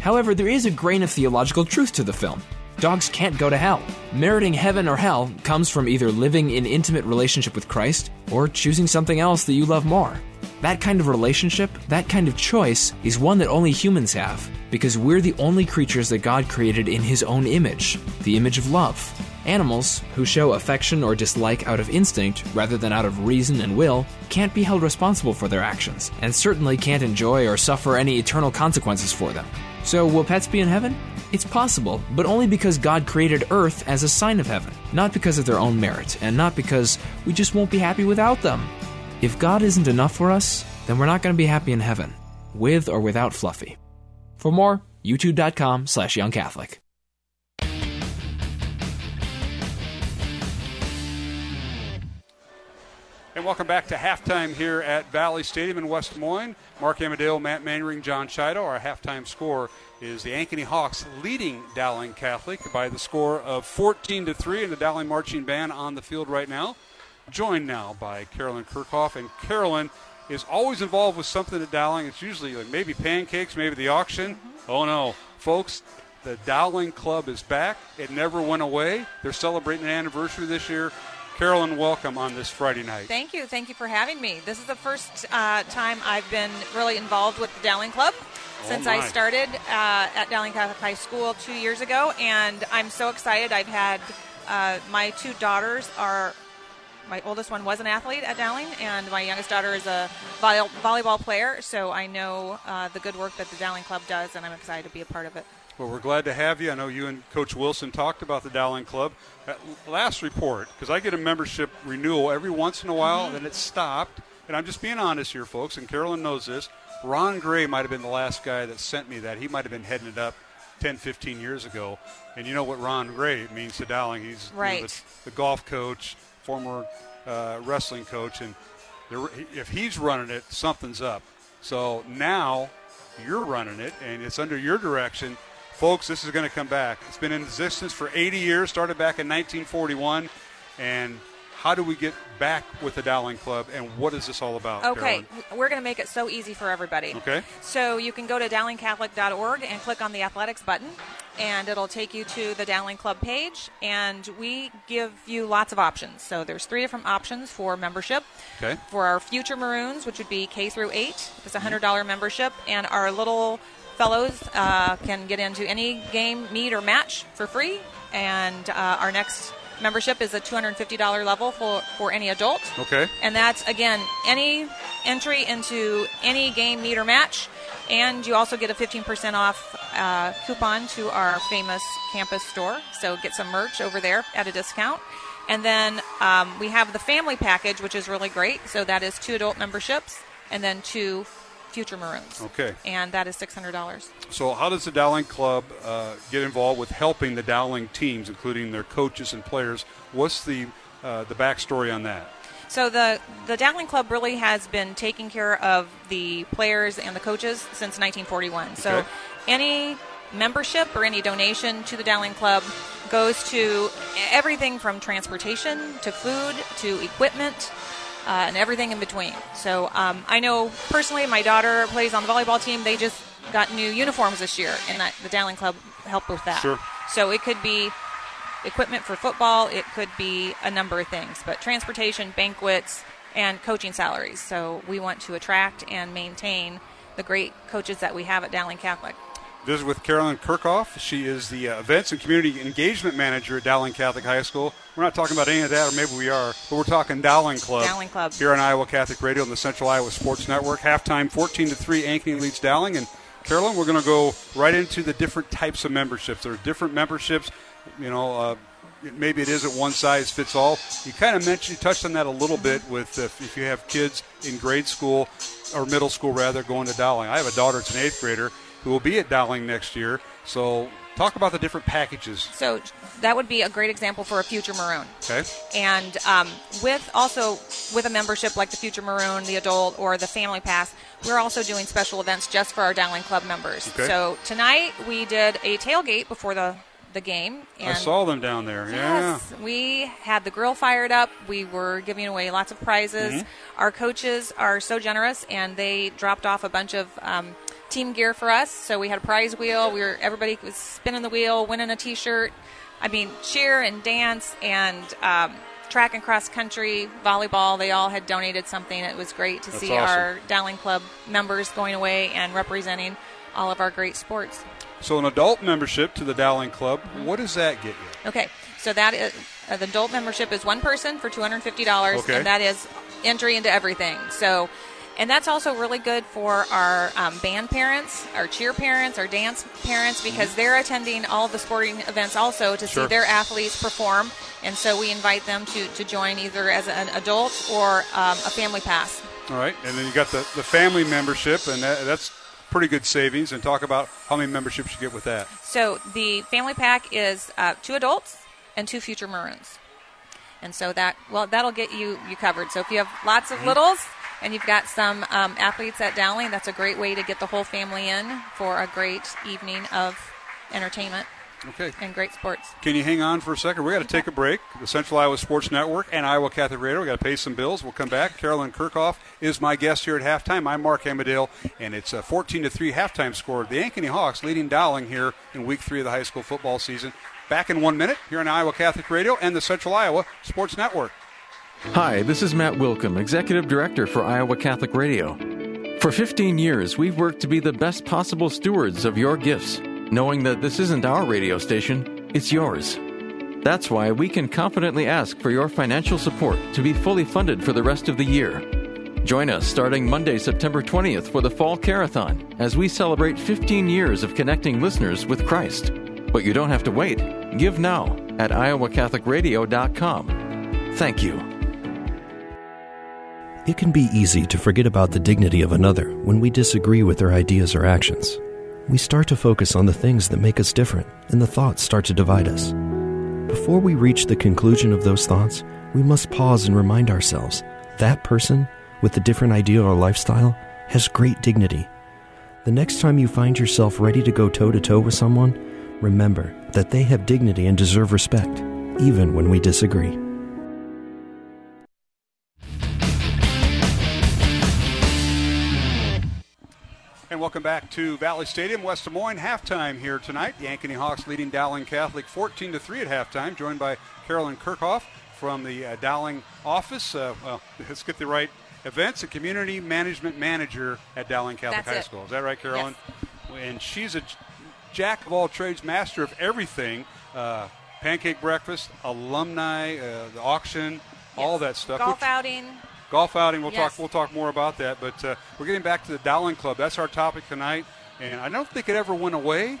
However, there is a grain of theological truth to the film. Dogs can't go to hell. Meriting heaven or hell comes from either living in intimate relationship with Christ or choosing something else that you love more. That kind of relationship, that kind of choice, is one that only humans have, because we're the only creatures that God created in His own image, the image of love. Animals, who show affection or dislike out of instinct rather than out of reason and will, can't be held responsible for their actions, and certainly can't enjoy or suffer any eternal consequences for them. So, will pets be in heaven? It's possible, but only because God created Earth as a sign of heaven, not because of their own merit, and not because we just won't be happy without them. If God isn't enough for us, then we're not going to be happy in heaven, with or without Fluffy. For more, youtube.com slash youngcatholic. And welcome back to halftime here at Valley Stadium in West Des Moines. Mark Amadale, Matt Mannering, John Chido. Our halftime score is the Ankeny Hawks leading Dowling Catholic by the score of 14 to 3 and the Dowling Marching Band on the field right now. Joined now by Carolyn Kirchhoff. And Carolyn is always involved with something at Dowling. It's usually like maybe pancakes, maybe the auction. Oh no, folks, the Dowling Club is back. It never went away. They're celebrating an anniversary this year. Carolyn, welcome on this Friday night. Thank you. Thank you for having me. This is the first uh, time I've been really involved with the Dowling Club since I started uh, at Dowling Catholic High School two years ago, and I'm so excited. I've had uh, my two daughters are. My oldest one was an athlete at Dowling, and my youngest daughter is a volley- volleyball player. So I know uh, the good work that the Dowling Club does, and I'm excited to be a part of it. Well, we're glad to have you. I know you and Coach Wilson talked about the Dowling Club. Last report, because I get a membership renewal every once in a while, and it stopped. And I'm just being honest here, folks, and Carolyn knows this. Ron Gray might have been the last guy that sent me that. He might have been heading it up 10, 15 years ago. And you know what Ron Gray means to Dowling. He's you know, the, the golf coach, former uh, wrestling coach. And the, if he's running it, something's up. So now you're running it, and it's under your direction. Folks, this is going to come back. It's been in existence for 80 years, started back in 1941. And how do we get back with the Dowling Club, and what is this all about? Okay, Carolyn? we're going to make it so easy for everybody. Okay. So you can go to dowlingcatholic.org and click on the athletics button, and it'll take you to the Dowling Club page. And we give you lots of options. So there's three different options for membership. Okay. For our future Maroons, which would be K through eight, it's a hundred dollar membership, and our little fellows uh, can get into any game, meet, or match for free. And uh, our next membership is a $250 level for, for any adult. Okay. And that's, again, any entry into any game, meet, or match. And you also get a 15% off uh, coupon to our famous campus store. So get some merch over there at a discount. And then um, we have the family package, which is really great. So that is two adult memberships and then two future Maroons. Okay. And that is $600. So, how does the Dowling Club uh, get involved with helping the Dowling teams, including their coaches and players? What's the uh, the backstory on that? So the the Dowling Club really has been taking care of the players and the coaches since 1941. So any membership or any donation to the Dowling Club goes to everything from transportation to food to equipment. Uh, and everything in between. So um, I know personally, my daughter plays on the volleyball team. They just got new uniforms this year, and that the Dowling Club helped with that. Sure. So it could be equipment for football. It could be a number of things, but transportation, banquets, and coaching salaries. So we want to attract and maintain the great coaches that we have at Dowling Catholic. Visit with Carolyn Kirchhoff. She is the uh, Events and Community Engagement Manager at Dowling Catholic High School. We're not talking about any of that, or maybe we are, but we're talking Dowling Club. Dowling Club. Here on Iowa Catholic Radio on the Central Iowa Sports Network. Halftime 14 to 3, Ankeny leads Dowling. And Carolyn, we're going to go right into the different types of memberships. There are different memberships. You know, uh, maybe it isn't one size fits all. You kind of mentioned, you touched on that a little bit with if, if you have kids in grade school or middle school rather going to Dowling. I have a daughter it's an eighth grader who will be at Dowling next year. So talk about the different packages. So that would be a great example for a future maroon. Okay. And um, with also with a membership like the Future Maroon, the Adult, or the Family Pass, we're also doing special events just for our Dowling Club members. Okay. So tonight we did a tailgate before the the game. And I saw them down there. Yeah. Yes, we had the grill fired up. We were giving away lots of prizes. Mhm. Our coaches are so generous, and they dropped off a bunch of um, team gear for us. So we had a prize wheel. We were everybody was spinning the wheel, winning a T-shirt. I mean, cheer and dance and. Um, Track and cross country, volleyball, they all had donated something. It was great to That's see awesome. our Dowling Club members going away and representing all of our great sports. So an adult membership to the Dowling Club, what does that get you? Okay, so that is uh, the adult membership is one person for two hundred fifty dollars, Okay. and that is entry into everything. So, and that's also really good for our um, band parents, our cheer parents, our dance parents, because they're attending all the sporting events also to Sure. see their athletes perform, and so we invite them to to join either as an adult or um, a family pass. All right, and then you got the, the family membership, and that, that's pretty good savings. And talk about how many memberships you get with that. So the family pack is uh, two adults and two future Maroons, and so that well that'll get you you covered. So if you have lots of littles and you've got some um, athletes at Dowling, that's a great way to get the whole family in for a great evening of entertainment Okay. and great sports. Can you hang on for a second? We got to take a break. The Central Iowa Sports Network and Iowa Catholic Radio. We got to pay some bills. We'll come back. Carolyn Kirchhoff is my guest here at halftime. I'm Mark Amadale, and it's a 14 to three halftime score. The Ankeny Hawks leading Dowling here in Week Three of the high school football season. Back in one minute here on Iowa Catholic Radio and the Central Iowa Sports Network. Hi, this is Matt Wilkham, Executive Director for Iowa Catholic Radio. For 15 years, we've worked to be the best possible stewards of your gifts, knowing that this isn't our radio station, it's yours. That's why we can confidently ask for your financial support to be fully funded for the rest of the year. Join us starting Monday, September 20th for the Fall Carathon as we celebrate 15 years of connecting listeners with Christ. But you don't have to wait. Give now at iowacatholicradio.com. Thank you. It can be easy to forget about the dignity of another when we disagree with their ideas or actions. We start to focus on the things that make us different, and the thoughts start to divide us. Before we reach the conclusion of those thoughts, we must pause and remind ourselves that person with a different idea or lifestyle has great dignity. The next time you find yourself ready to go toe to toe with someone, remember that they have dignity and deserve respect, even when we disagree. And welcome back to Valley Stadium, West Des Moines. Halftime here tonight. The Ankeny Hawks leading Dowling Catholic 14 to 3 at halftime, joined by Carolyn Kirchhoff from the uh, Dowling office. Uh, well, let's get the right events and community management manager at Dowling Catholic That's High it. School. Is that right, Carolyn? Yes. And she's a jack of all trades, master of everything uh, pancake breakfast, alumni, uh, the auction, all that stuff. Golf Which- outing. Golf outing. We'll Yes. talk. We'll talk more about that. But uh, we're getting back to the Dowling Club. That's our topic tonight. And I don't think it ever went away,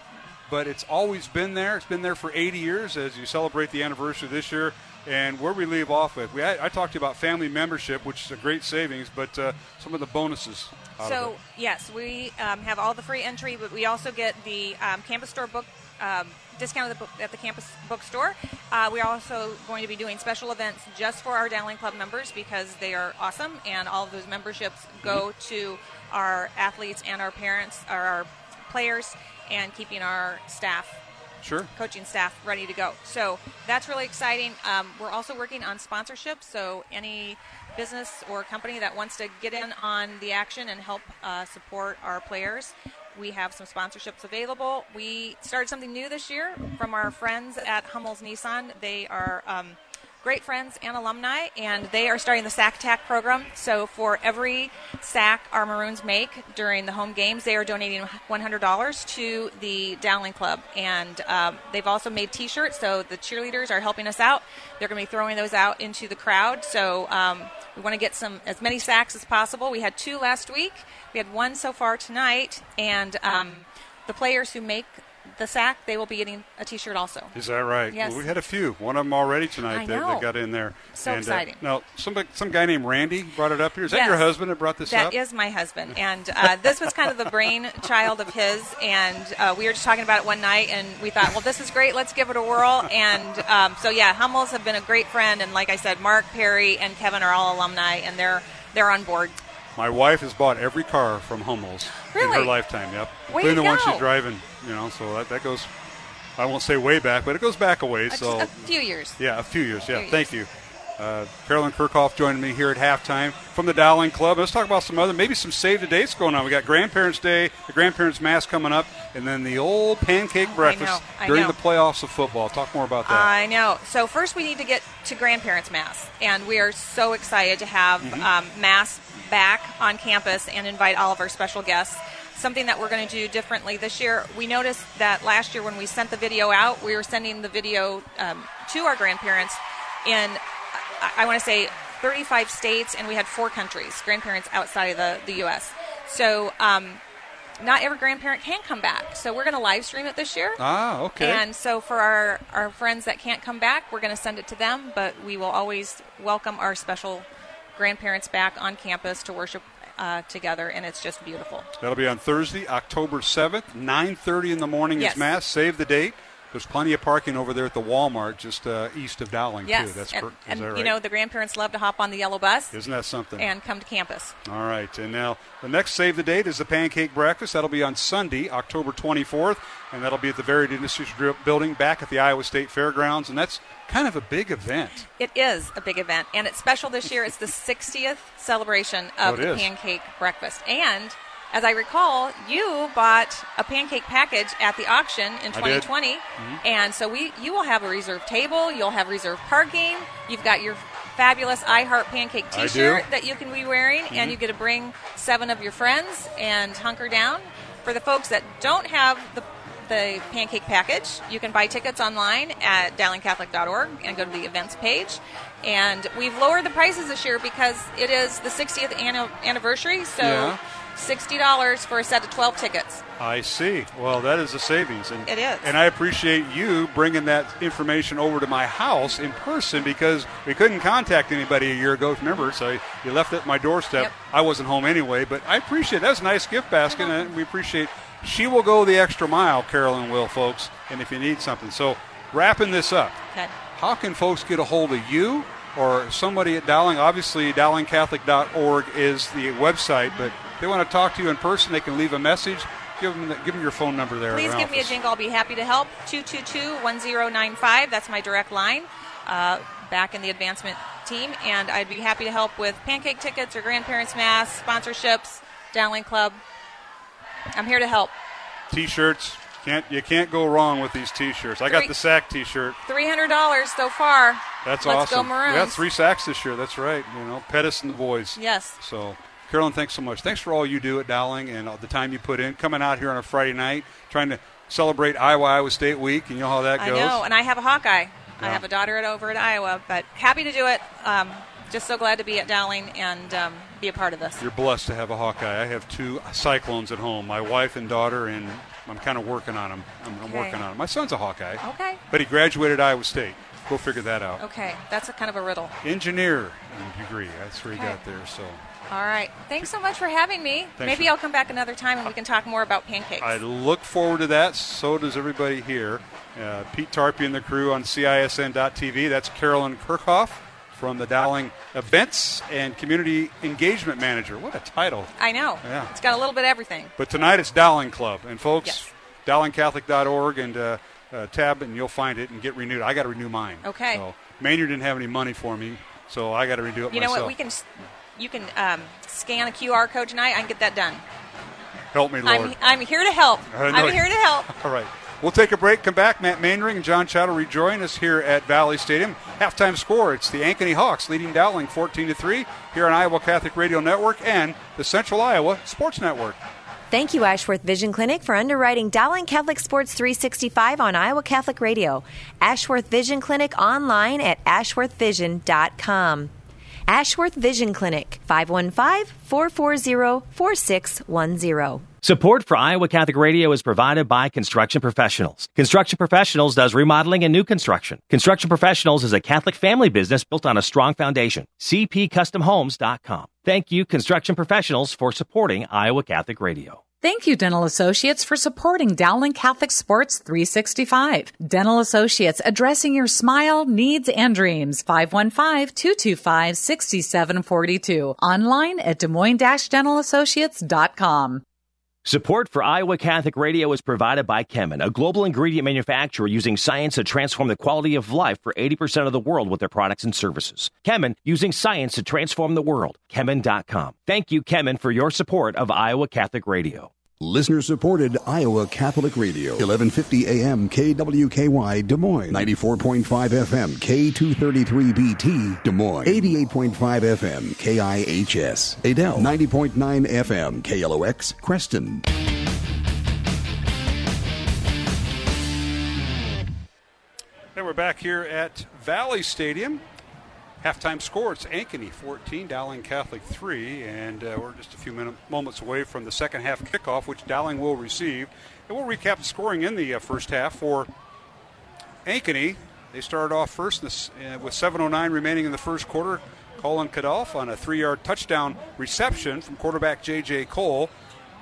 but it's always been there. It's been there for 80 years as you celebrate the anniversary this year. And where we leave off with, we I, I talked to you about family membership, which is a great savings, but uh, some of the bonuses. So yes, we um, have all the free entry, but we also get the um, campus store book um, discount at the, book, at the campus bookstore. Uh, we're also going to be doing special events just for our Dowling Club members because they are awesome, and all of those memberships go to our athletes and our parents, or our players, and keeping our staff Sure. coaching staff ready to go. So that's really exciting. Um, we're also working on sponsorship. So any business or company that wants to get in on the action and help uh, support our players, we have some sponsorships available. We started something new this year from our friends at Hummel's Nissan. They are. Um, great friends and alumni, and they are starting the Sack Attack program. So for every sack our Maroons make during the home games, they are donating $100 to the Dowling Club. And um, they've also made T-shirts, so the cheerleaders are helping us out. They're going to be throwing those out into the crowd. So um, we want to get some as many sacks as possible. We had two last week. We had one so far tonight, and um, the players who make the sack, they will be getting a T-shirt also. Is that right? Yes. Well, we had a few. One of them already tonight that, that got in there. So and, uh, exciting. now, somebody, some guy named Randy brought it up here. Is that your husband that brought this That up? is my husband, and uh, this was kind of the brainchild of his. And uh, we were just talking about it one night, and we thought, well, this is great. Let's give it a whirl. And um, so, yeah, Hummels have been a great friend, and like I said, Mark Perry and Kevin are all alumni, and they're they're on board. My wife has bought every car from Hummels in her lifetime. Yep, Way including the one she's driving. You know, so that, that goes. I won't say way back, but it goes back a ways. Uh, So a few years. yeah, a few years. Yeah, Few thank you. Uh, Carolyn Kirchhoff joining me here at halftime from the Dowling Club. Let's talk about some other, maybe some save the dates going on. We got Grandparents' Day, the Grandparents' Mass coming up, and then the old pancake breakfast know, I during know. the playoffs of football. Talk more about that. I know. So first, we need to get to Grandparents Mass, and we are so excited to have Mhm. um, Mass back on campus and invite all of our special guests. something that we're going to do differently this year. We noticed that last year when we sent the video out, we were sending the video um, to our grandparents in, I, I want to say, 35 states, and we had four countries, grandparents outside of the, the U.S. So um, not every grandparent can come back. So we're going to live stream it this year. Ah, okay. And so for our, our friends that can't come back, we're going to send it to them, but we will always welcome our special grandparents back on campus to worship uh, together, and it's just beautiful. That'll be on Thursday, October 7th, 9.30 in the morning Yes. is Mass. Save the date. There's plenty of parking over there at the Walmart just uh, east of Dowling, Yes, too. That's and, is and that right? you know the grandparents love to hop on the yellow bus Isn't that something? and come to campus. All right, and now the next save the date is the pancake breakfast. That'll be on Sunday, October 24th, and that'll be at the Varied Industries Building back at the Iowa State Fairgrounds, and that's kind of a big event. It is a big event, and it's special this year. It's the 60th celebration of Oh, the is. pancake breakfast. And as I recall, you bought a pancake package at the auction in I did. 2020, Mhm. and so we you will have a reserved table, you'll have reserved parking, you've got your fabulous I Heart Pancake T-shirt that you can be wearing, Mhm. and you get to bring seven of your friends and hunker down. For the folks that don't have the the pancake package. You can buy tickets online at dowlingcatholic.org and go to the events page. And we've lowered the prices this year because it is the 60th anno- anniversary, so Yeah. $60 for a set of 12 tickets. I see. Well, that is a savings, and It is. And I appreciate you bringing that information over to my house in person because we couldn't contact anybody a year ago. Remember, so you left it at my doorstep. I wasn't home anyway, but I appreciate that's a nice gift basket, and we appreciate. She will go the extra mile, Carolyn will, folks. And if you need something, so wrapping this up, Okay. how can folks get a hold of you or somebody at Dowling? Obviously, dowlingcatholic.org is the website, but they want to talk to you in person, they can leave a message. Give them, the, give them your phone number there. Please give me a jingle. I'll be happy to help. 222-1095. That's my direct line. Uh, back in the advancement team, and I'd be happy to help with pancake tickets or grandparents mass sponsorships, Dowling Club. I'm here to help. T-shirts. Can't you can't go wrong with these T-shirts. I got the sack T-shirt. Three hundred dollars so far. That's Let's awesome. go Maroons. Yeah, three sacks this year. That's right. You know, Pettis and the boys. Yes. So, Carolyn, thanks so much. Thanks for all you do at Dowling and all the time you put in. Coming out here on a Friday night, trying to celebrate Iowa Iowa State week, and you know how that goes. I know, and I have a Hawkeye. I have a daughter at over at Iowa, but happy to do it. Um, just so glad to be at Dowling and um, be a part of this. You're blessed to have a Hawkeye. I have two Cyclones at home, my wife and daughter, and I'm kind of working on them. I'm, I'm Okay. working on them. My son's a Hawkeye. Okay. But he graduated Iowa State. Go figure that out. Okay, that's a kind of a riddle. Engineer degree. That's where he got there. So All right. Thanks so much for having me. Thanks Maybe I'll come back another time and we can talk more about pancakes. I look forward to that. So does everybody here. Uh, Pete Tarpey and the crew on CISN.TV. That's Carolyn Kirchhoff from the Dowling Events and Community Engagement Manager. What a title. I know. Yeah. It's got a little bit of everything. But tonight it's Dowling Club. And folks, Yes. dowlingcatholic.org and uh, uh, tab and you'll find it and get renewed. I got to renew mine. Okay. So Maynard didn't have any money for me, so I got to redo it You know what? We can. S- You can um, scan a QR code tonight. I can get that done. Help me, Lord. I'm, I'm here to help. I know I'm you- here to help. All right. We'll take a break, come back. Matt Mainring and John Chido rejoin us here at Valley Stadium. Halftime score, it's the Ankeny Hawks leading Dowling 14 to 3 here on Iowa Catholic Radio Network and the Central Iowa Sports Network. Thank you, Ashworth Vision Clinic, for underwriting Dowling Catholic Sports 365 on Iowa Catholic Radio. Ashworth Vision Clinic online at ashworthvision.com. Ashworth Vision Clinic, 515 440 4610. Support for Iowa Catholic Radio is provided by Construction Professionals. Construction Professionals does remodeling and new construction. Construction Professionals is a Catholic family business built on a strong foundation. CPCustomHomes.com. Thank you, Construction Professionals, for supporting Iowa Catholic Radio. Thank you, Dental Associates, for supporting Dowling Catholic Sports 365. Dental Associates addressing your smile, needs, and dreams. 515-225-6742. Online at Des Moines-DentalAssociates.com. Support for Iowa Catholic Radio is provided by Kemin, a global ingredient manufacturer using science to transform the quality of life for 80% of the world with their products and services. Kemin, using science to transform the world. Kemin.com. Thank you, Kemin, for your support of Iowa Catholic Radio. Listener supported Iowa Catholic Radio. 1150 AM KWKY Des Moines. 94.5 FM K233BT Des Moines. 88.5 FM KIHS. Adel. 90.9 FM KLOX Creston. And we're back here at Valley Stadium. Halftime score, it's Ankeny 14, Dowling Catholic 3, and uh, we're just a few minute, moments away from the second half kickoff, which Dowling will receive. And we'll recap the scoring in the uh, first half for Ankeny. They started off first this, uh, with 7.09 remaining in the first quarter. Colin Kadolf on a three yard touchdown reception from quarterback J.J. Cole.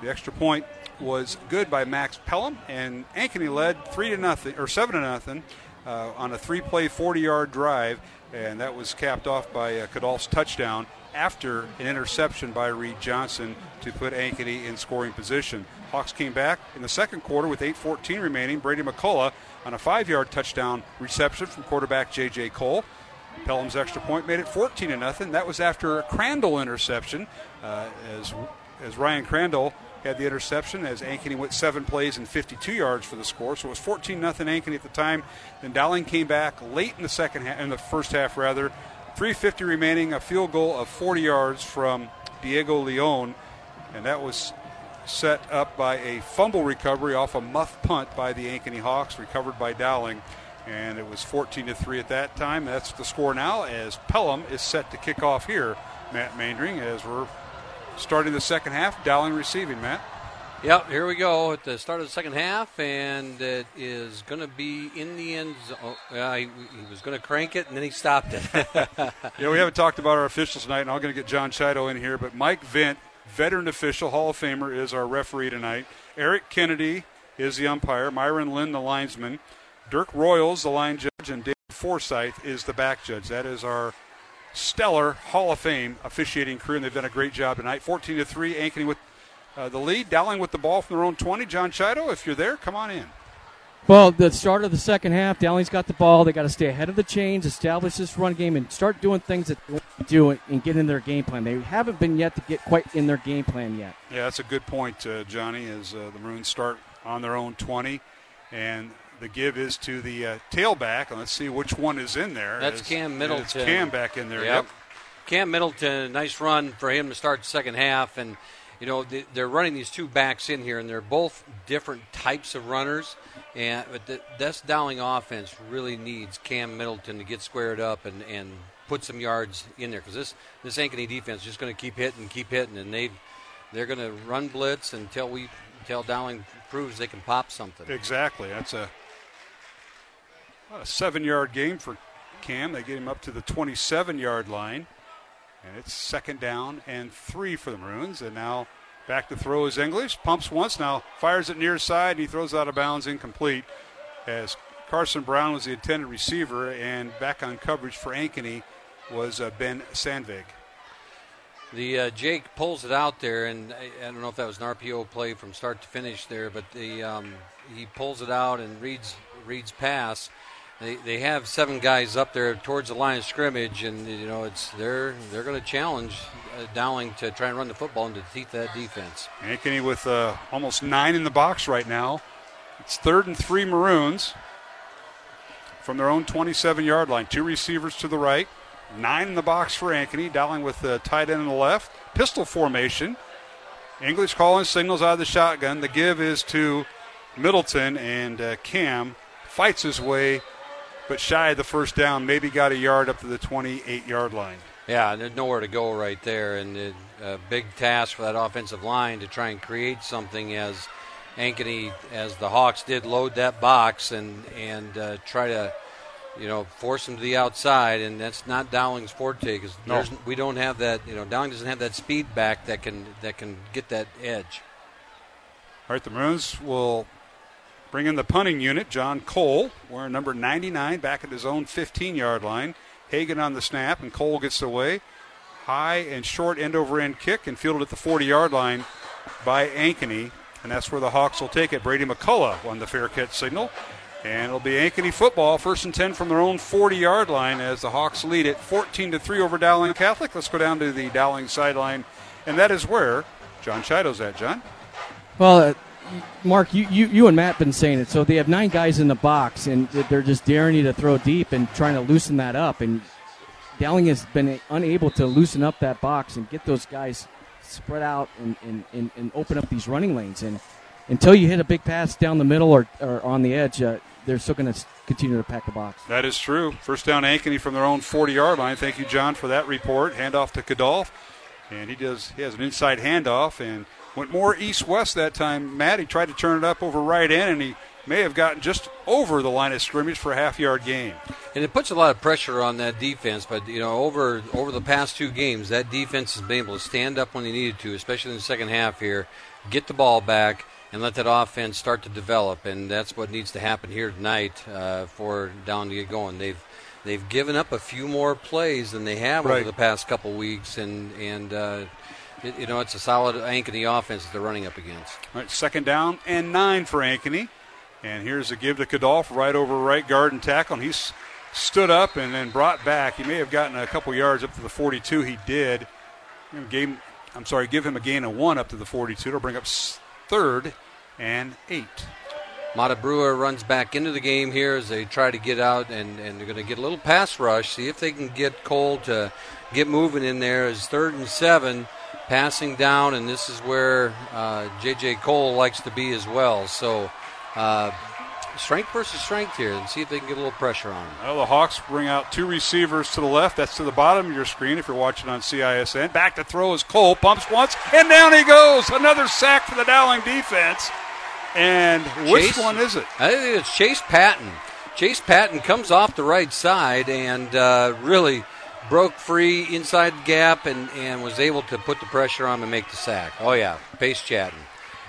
The extra point was good by Max Pelham, and Ankeny led 3 to nothing, or 7 to nothing uh, on a three play, 40 yard drive, and that was capped off by uh, Kadolf's touchdown after an interception by Reed Johnson to put Ankeny in scoring position. Hawks came back in the second quarter with 8.14 remaining. Brady McCullough on a five yard touchdown reception from quarterback J.J. Cole. Pelham's extra point made it 14 to nothing. That was after a Crandall interception, uh, as as Ryan Crandall had the interception as Ankeny went seven plays and 52 yards for the score. So it was 14 nothing Ankeny at the time. Then Dowling came back late in the second half, in the first half rather. 350 remaining, a field goal of 40 yards from Diego Leon, and that was set up by a fumble recovery off a muff punt by the Ankeny Hawks, recovered by Dowling. And it was 14 to 3 at that time. That's the score now as Pelham is set to kick off here, Matt Mandring, as we're starting the second half. Dowling receiving, Matt. Yep, here we go at the start of the second half, and it is going to be in the end zone. Uh, he, he, was going to crank it, and then he stopped it. yeah, we haven't talked about our officials tonight, and I'm going to get John Chido in here, but Mike Vint, veteran official, Hall of Famer, is our referee tonight. Eric Kennedy is the umpire. Myron Lynn, the linesman. Dirk Royals, the line judge, and Dave Forsyth is the back judge. That is our stellar Hall of Fame officiating crew, and they've done a great job tonight. 14 to 3, Ankeny with uh, the lead. Dowling with the ball from their own 20. John Chido, if you're there, come on in. Well, the start of the second half, Dowling's got the ball. They got to stay ahead of the chains, establish this run game, and start doing things that they do and get in their game plan. They haven't been yet to get quite in their game plan yet. Yeah, that's a good point, uh, Johnny. As uh, the Maroons start on their own 20, and the give is to the uh, tailback. And let's see which one is in there. That's Cam Middleton. It's Cam back in there. Yep. yep. Cam Middleton, nice run for him to start the second half, and you know they're running these two backs in here, and they're both different types of runners. And but the, this Dowling offense really needs Cam Middleton to get squared up and, and put some yards in there because this this Ankeny defense is just going to keep hitting, keep hitting, and they they're going to run blitz until we until Dowling proves they can pop something. Exactly. That's a a seven yard game for Cam. They get him up to the 27 yard line. And it's second down and three for the Maroons. And now back to throw is English. Pumps once, now fires it near side, and he throws out of bounds incomplete as Carson Brown was the intended receiver, and back on coverage for Ankeny was uh, Ben Sandvig. The uh, Jake pulls it out there, and I, I, don't know if that was an RPO play from start to finish there, but the um, he pulls it out and reads reads pass. They, they have seven guys up there towards the line of scrimmage, and you know it's they're they're going to challenge uh, Dowling to try and run the football and defeat that defense. Ankeny with uh, almost nine in the box right now. It's third and three Maroons from their own 27 yard line. Two receivers to the right, nine in the box for Ankeny. Dowling with the tight end on the left. Pistol formation. English calling signals out of the shotgun. The give is to Middleton, and uh, Cam fights his way, but shy of the first down. Maybe got a yard up to the 28 yard line. Yeah, there's nowhere to go right there, and a uh, big task for that offensive line to try and create something as Ankeny, as the Hawks did, load that box and and uh, try to, you know, force them to the outside, and that's not Dowling's forte because No. we don't have that. You know, Dowling doesn't have that speed back that can that can get that edge. All right, the Maroons will bring in the punting unit. John Cole, wearing number 99, back at his own 15 yard line. Hagan on the snap, and Cole gets away. High and short end over end kick and fielded at the 40 yard line by Ankeny. And that's where the Hawks will take it. Brady McCullough on the fair catch signal. And it'll be Ankeny football, first and 10 from their own 40 yard line as the Hawks lead it 14 to 3 over Dowling Catholic. Let's go down to the Dowling sideline. And that is where John Chido's at, John. Well, Mark, you, you, you and Matt been saying it. So they have nine guys in the box, and they're just daring you to throw deep and trying to loosen that up. And Dowling has been unable to loosen up that box and get those guys spread out and, and, and, and open up these running lanes. And until you hit a big pass down the middle or, or on the edge, uh, they're still going to continue to pack the box. That is true. First down, Ankeny from their own 40-yard line. Thank you, John, for that report. Handoff to Kadolf, and he does. He has an inside handoff and went more east-west that time. Matt, he tried to turn it up over right end, and he may have gotten just over the line of scrimmage for a half-yard gain. And it puts a lot of pressure on that defense. But you know, over over the past two games, that defense has been able to stand up when they needed to, especially in the second half here, get the ball back, and let that offense start to develop. And that's what needs to happen here tonight uh, for Down to get going. They've they've given up a few more plays than they have Right. over the past couple weeks, and and uh, it, you know it's a solid Ankeny offense that they're running up against. All right, second down and nine for Ankeny. And here's a give to Kadolf right over right guard and tackle. And he's stood up and then brought back. He may have gotten a couple yards up to the 42. He did. Game, I'm sorry, give him a gain of one up to the 42. It'll bring up third and eight. Mata Brewer runs back into the game here as they try to get out, and, and they're going to get a little pass rush. See if they can get Cole to get moving in there. As third and seven, passing down, and this is where uh, J.J. Cole likes to be as well. So, uh, strength versus strength here, and see if they can get a little pressure on him. Well, the Hawks bring out two receivers to the left. That's to the bottom of your screen if you're watching on CISN. Back to throw is Cole. Pumps once, and down he goes. Another sack for the Dowling defense. And which Chase- one is it? I think it's Chase Patton. Chase Patton comes off the right side and uh, really broke free inside the gap and, and was able to put the pressure on him and make the sack. Oh, yeah, Pace Chatton.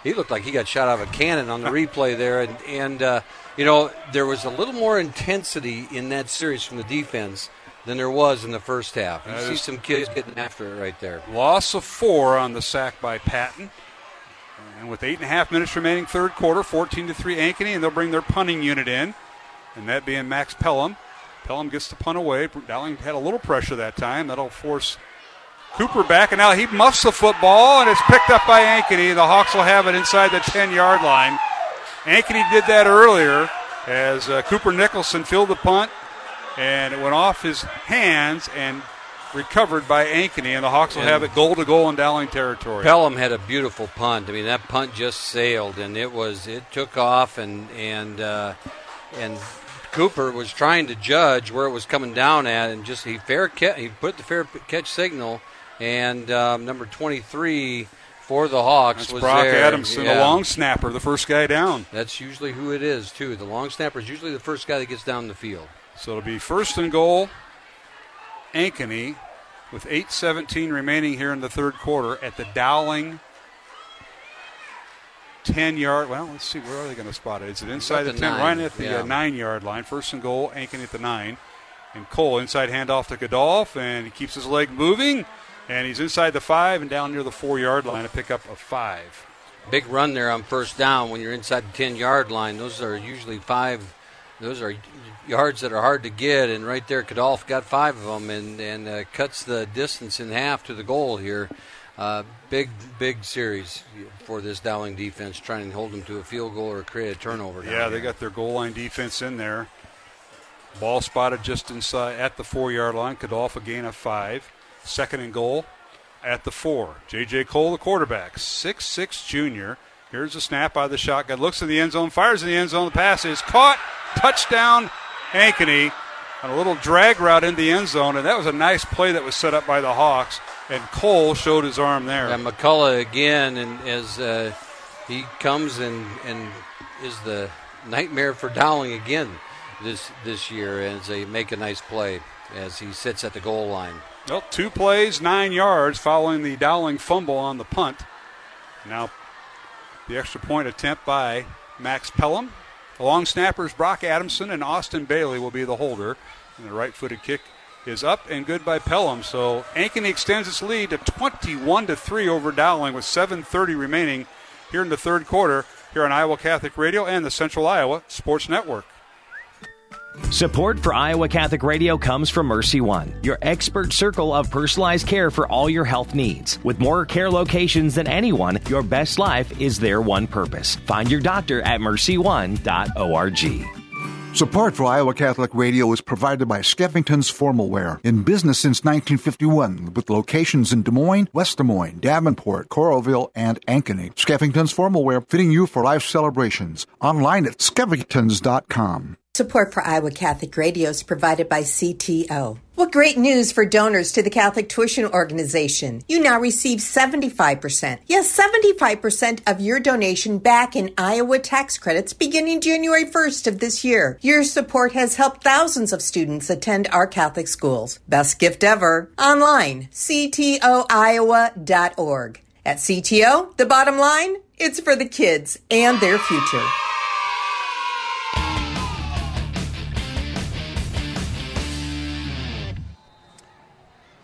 He looked like he got shot out of a cannon on the replay there. And, and uh, you know, there was a little more intensity in that series from the defense than there was in the first half. You That see some kids getting after it right there. Loss of four on the sack by Patton. And with eight and a half minutes remaining, third quarter, 14 to 3 Ankeny, and they'll bring their punting unit in, and that being Max Pelham. Pelham gets the punt away. Dowling had a little pressure that time. That'll force Cooper back, and now he muffs the football, and it's picked up by Ankeny. The Hawks will have it inside the 10 yard line. Ankeny did that earlier as uh, Cooper Nicholson filled the punt, and it went off his hands and recovered by Ankeny, and the Hawks will And- have it goal to goal in Dowling territory. Pelham had a beautiful punt. I mean, that punt just sailed, and it was it took off, and and uh, and Cooper was trying to judge where it was coming down at, and just he fair ca- he put the fair catch signal, and um, number twenty three for the Hawks That's was Brock there. Adamson, Yeah. the long snapper, the first guy down. That's usually who it is too. The long snapper is usually the first guy that gets down the field. So it'll be first and goal, Ankeny, with 8.17 remaining here in the third quarter at the Dowling 10 yard. Well, let's see, where are they going to spot it? Is it inside the, the 10? nine, Right at the yeah. uh, 9 yard line. First and goal, Ankeny at the 9. And Cole inside handoff to Kadolf, and he keeps his leg moving. And he's inside the 5 and down near the 4 yard line to pick up a 5. Big run there on first down when you're inside the 10 yard line. Those are usually five. Those are yards that are hard to get, and right there, Kadolf got five of them and, and uh, cuts the distance in half to the goal here. Uh, big, big series for this Dowling defense, trying to hold them to a field goal or create a turnover. Yeah, they got their goal line defense in there. Ball spotted just inside at the four yard line. Kadolf a gain of five. Second and goal at the four. J.J. Cole, the quarterback, six-six junior. Here's a snap of the shotgun. Looks in the end zone, fires in the end zone. The pass is caught. Touchdown, Ankeny. On a little drag route in the end zone, and that was a nice play that was set up by the Hawks. And Cole showed his arm there. And McCullough again, and as uh, he comes and, and is the nightmare for Dowling again this this year as they make a nice play as he sits at the goal line. Well, two plays, nine yards following the Dowling fumble on the punt. Now, the extra point attempt by Max Pelham. The long snappers Brock Adamson and Austin Bailey will be the holder. And the right footed kick is up and good by Pelham. So Ankeny extends its lead to 21 to 3 over Dowling with 7.30 remaining here in the third quarter here on Iowa Catholic Radio and the Central Iowa Sports Network. Support for Iowa Catholic Radio comes from MercyOne, your expert circle of personalized care for all your health needs. With more care locations than anyone, your best life is their one purpose. Find your doctor at mercyone.org. Support for Iowa Catholic Radio is provided by Skeffington's Formal Wear, in business since 1951, with locations in Des Moines, West Des Moines, Davenport, Coralville, and Ankeny. Skeffington's Formal Wear, fitting you for life celebrations. Online at skeffingtons.com. Support for Iowa Catholic Radio is provided by CTO. What great news for donors to the Catholic Tuition Organization. You now receive 75%. Yes, 75% of your donation back in Iowa tax credits beginning January 1st of this year. Your support has helped thousands of students attend our Catholic schools. Best gift ever. Online, ctoiowa.org. At CTO, the bottom line, it's for the kids and their future.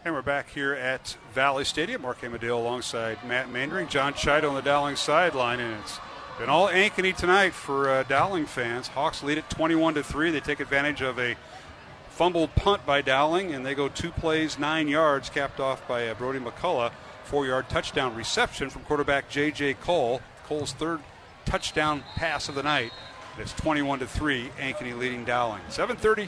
And we're back here at Valley Stadium. Mark Amadale alongside Matt Mandering, John Chido on the Dowling sideline, and it's been all Ankeny tonight for uh, Dowling fans. Hawks lead it 21 to three. They take advantage of a fumbled punt by Dowling, and they go two plays, nine yards, capped off by uh, Brody McCullough. Four-yard touchdown reception from quarterback J.J. Cole. Cole's third touchdown pass of the night. It's 21 to three. Ankeny leading Dowling. 7:33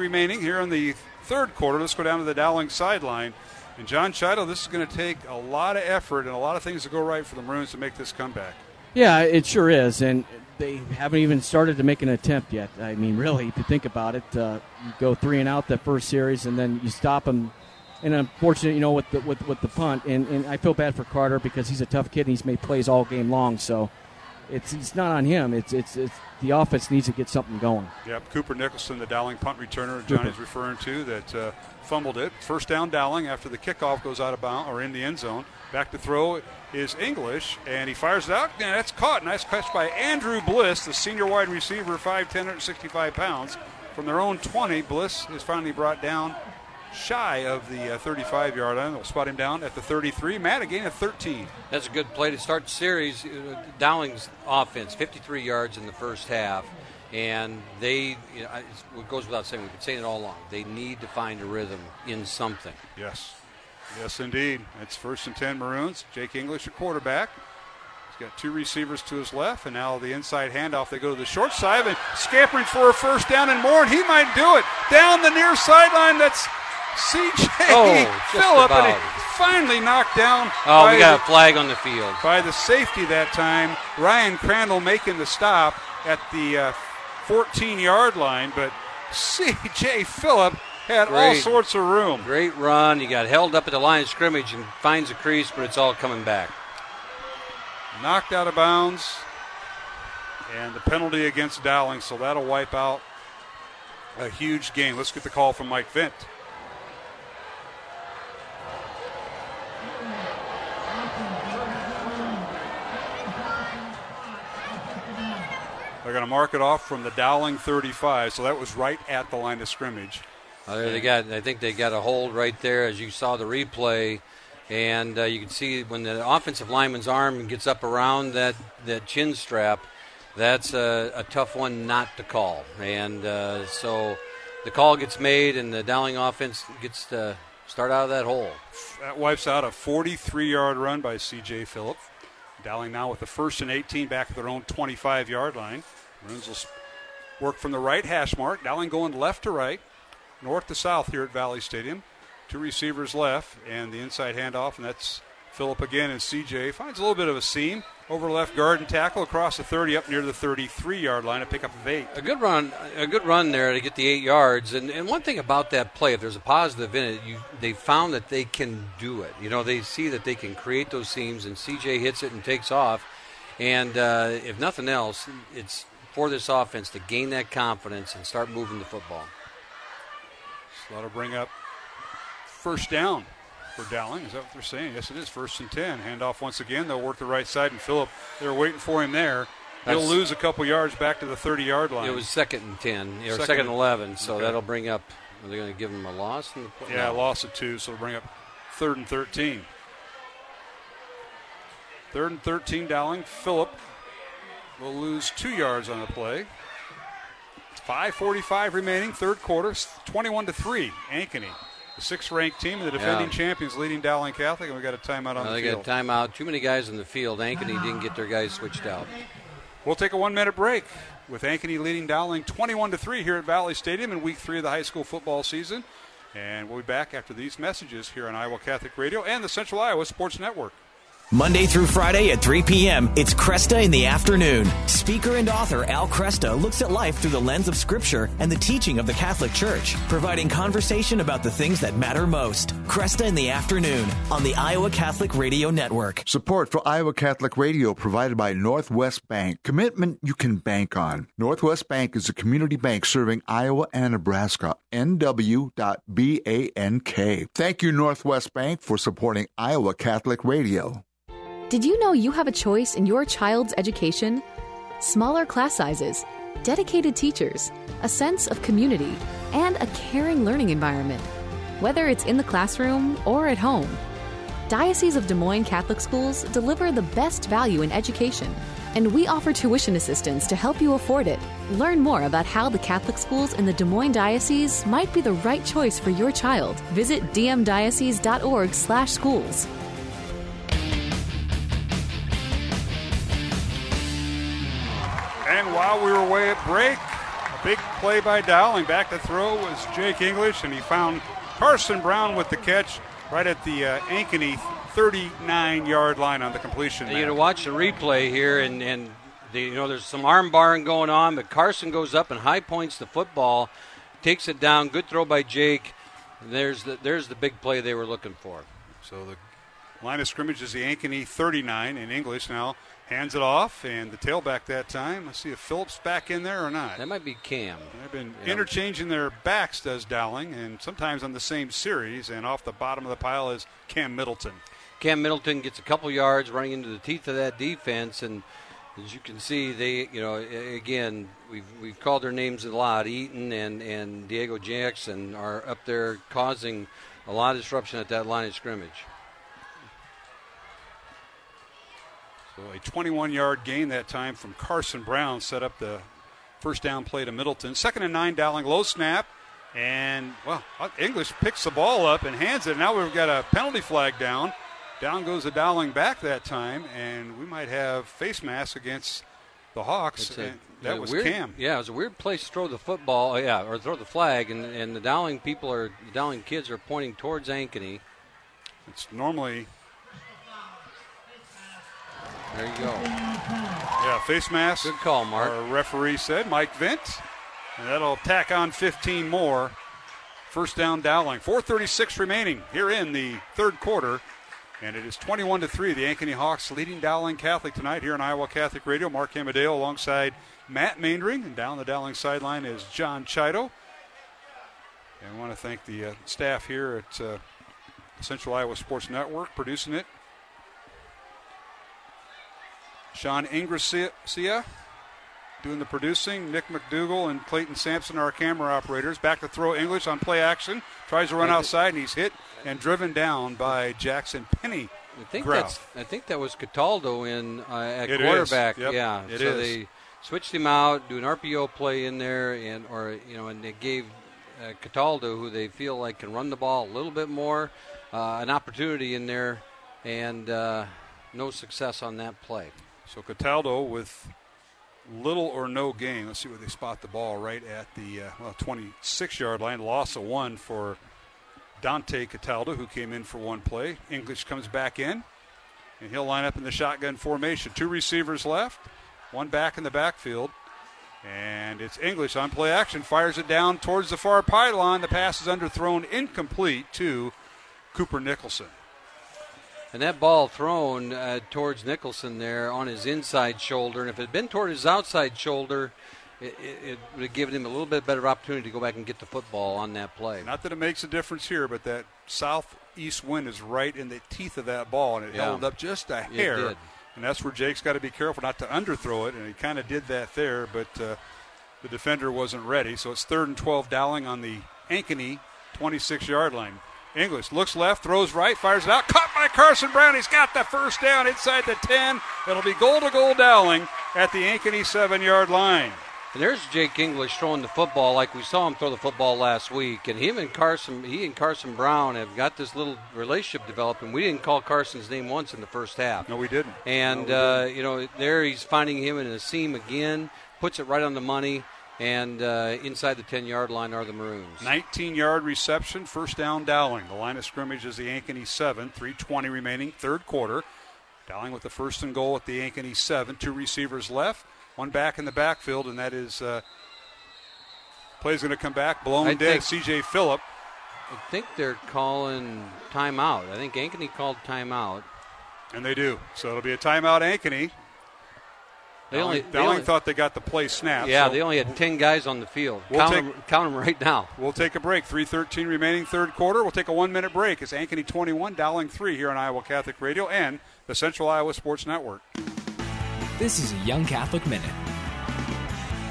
remaining here on the third quarter. Let's go down to the Dowling sideline. And John Chido, this is going to take a lot of effort and a lot of things to go right for the Maroons to make this comeback. Yeah, it sure is, and they haven't even started to make an attempt yet. I mean, really, if you think about it, uh, you go three and out that first series, and then you stop them. And unfortunately, you know, with the with, with the punt, and, and I feel bad for Carter because he's a tough kid and he's made plays all game long. So it's it's not on him. It's it's, it's the offense needs to get something going. Yep, Cooper Nicholson, the Dowling punt returner, Johnny's referring to, that uh, fumbled it. First down, Dowling after the kickoff goes out of bounds or in the end zone. Back to throw is English, and he fires it out. And that's caught. Nice catch by Andrew Bliss, the senior wide receiver, 5'10", 165 pounds. From their own 20, Bliss is finally brought down shy of the uh, 35 yard line. They'll spot him down at the 33. Matt, a gain of 13. That's a good play to start the series. Uh, Dowling's offense, 53 yards in the first half. And they, you know, it goes without saying, we've been saying it all along, they need to find a rhythm in something. Yes. Yes, indeed. It's first and 10 Maroons. Jake English, a quarterback. He's got two receivers to his left, and now the inside handoff. They go to the short side and scampering for a first down and more, and he might do it. Down the near sideline, that's CJ oh, Phillip, and finally knocked down. Oh, we got the, a flag on the field. By the safety that time. Ryan Crandall making the stop at the uh, 14 yard line, but CJ Phillip had great, all sorts of room. Great run. He got held up at the line of scrimmage and finds a crease, but it's all coming back. Knocked out of bounds. And the penalty against Dowling, so that'll wipe out a huge game. Let's get the call from Mike Vint. Going to mark it off from the Dowling 35, so that was right at the line of scrimmage. Uh, they got, I think they got a hold right there, as you saw the replay, and uh, you can see when the offensive lineman's arm gets up around that that chin strap, that's a, a tough one not to call, and uh, so the call gets made, and the Dowling offense gets to start out of that hole. That wipes out a 43-yard run by C.J. Phillip. Dowling now with the first and 18 back at their own 25 yard line. Maroons will work from the right hash mark. Dowling going left to right, north to south here at Valley Stadium. Two receivers left, and the inside handoff, and that's Phillip again. And CJ finds a little bit of a seam over left guard and tackle across the 30 up near the 33 yard line, a pickup of eight. A good run, a good run there to get the eight yards. And, and one thing about that play, if there's a positive in it, you they found that they can do it. You know, they see that they can create those seams, and CJ hits it and takes off. And uh, if nothing else, it's for this offense to gain that confidence and start moving the football. So that'll bring up first down for Dowling. Is that what they're saying? Yes, it is. First and 10. Handoff once again. They'll work the right side, and Phillip, they're waiting for him there. He'll lose a couple yards back to the 30 yard line. It was second and 10, or second, second and 11, so okay. that'll bring up. Are they going to give him a loss? In the, yeah, no. loss of two, so it'll bring up third and 13. Third and 13, Dowling. Phillip will lose two yards on the play. 5:45 remaining, third quarter, 21 to three. Ankeny, the sixth-ranked team, of the defending Yeah. champions, leading Dowling Catholic, and we got a timeout on Uh, the they field. got a timeout. Too many guys in the field. Ankeny didn't get their guys switched out. We'll take a one-minute break with Ankeny leading Dowling 21 to three here at Valley Stadium in Week Three of the high school football season, and we'll be back after these messages here on Iowa Catholic Radio and the Central Iowa Sports Network. Monday through Friday at 3 p.m., it's Kresta in the afternoon. Speaker and author Al Kresta looks at life through the lens of Scripture and the teaching of the Catholic Church, providing conversation about the things that matter most. Kresta in the afternoon on the Iowa Catholic Radio Network. Support for Iowa Catholic Radio provided by Northwest Bank. Commitment you can bank on. Northwest Bank is a community bank serving Iowa and Nebraska. NW.BANK. Thank you, Northwest Bank, for supporting Iowa Catholic Radio. Did you know you have a choice in your child's education? Smaller class sizes, dedicated teachers, a sense of community, and a caring learning environment, whether it's in the classroom or at home. Diocese of Des Moines Catholic Schools deliver the best value in education, and we offer tuition assistance to help you afford it. Learn more about how the Catholic schools in the Des Moines Diocese might be the right choice for your child. Visit dmdiocese.org/schools. And while we were away at break, a big play by Dowling. Back to throw was Jake English, and he found Carson Brown with the catch right at the uh, Ankeny 39 yard line on the completion. You to watch the replay here, and and the, you know there's some arm barring going on, but Carson goes up and high points the football, takes it down. Good throw by Jake. And there's the there's the big play they were looking for. So the line of scrimmage is the Ankeny 39 in English now. Hands it off, and the tailback that time. Let's see if Phillips back in there or not. That might be Cam. They've been interchanging their backs, does Dowling, and sometimes on the same series. And off the bottom of the pile is Cam Middleton. Cam Middleton gets a couple yards running into the teeth of that defense, and as you can see, they you know again we've we've called their names a lot. Eaton and and Diego Jackson are up there causing a lot of disruption at that line of scrimmage. So a 21 yard gain that time from Carson Brown set up the first down play to Middleton. Second and nine, Dowling low snap. And, well, English picks the ball up and hands it. Now we've got a penalty flag down. Down goes the Dowling back that time, and we might have face mask against the Hawks. A- that was weird, Cam. Yeah, it was a weird place to throw the football. uh, Yeah, or throw the flag, and, and the Dowling people are the Dowling kids are pointing towards Ankeny. It's normally There you go. Yeah, face mask. Good call, Mark. Our referee said, Mike Vint. And that'll tack on 15 more. First down Dowling. 436 remaining here in the third quarter. And it is 21 to 3. The Ankeny Hawks leading Dowling Catholic tonight here on Iowa Catholic Radio. Mark Amadeo alongside Matt Maindring. And down the Dowling sideline is John Chido. And I want to thank the uh, staff here at uh, Central Iowa Sports Network producing it. Sean Ingracia doing the producing. Nick McDougal and Clayton Sampson are our camera operators. Back to throw English on play action. Tries to run outside and he's hit and driven down by Jackson Penny. I think Grouse. that's. I think that was Cataldo in uh, at It quarterback. Yep, Yeah, it so is. they switched him out, do an RPO play in there, and or you know, and they gave uh, Cataldo, who they feel like can run the ball a little bit more, uh, an opportunity in there, and uh, no success on that play. So Cataldo with little or no gain. Let's see where they spot the ball right at the uh, well 26 yard line. Loss of one for Dante Cataldo, who came in for one play. English comes back in, and he'll line up in the shotgun formation. Two receivers left, one back in the backfield. And it's English on play action, fires it down towards the far pylon. The pass is underthrown, incomplete to Cooper Nicholson. And that ball thrown uh, towards Nicholson there on his inside shoulder, and if it had been toward his outside shoulder, it, it, it would have given him a little bit better opportunity to go back and get the football on that play. Not that it makes a difference here, but that southeast wind is right in the teeth of that ball, and it Yeah. held up just a It hair. did. And that's where Jake's got to be careful not to underthrow it, and he kind of did that there, but uh, the defender wasn't ready. So it's third and 12 Dowling on the Ankeny 26 yard line. English looks left, throws right, fires it out. Caught by Carson Brown. He's got the first down inside the 10. It'll be goal to goal Dowling at the Ankeny seven yard line. And there's Jake English throwing the football like we saw him throw the football last week. And him and Carson, he and Carson Brown have got this little relationship developed. And we didn't call Carson's name once in the first half. No, we didn't. And No, we uh, you know, there he's finding him in a seam again, puts it right on the money, and uh, inside the 10-yard line are the Maroons. 19 yard reception, first down Dowling. The line of scrimmage is the Ankeny 7, 320 remaining, third quarter. Dowling with the first and goal at the Ankeny 7. Two receivers left, one back in the backfield, and that is uh, play's going to come back, blown I dead. CJ Phillip. I think they're calling timeout. I think Ankeny called timeout. And they do. So it'll be a timeout, Ankeny. They Dowling, only- they Dowling only- thought they got the play snapped. Yeah, so they only had 10 guys on the field. We'll count, take- them, count them right now. We'll take a break. 3.13 remaining third quarter. We'll take a one minute break. It's Ankeny 21, Dowling 3 here on Iowa Catholic Radio and the Central Iowa Sports Network. This is a Young Catholic Minute.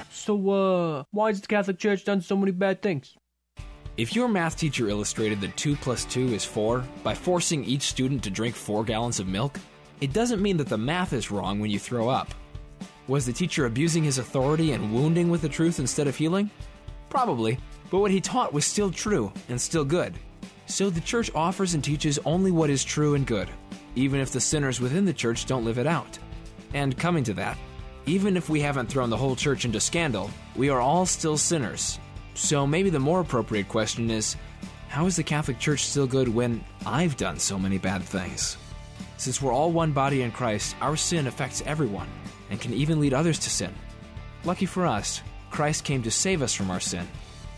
So, uh, why has the Catholic Church done so many bad things? If your math teacher illustrated that 2 plus 2 is 4 by forcing each student to drink 4 gallons of milk, it doesn't mean that the math is wrong when you throw up. Was the teacher abusing his authority and wounding with the truth instead of healing? Probably, but what he taught was still true and still good. So the church offers and teaches only what is true and good, even if the sinners within the church don't live it out. And coming to that, even if we haven't thrown the whole church into scandal, we are all still sinners. So maybe the more appropriate question is how is the Catholic Church still good when I've done so many bad things? Since we're all one body in Christ, our sin affects everyone and can even lead others to sin. Lucky for us, Christ came to save us from our sin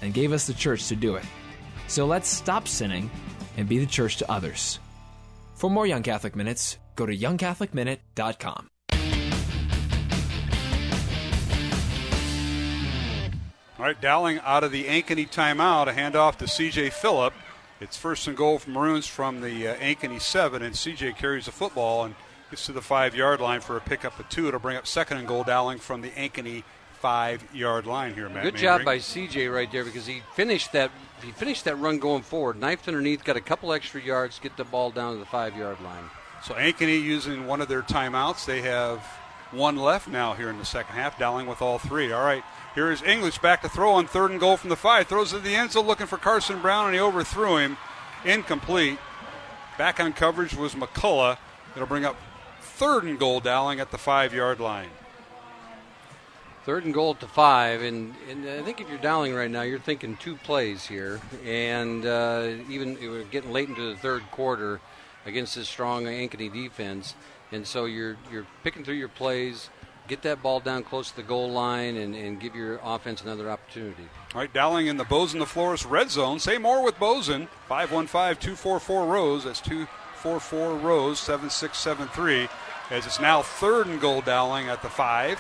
and gave us the church to do it. So let's stop sinning and be the church to others. For more Young Catholic Minutes, go to youngcatholicminute.com. All right, Dowling out of the Ankeny timeout. A handoff to C.J. Phillip. It's first and goal for Maroons from the uh, Ankeny 7, and C.J. carries the football and gets to the five yard line for a pickup of two. It'll bring up second and goal Dowling from the Ankeny five yard line here, Matt. Good job by CJ right there because he finished that he finished that run going forward, knifed underneath, got a couple extra yards, get the ball down to the five yard line. So Ankeny using one of their timeouts. They have one left now here in the second half. Dowling with all three. All right, here is English back to throw on third and goal from the five. Throws it to the end zone looking for Carson Brown, and he overthrew him. Incomplete. Back on coverage was McCullough. It'll bring up third and goal Dowling at the five yard line. Third and goal to five, and, and I think if you're Dowling right now, you're thinking two plays here, and uh, even we're getting late into the third quarter against this strong Ankeny defense, and so you're you're picking through your plays, get that ball down close to the goal line, and, and give your offense another opportunity. All right, Dowling in the Boesen the Florist red zone. Say more with Boesen. 515 244 Rose. That's 244 Rose, 7673. As it's now third and goal Dowling at the five.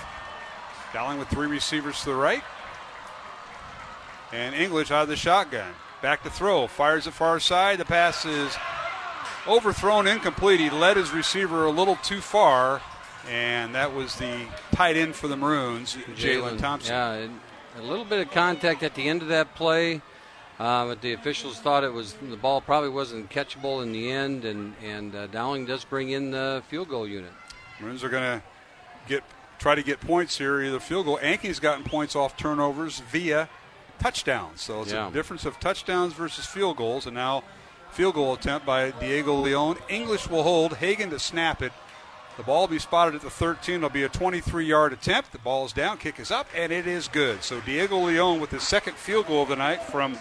Dowling with three receivers to the right. And English out of the shotgun. Back to throw. Fires the far side. The pass is overthrown, incomplete. He led his receiver a little too far. And that was the tight end for the Maroons, Jalen Thompson. Yeah, a little bit of contact at the end of that play, uh, but the officials thought it was the ball probably wasn't catchable in the end, and and uh, Dowling does bring in the field goal unit. Maroons are going to get try to get points here, either field goal. Ankeny's gotten points off turnovers via touchdowns. So it's Yeah. a difference of touchdowns versus field goals, and now field goal attempt by Diego Leon. English will hold Hagen to snap it. The ball will be spotted at the 13. It'll be a 23-yard attempt. The ball is down, kick is up, and it is good. So Diego Leon with his second field goal of the night from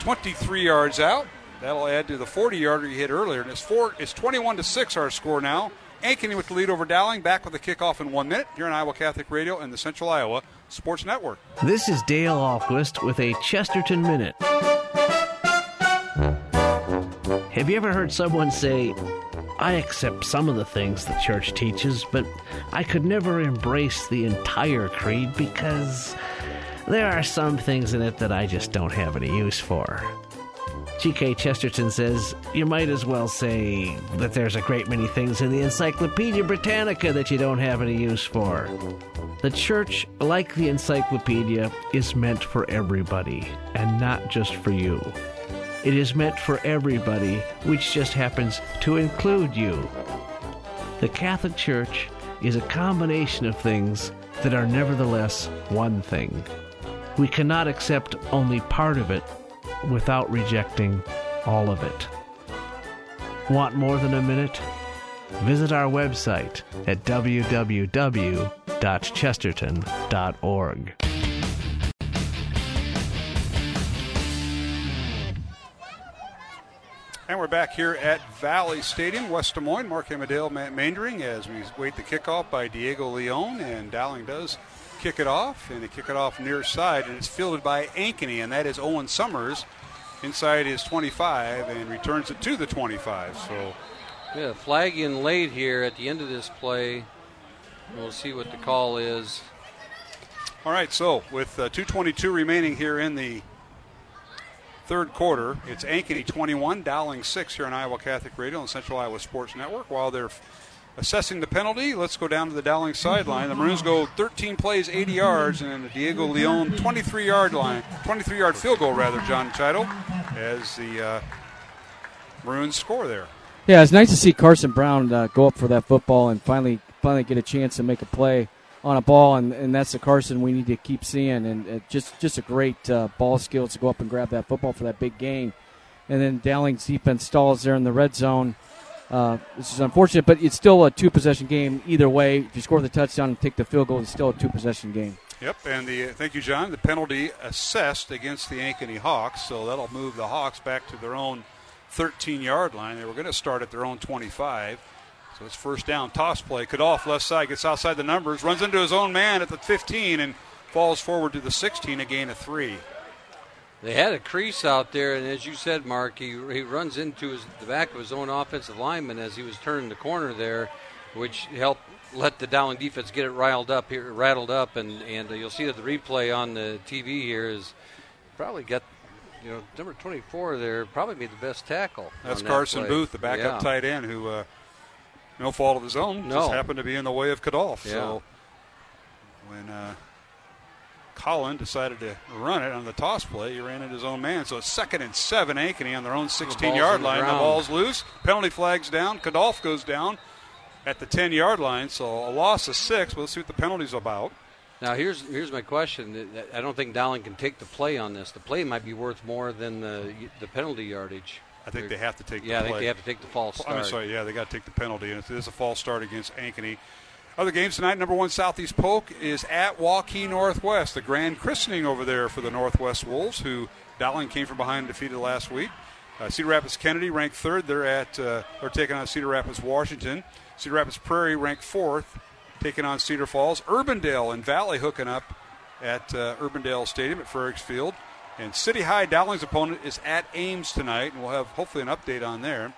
23 yards out. That'll add to the 40-yarder he hit earlier. And it's four. It's 21 to six. Our score now. Ankeny with the lead over Dowling. Back with the kickoff in one minute here on Iowa Catholic Radio and the Central Iowa Sports Network. This is Dale Ahlquist with a Chesterton Minute. Have you ever heard someone say, I accept some of the things the church teaches, but I could never embrace the entire creed because there are some things in it that I just don't have any use for? G.K. Chesterton says, You might as well say that there's a great many things in the Encyclopedia Britannica that you don't have any use for. The church, like the encyclopedia, is meant for everybody, and not just for you. It is meant for everybody, which just happens to include you. The Catholic Church is a combination of things that are nevertheless one thing. We cannot accept only part of it without rejecting all of it. Want more than a minute? Visit our website at www.chesterton.org. And we're back here at Valley Stadium, West Des Moines. Mark Amadeo, Matt Mandering, as we wait the kickoff by Diego Leon, and Dowling does kick it off, and they kick it off near side, and it's fielded by Ankeny, and that is Owen Summers inside his 25, and returns it to the 25. So, yeah, flag in late here at the end of this play. We'll see what the call is. All right, so with uh, 2:22 remaining here in the third quarter. It's Ankeny 21, Dowling 6 here on Iowa Catholic Radio and Central Iowa Sports Network. While they're assessing the penalty, let's go down to the Dowling sideline. The Maroons go 13 plays, 80 yards, and the Diego Leon 23 yard line, 23 yard field goal rather, John Chido, as the uh, Maroons score there. Yeah, it's nice to see Carson Brown uh, go up for that football and finally finally get a chance to make a play on a ball, and, and that's the Carson we need to keep seeing. And uh, just just a great uh, ball skill to go up and grab that football for that big gain. And then Dowling's defense stalls there in the red zone. Uh, this is unfortunate, but it's still a two possession game either way. If you score the touchdown and take the field goal, it's still a two possession game. Yep, and the thank you, John. The penalty assessed against the Ankeny Hawks, so that'll move the Hawks back to their own 13 yard line. They were going to start at their own 25. So it's first down, toss play. Kadolf left side gets outside the numbers, runs into his own man at the 15, and falls forward to the 16, a gain of three. They had a crease out there, and as you said, Mark, he, he runs into his, the back of his own offensive lineman as he was turning the corner there, which helped let the Dowling defense get it riled up here, rattled up, and and uh, you'll see that the replay on the TV here is probably got you know number 24 there probably made the best tackle. That's Carson play. Booth, the backup Yeah. tight end, who uh, no fault of his own, No. just happened to be in the way of Kadolf. Yeah. So when uh, Colin decided to run it on the toss play, he ran it his own man. So it's second and seven, Ankeny on their own 16 yard in the line. The ball's loose. Penalty flag's down. Kadolf goes down at the 10 yard line. So a loss of six. We'll see what the penalty's about. Now here's here's my question. I don't think Dowling can take the play on this. The play might be worth more than the the penalty yardage. I think they have to take. Yeah, the I think they have to take the false start. I'm sorry. Yeah, they got to take the penalty, and it is a false start against Ankeny. Other games tonight. Number one Southeast Polk is at Waukee Northwest. The grand christening over there for the Northwest Wolves, who Dowling came from behind and defeated last week. Uh, Cedar Rapids Kennedy ranked third. They're at uh, they're taking on Cedar Rapids Washington. Cedar Rapids Prairie ranked fourth, taking on Cedar Falls. Urbandale and Valley hooking up at uh, Urbandale Stadium at Frerichs Field. And City High Dowling's opponent is at Ames tonight, and we'll have hopefully an update on there.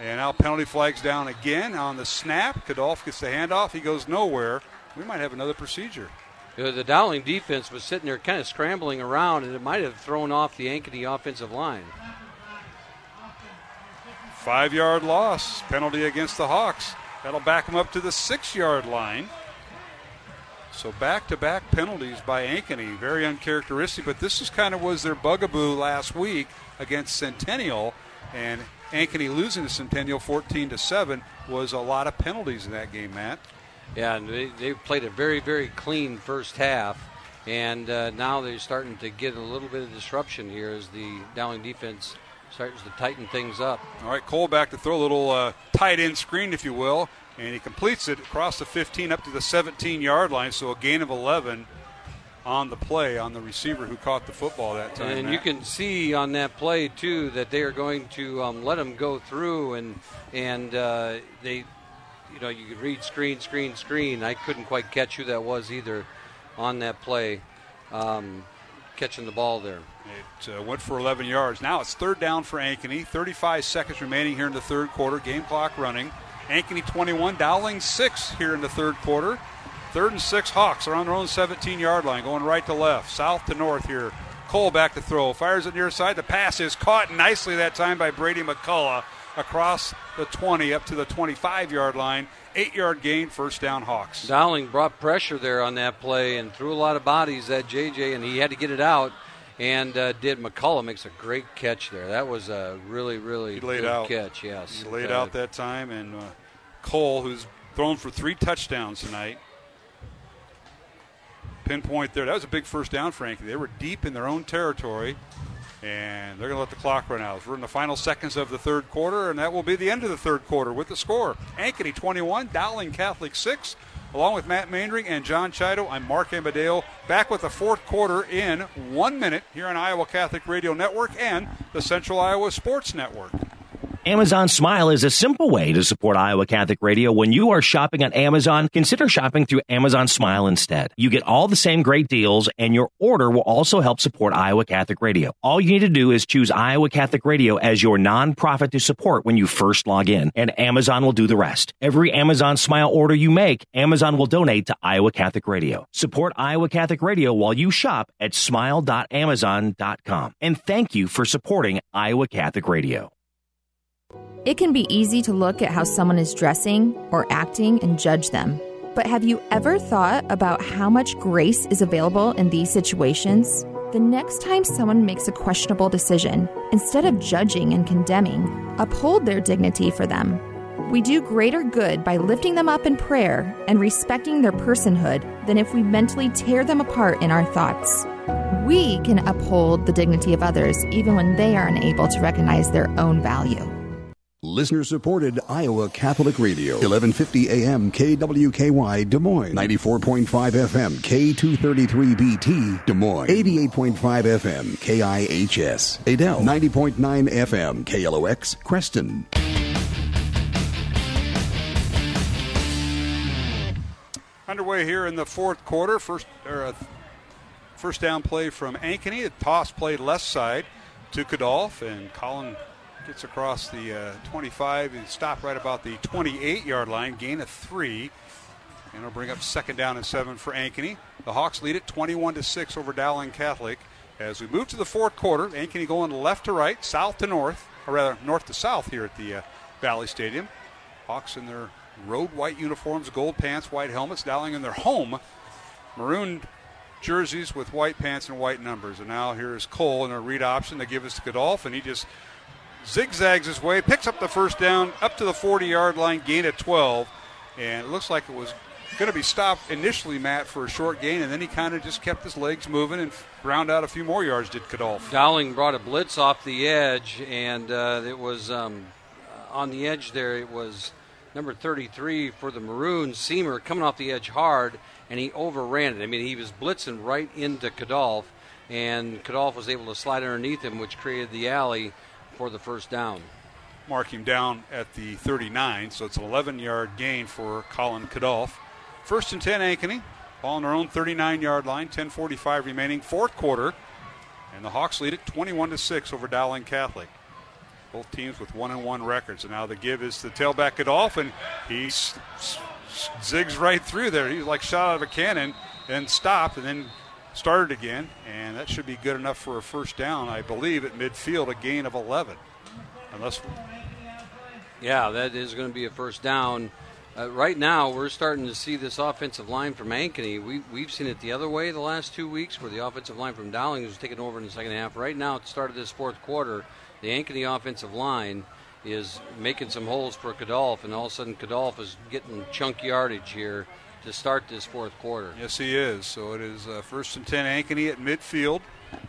And now penalty flags down again on the snap. Kadolf gets the handoff. He goes nowhere. We might have another procedure. The Dowling defense was sitting there kind of scrambling around, and it might have thrown off the Ankeny offensive line. Five yard loss. Penalty against the Hawks. That'll back them up to the six yard line. So back to back penalties by Ankeny. Very uncharacteristic, but this is kind of was their bugaboo last week against Centennial. And Ankeny losing to Centennial 14 to 7 was a lot of penalties in that game, Matt. Yeah, and they, they played a very, very clean first half, and uh, now they're starting to get a little bit of disruption here as the Dowling defense starts to tighten things up. All right, Cole back to throw a little uh, tight end screen, if you will, and he completes it across the 15 up to the 17 yard line. So a gain of 11 on the play on the receiver who caught the football that time. And Matt. you can see on that play too that they are going to um, let him go through, and and uh, they, you know, you could read screen, screen, screen. I couldn't quite catch who that was either on that play, um, catching the ball there. It uh, went for 11 yards. Now it's third down for Ankeny. 35 seconds remaining here in the third quarter. Game clock running. Ankeny 21, Dowling 6 here in the third quarter. Third and six, Hawks are on their own 17 yard line, going right to left, south to north here. Cole back to throw, fires it near side. The pass is caught nicely that time by Brady McCullough across the 20 up to the 25 yard line. Eight yard gain, first down, Hawks. Dowling brought pressure there on that play and threw a lot of bodies at JJ, and he had to get it out. And uh, did McCullough makes a great catch there. That was a really, really He laid good out. catch. Yes, He laid Uh, out that time, and uh, Cole, who's thrown for three touchdowns tonight, pinpoint there. That was a big first down Frankie. They were deep in their own territory, and they're going to let the clock run out. We're in the final seconds of the third quarter, and that will be the end of the third quarter with the score. Ankeny 21, Dowling Catholic 6. Along with Matt Maindring and John Chido, I'm Mark Amadeo. Back with the fourth quarter in one minute here on Iowa Catholic Radio Network and the Central Iowa Sports Network. Amazon Smile is a simple way to support Iowa Catholic Radio. When you are shopping on Amazon, consider shopping through Amazon Smile instead. You get all the same great deals, and your order will also help support Iowa Catholic Radio. All you need to do is choose Iowa Catholic Radio as your nonprofit to support when you first log in, and Amazon will do the rest. Every Amazon Smile order you make, Amazon will donate to Iowa Catholic Radio. Support Iowa Catholic Radio while you shop at smile.amazon.com. And thank you for supporting Iowa Catholic Radio. It can be easy to look at how someone is dressing or acting and judge them. But have you ever thought about how much grace is available in these situations? The next time someone makes a questionable decision, instead of judging and condemning, uphold their dignity for them. We do greater good by lifting them up in prayer and respecting their personhood than if we mentally tear them apart in our thoughts. We can uphold the dignity of others even when they are unable to recognize their own value. Listener supported Iowa Catholic Radio. 1150 AM KWKY Des Moines. 94.5 FM K233BT Des Moines. 88.5 FM KIHS. Adel. 90.9 FM KLOX Creston. Underway here in the fourth quarter. First, uh, first down play from Ankeny. A toss played left side to Kadolf, and Colin gets across the uh, 25 and stop right about the 28 yard line, gain of three. And it'll bring up second down and seven for Ankeny. The Hawks lead it 21 to 6 over Dowling Catholic. As we move to the fourth quarter, Ankeny going left to right, south to north, or rather north to south here at the uh, Valley Stadium. Hawks in their road white uniforms, gold pants, white helmets. Dowling in their home maroon jerseys with white pants and white numbers. And now here's Cole in a read option. to give us to Kadolf, and he just zigzags his way, picks up the first down up to the 40 yard line, gain at 12. And it looks like it was going to be stopped initially, Matt, for a short gain, and then he kind of just kept his legs moving and ground out a few more yards, did Kadolf. Dowling brought a blitz off the edge, and uh, it was um, on the edge there, it was number 33 for the Maroons, Seamer, coming off the edge hard, and he overran it. I mean, he was blitzing right into Kadolf, and Kadolf was able to slide underneath him, which created the alley for the first down. Mark him down at the 39, so it's an 11 yard gain for Colin Kadolf. First and 10, Ankeny. Ball on their own 39 yard line, 10.45 remaining, fourth quarter. And the Hawks lead it 21 to 6 over Dowling Catholic. Both teams with one and one records. And now the give is the tailback Kadolf, and he zigs right through there. He's like shot out of a cannon, and stopped, and then started again. And that should be good enough for a first down, I believe, at midfield, a gain of 11. Unless Yeah, that is going to be a first down. Uh, right now, we're starting to see this offensive line from Ankeny. We, we've seen it the other way the last two weeks, where the offensive line from Dowling was taking over in the second half. Right now, at the start of this fourth quarter, the Ankeny offensive line is making some holes for Kadolf, and all of a sudden, Kadolf is getting chunk yardage here to start this fourth quarter. Yes, he is. So it is uh, first and 10 Ankeny at midfield.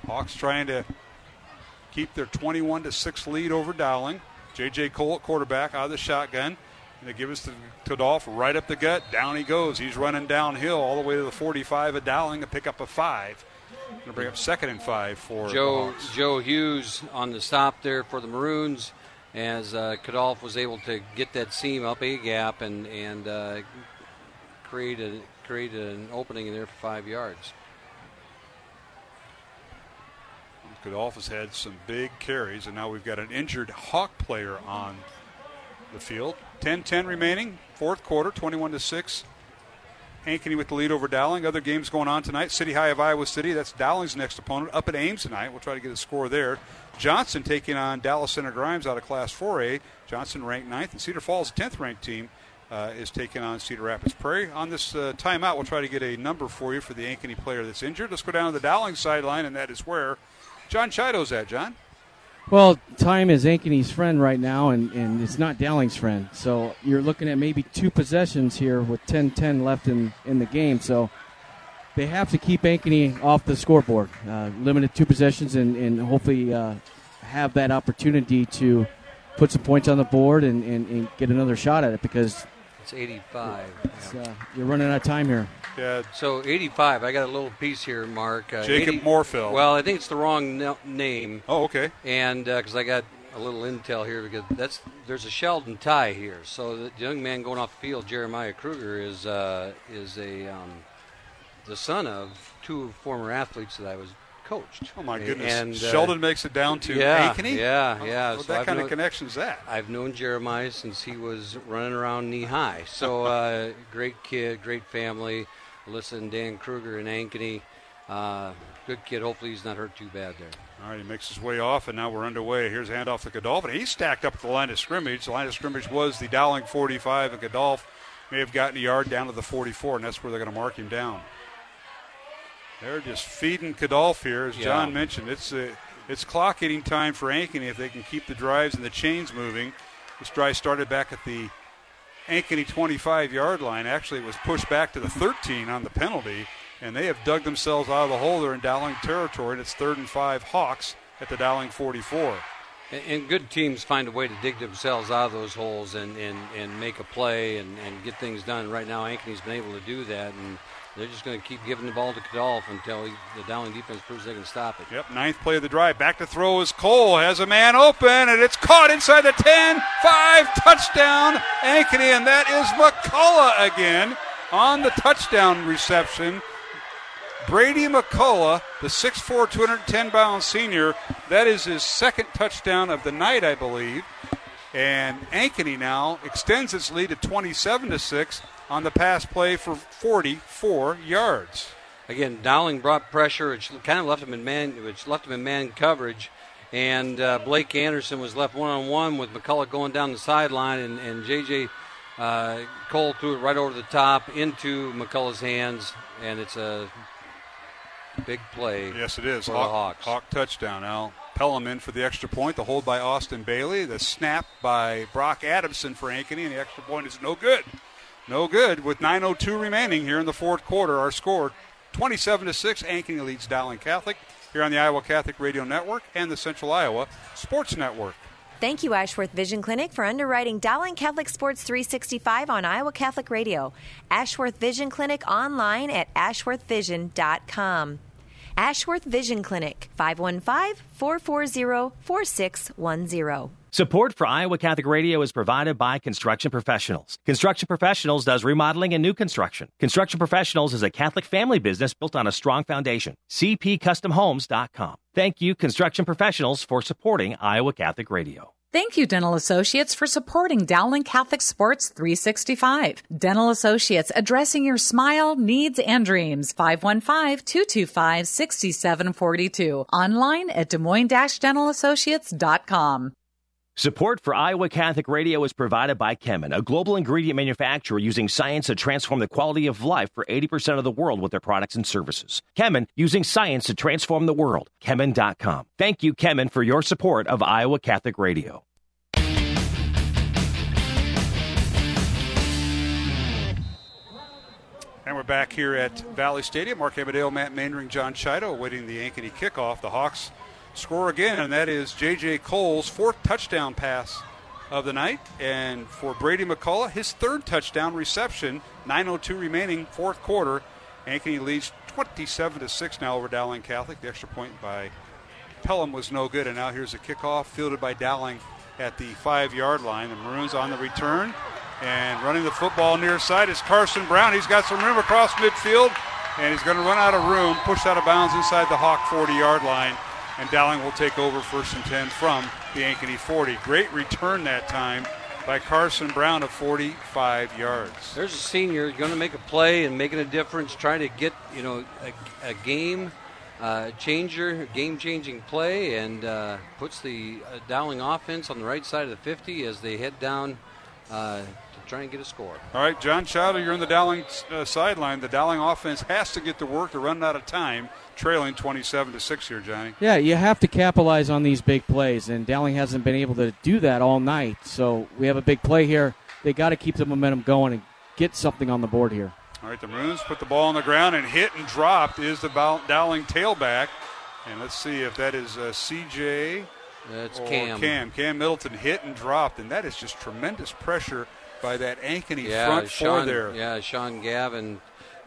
Hawks trying to keep their 21 to 6 lead over Dowling. J.J. Cole at quarterback out of the shotgun. And they give us to Kadolf right up the gut. Down he goes. He's running downhill all the way to the 45 of Dowling to pick up a five. Going to bring up second and five for Joe Hawks. Joe Hughes on the stop there for the Maroons, as uh, Kadolf was able to get that seam up a gap and and uh, create a create an opening in there for five yards. Kadolf has had some big carries, and now we've got an injured Hawk player on the field. 10-10 remaining, fourth quarter, 21 to six. Ankeny with the lead over Dowling. Other games going on tonight. City High of Iowa City. That's Dowling's next opponent. Up at Ames tonight. We'll try to get a score there. Johnson taking on Dallas Center Grimes out of Class 4A. Johnson ranked ninth, and Cedar Falls, 10th ranked team, uh, is taking on Cedar Rapids Prairie. On this uh, timeout, we'll try to get a number for you for the Ankeny player that's injured. Let's go down to the Dowling sideline, and that is where John Chido's at. John. Well, time is Ankeny's friend right now, and, and it's not Dowling's friend. So you're looking at maybe two possessions here with 10 10 left in, in the game. So they have to keep Ankeny off the scoreboard. Uh, limited two possessions and, and hopefully uh, have that opportunity to put some points on the board and, and, and get another shot at it because It's 85. it's, uh, you're running out of time here. Yeah. So 85. I got a little piece here, Mark. Uh, Jacob Morfill. Well, I think it's the wrong no- name. Oh, okay. And because I got a little intel here, because that's there's a Sheldon tie here. So the young man going off the field, Jeremiah Kruger, is uh, is a um, the son of two former athletes that I was coached. Oh my goodness! And, uh, Sheldon makes it down to yeah, Ankeny. Yeah, Oh, yeah. What So that I've kind known- of connection is that? I've known Jeremiah since he was running around knee high. So uh, great kid, great family. Alyssa and Dan Kruger and Ankeny. Uh, good kid. Hopefully he's not hurt too bad there. All right, he makes his way off, and now we're underway. Here's a handoff to Godolphin. He's stacked up at the line of scrimmage. The line of scrimmage was the Dowling 45, and Kadolf may have gotten a yard down to the 44, and that's where they're going to mark him down. They're just feeding Kadolf here, as Yeah. John mentioned. It's uh it's clock eating time for Ankeny if they can keep the drives and the chains moving. This drive started back at the Ankeny 25 yard line. Actually, it was pushed back to the 13 on the penalty, and they have dug themselves out of the hole. They're in Dowling territory, and it's third and five Hawks at the Dowling 44. And, and good teams find a way to dig themselves out of those holes and, and, and make a play and, and get things done. Right now, Ankeny's been able to do that, and they're just going to keep giving the ball to Kadolf until he, the Dowling defense proves they can stop it. Yep, ninth play of the drive. Back to throw is Cole. Has a man open, and it's caught inside the 10. 5 touchdown, Ankeny, and that is McCullough again on the touchdown reception. Brady McCullough, the 6'4, 210 pound senior, that is his second touchdown of the night, I believe. And Ankeny now extends its lead to 27 to 6 on the pass play for 44 yards. Again, Dowling brought pressure, which kind of left him in man, which left him in man coverage, and uh, Blake Anderson was left one on one with McCullough going down the sideline, and, and JJ uh, Cole threw it right over the top into McCullough's hands, and it's a big play. Yes, it is. for Hawk, the Hawks. Hawk touchdown. Al. Pelham in for the extra point. The hold by Austin Bailey. The snap by Brock Adamson for Ankeny, and the extra point is no good. No good. With 9:02 remaining here in the fourth quarter, our score 27 to six. Ankeny leads Dowling Catholic here on the Iowa Catholic Radio Network and the Central Iowa Sports Network. Thank you, Ashworth Vision Clinic, for underwriting Dowling Catholic Sports 365 on Iowa Catholic Radio. Ashworth Vision Clinic online at ashworthvision.com. Ashworth Vision Clinic, 515 440 4610. Support for Iowa Catholic Radio is provided by Construction Professionals. Construction Professionals does remodeling and new construction. Construction Professionals is a Catholic family business built on a strong foundation. CPCustomHomes.com. Thank you, Construction Professionals, for supporting Iowa Catholic Radio. Thank you, Dental Associates, for supporting Dowling Catholic Sports 365. Dental Associates addressing your smile, needs, and dreams. 515-225-6742. Online at Des Moines-DentalAssociates.com. Support for Iowa Catholic Radio is provided by Kemin, a global ingredient manufacturer using science to transform the quality of life for 80% of the world with their products and services. Kemin, using science to transform the world. Kemin.com. Thank you, Kemin, for your support of Iowa Catholic Radio. And we're back here at Valley Stadium. Mark Amadeo, Matt Mainring, John Chido awaiting the Ankeny kickoff. The Hawks score again, and that is J.J. Cole's fourth touchdown pass of the night. And for Brady McCullough, his third touchdown reception. 9.02 remaining, fourth quarter. Ankeny leads 27 to 6 now over Dowling Catholic. The extra point by Pelham was no good, and now here's a kickoff fielded by Dowling at the five yard line. The Maroons on the return. And running the football near side is Carson Brown. He's got some room across midfield, and he's going to run out of room, pushed out of bounds inside the Hawk 40 yard line. And Dowling will take over first and 10 from the Ankeny 40. Great return that time by Carson Brown of 45 yards. There's a senior going to make a play and making a difference, trying to get you know a, a game uh, changer, game changing play, and uh, puts the uh, Dowling offense on the right side of the 50 as they head down uh, try and get a score. All right, John Chido, you're in the Dowling uh, sideline. The Dowling offense has to get to work to run out of time, trailing 27 to six here, Johnny. Yeah, you have to capitalize on these big plays, and Dowling hasn't been able to do that all night. So we have a big play here. They got to keep the momentum going and get something on the board here. All right, the Maroons put the ball on the ground and hit and dropped is the Dowling tailback. And let's see if that is uh, CJ That's or Cam. Cam. Cam Middleton hit and dropped, and that is just tremendous pressure by that Ankeny yeah, front Sean, four there. Yeah, Sean Gavin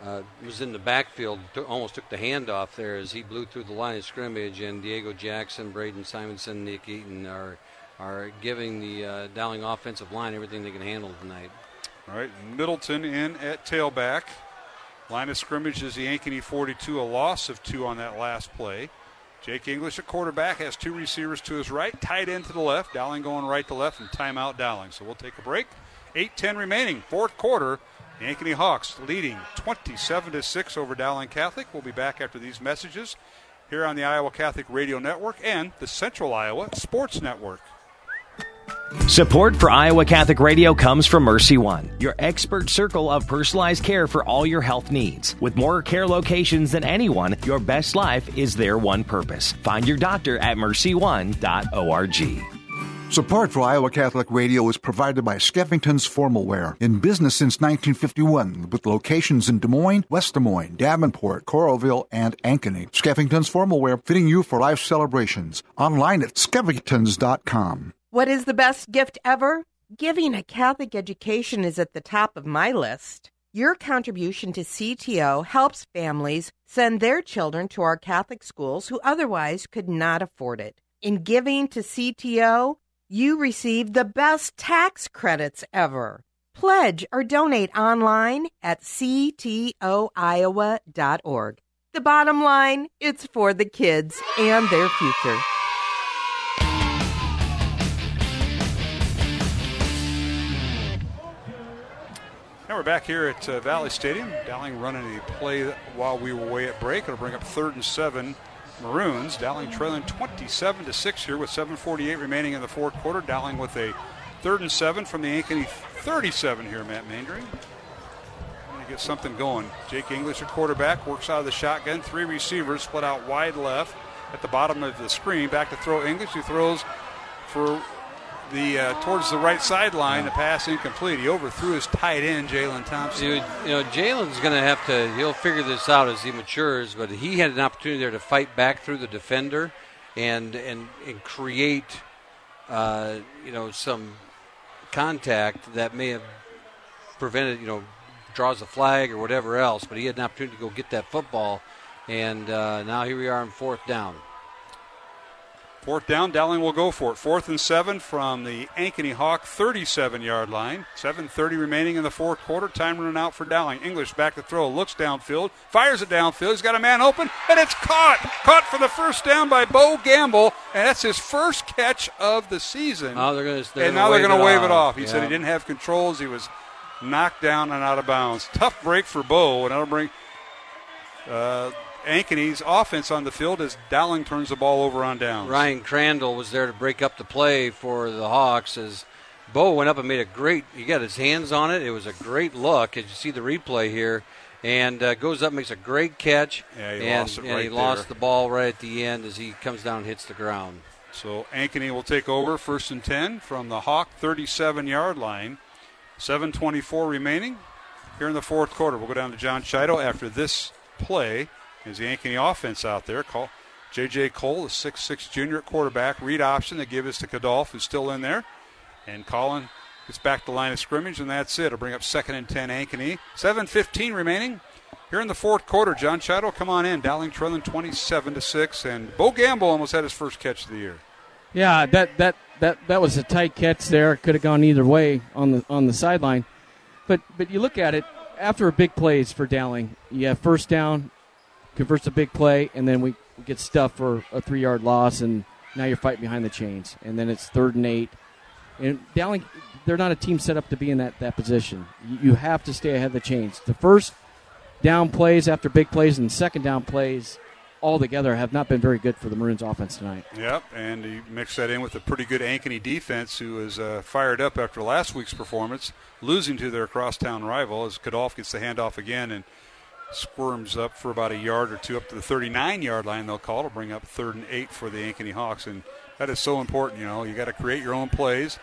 uh, was in the backfield, t- almost took the handoff there as he blew through the line of scrimmage, and Diego Jackson, Braden Simonson, Nick Eaton are are giving the uh, Dowling offensive line everything they can handle tonight. All right, Middleton in at tailback. Line of scrimmage is the Ankeny 42, a loss of two on that last play. Jake English at quarterback has two receivers to his right, tight end to the left. Dowling going right to left, and timeout Dowling. So we'll take a break. 8-10 remaining, fourth quarter. The Ankeny Hawks leading 27 to 6 over Dowling Catholic. We'll be back after these messages here on the Iowa Catholic Radio Network and the Central Iowa Sports Network. Support for Iowa Catholic Radio comes from MercyOne, your expert circle of personalized care for all your health needs. With more care locations than anyone, your best life is their one purpose. Find your doctor at mercy1.org. Support for Iowa Catholic Radio is provided by Skeffington's Formal Wear, in business since 1951, with locations in Des Moines, West Des Moines, Davenport, Coralville, and Ankeny. Skeffington's Formal Wear, fitting you for life celebrations. Online at skeffingtons.com. What is the best gift ever? Giving a Catholic education is at the top of my list. Your contribution to CTO helps families send their children to our Catholic schools who otherwise could not afford it. In giving to CTO, you receive the best tax credits ever. Pledge or donate online at ctoiowa.org. The bottom line, it's for the kids and their future. Now we're back here at uh, Valley Stadium. Dowling running a play while we were away at break. It'll bring up third and seven. Maroons. Dowling trailing 27 to six here with 7:48 remaining in the fourth quarter. Dowling with a third and seven from the Ankeny 37 here. Matt Mandry. Trying to get something going. Jake English, a quarterback, works out of the shotgun. Three receivers split out wide left at the bottom of the screen. Back to throw English, who throws for the uh, towards the right sideline. The pass incomplete. He overthrew his tight end, Jalen Thompson. You, you know, Jalen's going to have to. He'll figure this out as he matures. But he had an opportunity there to fight back through the defender, and and and create, uh, you know, some contact that may have prevented, you know, draws a flag or whatever else. But he had an opportunity to go get that football, and uh, now here we are in fourth down. Fourth down, Dowling will go for it. Fourth and seven from the Ankeny Hawk 37 yard line. 7.30 remaining in the fourth quarter. Time running out for Dowling. English back to throw, looks downfield, fires it downfield. He's got a man open, and it's caught. Caught for the first down by Bo Gamble, and that's his first catch of the season. Now they're going to, and now they're going to wave it off. He Yeah. said he didn't have controls. He was knocked down and out of bounds. Tough break for Bo, and that'll bring uh, Ankeny's offense on the field as Dowling turns the ball over on downs. Ryan Crandall was there to break up the play for the Hawks as Bo went up and made a great. He got his hands on it. It was a great look. As you see the replay here, and uh, goes up, makes a great catch. Yeah, he and, lost it and right he lost the ball right at the end as he comes down and hits the ground. So Ankeny will take over first and 10 from the Hawk 37 yard line. 7.24 remaining here in the fourth quarter. We'll go down to John Chido after this play. Is the Ankeny offense out there? Call J.J. Cole, the 6'6 junior quarterback. Read option. They give us to Kadolf, who's still in there. And Colin gets back to line of scrimmage, and that's it. It'll bring up second and 10 Ankeny. 7.15 remaining. Here in the fourth quarter, John Chido, come on in. Dowling trailing 27 to 6. And Bo Gamble almost had his first catch of the year. Yeah, that that that that was a tight catch there. Could have gone either way on the on the sideline. But but you look at it after a big plays for Dowling. You have first down, converts a big play, and then we get stuffed for a three yard loss, and now you're fighting behind the chains, and then it's third and eight. And Dowling, they're not a team set up to be in that that position. You, have to stay ahead of the chains. The first down plays after big plays and second down plays all together have not been very good for the Maroons offense tonight. Yep, and you mix that in with a pretty good Ankeny defense who is uh, fired up after last week's performance, losing to their crosstown rival as Kadolf gets the handoff again and squirms up for about a yard or two up to the 39 yard line. They'll call to bring up third and eight for the Ankeny Hawks, and that is so important. You know, you got to create your own plays.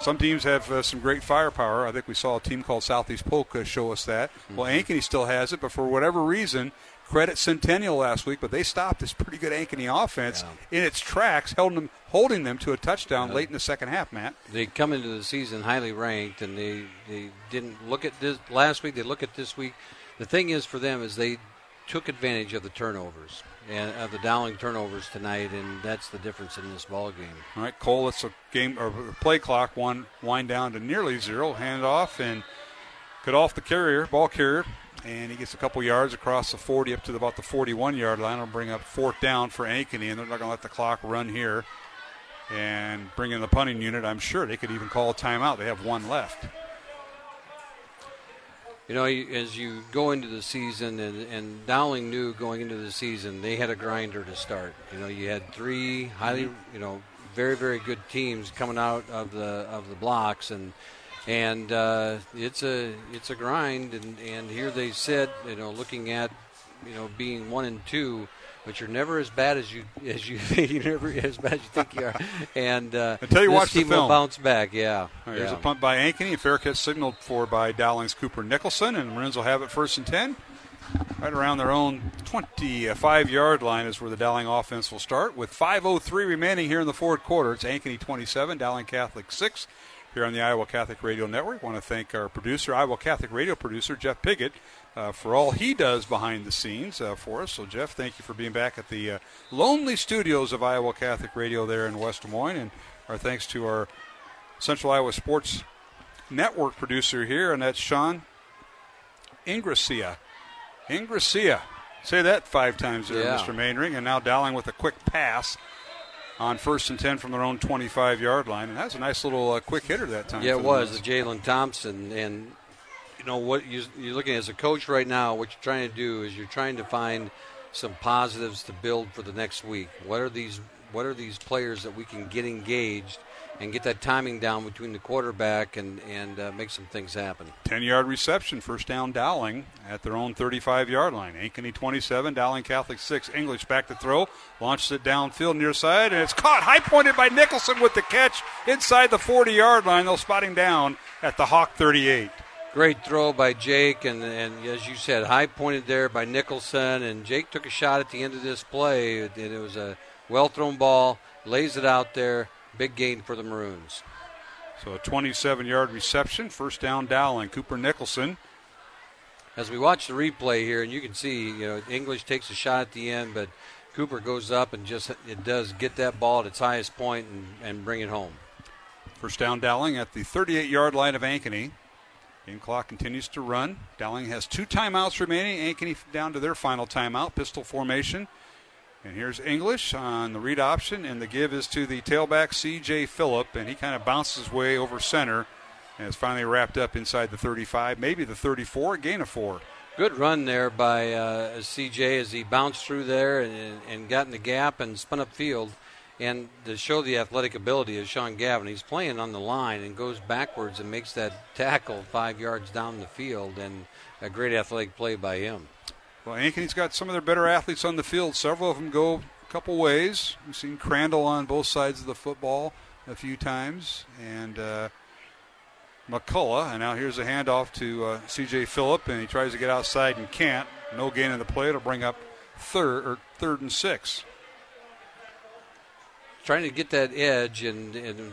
some teams have uh, some great firepower. I think we saw a team called Southeast Polk show us that. Mm-hmm. Well, Ankeny still has it, but for whatever reason, credit Centennial last week, but they stopped this pretty good Ankeny offense yeah. in its tracks, holding them, holding them to a touchdown yeah. late in the second half. Matt, they come into the season highly ranked, and they they didn't look at this last week. They look at this week. The thing is for them is they took advantage of the turnovers and of the Dowling turnovers tonight, and that's the difference in this ball game. All right, Cole, it's a game or play clock one wind down to nearly zero. Hand off and cut off the carrier, ball carrier, and he gets a couple yards across the 40 up to about the 41 yard line. It'll bring up fourth down for Ankeny, and they're not going to let the clock run here and bring in the punting unit. I'm sure they could even call a timeout. They have one left. You know, as you go into the season, and, and Dowling knew going into the season, they had a grinder to start. You know, you had three highly, you know, very very good teams coming out of the of the blocks, and and uh, it's a it's a grind. And, and here they said, you know, looking at you know being one and two but you're never as bad as you as you you're never as bad as you think you are. And uh, until you this watch team the film, will bounce back. Yeah. there's yeah. a punt by Ankeny. A fair catch signaled for by Dowling's Cooper Nicholson, and Maroons will have it first and ten. Right around their own 25 yard line is where the Dowling offense will start. With 5.03 remaining here in the fourth quarter, it's Ankeny 27, Dowling Catholic 6 here on the Iowa Catholic Radio Network. I want to thank our producer, Iowa Catholic Radio producer, Jeff Piggott, uh, for all he does behind the scenes uh, for us. So, Jeff, thank you for being back at the uh, lonely studios of Iowa Catholic Radio there in West Des Moines. And our thanks to our Central Iowa Sports Network producer here, and that's Sean Ingracia. Ingracia. Say that five times there, yeah. Mr. Mainring. And now Dowling with a quick pass on first and 10 from their own 25 yard line. And that's a nice little uh, quick hitter that time. Yeah, it was. Jalen Thompson. And you know what you, you're looking as a coach right now. What you're trying to do is you're trying to find some positives to build for the next week. What are these? What are these players that we can get engaged and get that timing down between the quarterback and and uh, make some things happen? Ten yard reception, first down Dowling at their own 35 yard line. Ankeny 27, Dowling Catholic 6. English back to throw, launches it downfield near side, and it's caught high pointed by Nicholson with the catch inside the 40 yard line. They'll spot him down at the Hawk 38. Great throw by Jake, and, and as you said, high pointed there by Nicholson. And Jake took a shot at the end of this play. It, it was a well thrown ball, lays it out there. Big gain for the Maroons. So a 27 yard reception, first down Dowling. Cooper Nicholson. As we watch the replay here, and you can see, you know, English takes a shot at the end, but Cooper goes up and just it does get that ball at its highest point and, and bring it home. First down Dowling at the 38 yard line of Ankeny. Game clock continues to run. Dowling has two timeouts remaining. Ankeny down to their final timeout. Pistol formation. And here's English on the read option, and the give is to the tailback C.J. Phillip, and he kind of bounces his way over center, and is finally wrapped up inside the 35, maybe the 34, gain of four. Good run there by uh, C.J. as he bounced through there and, and got in the gap and spun up field. And to show the athletic ability of Sean Gavin, he's playing on the line and goes backwards and makes that tackle five yards down the field, and a great athletic play by him. Well, Ankeny's got some of their better athletes on the field. Several of them go a couple ways. We've seen Crandall on both sides of the football a few times, and uh, McCullough. And now here's a handoff to uh, C.J. Phillip, and he tries to get outside and can't. No gain in the play. It'll bring up third or third and six trying to get that edge, and and,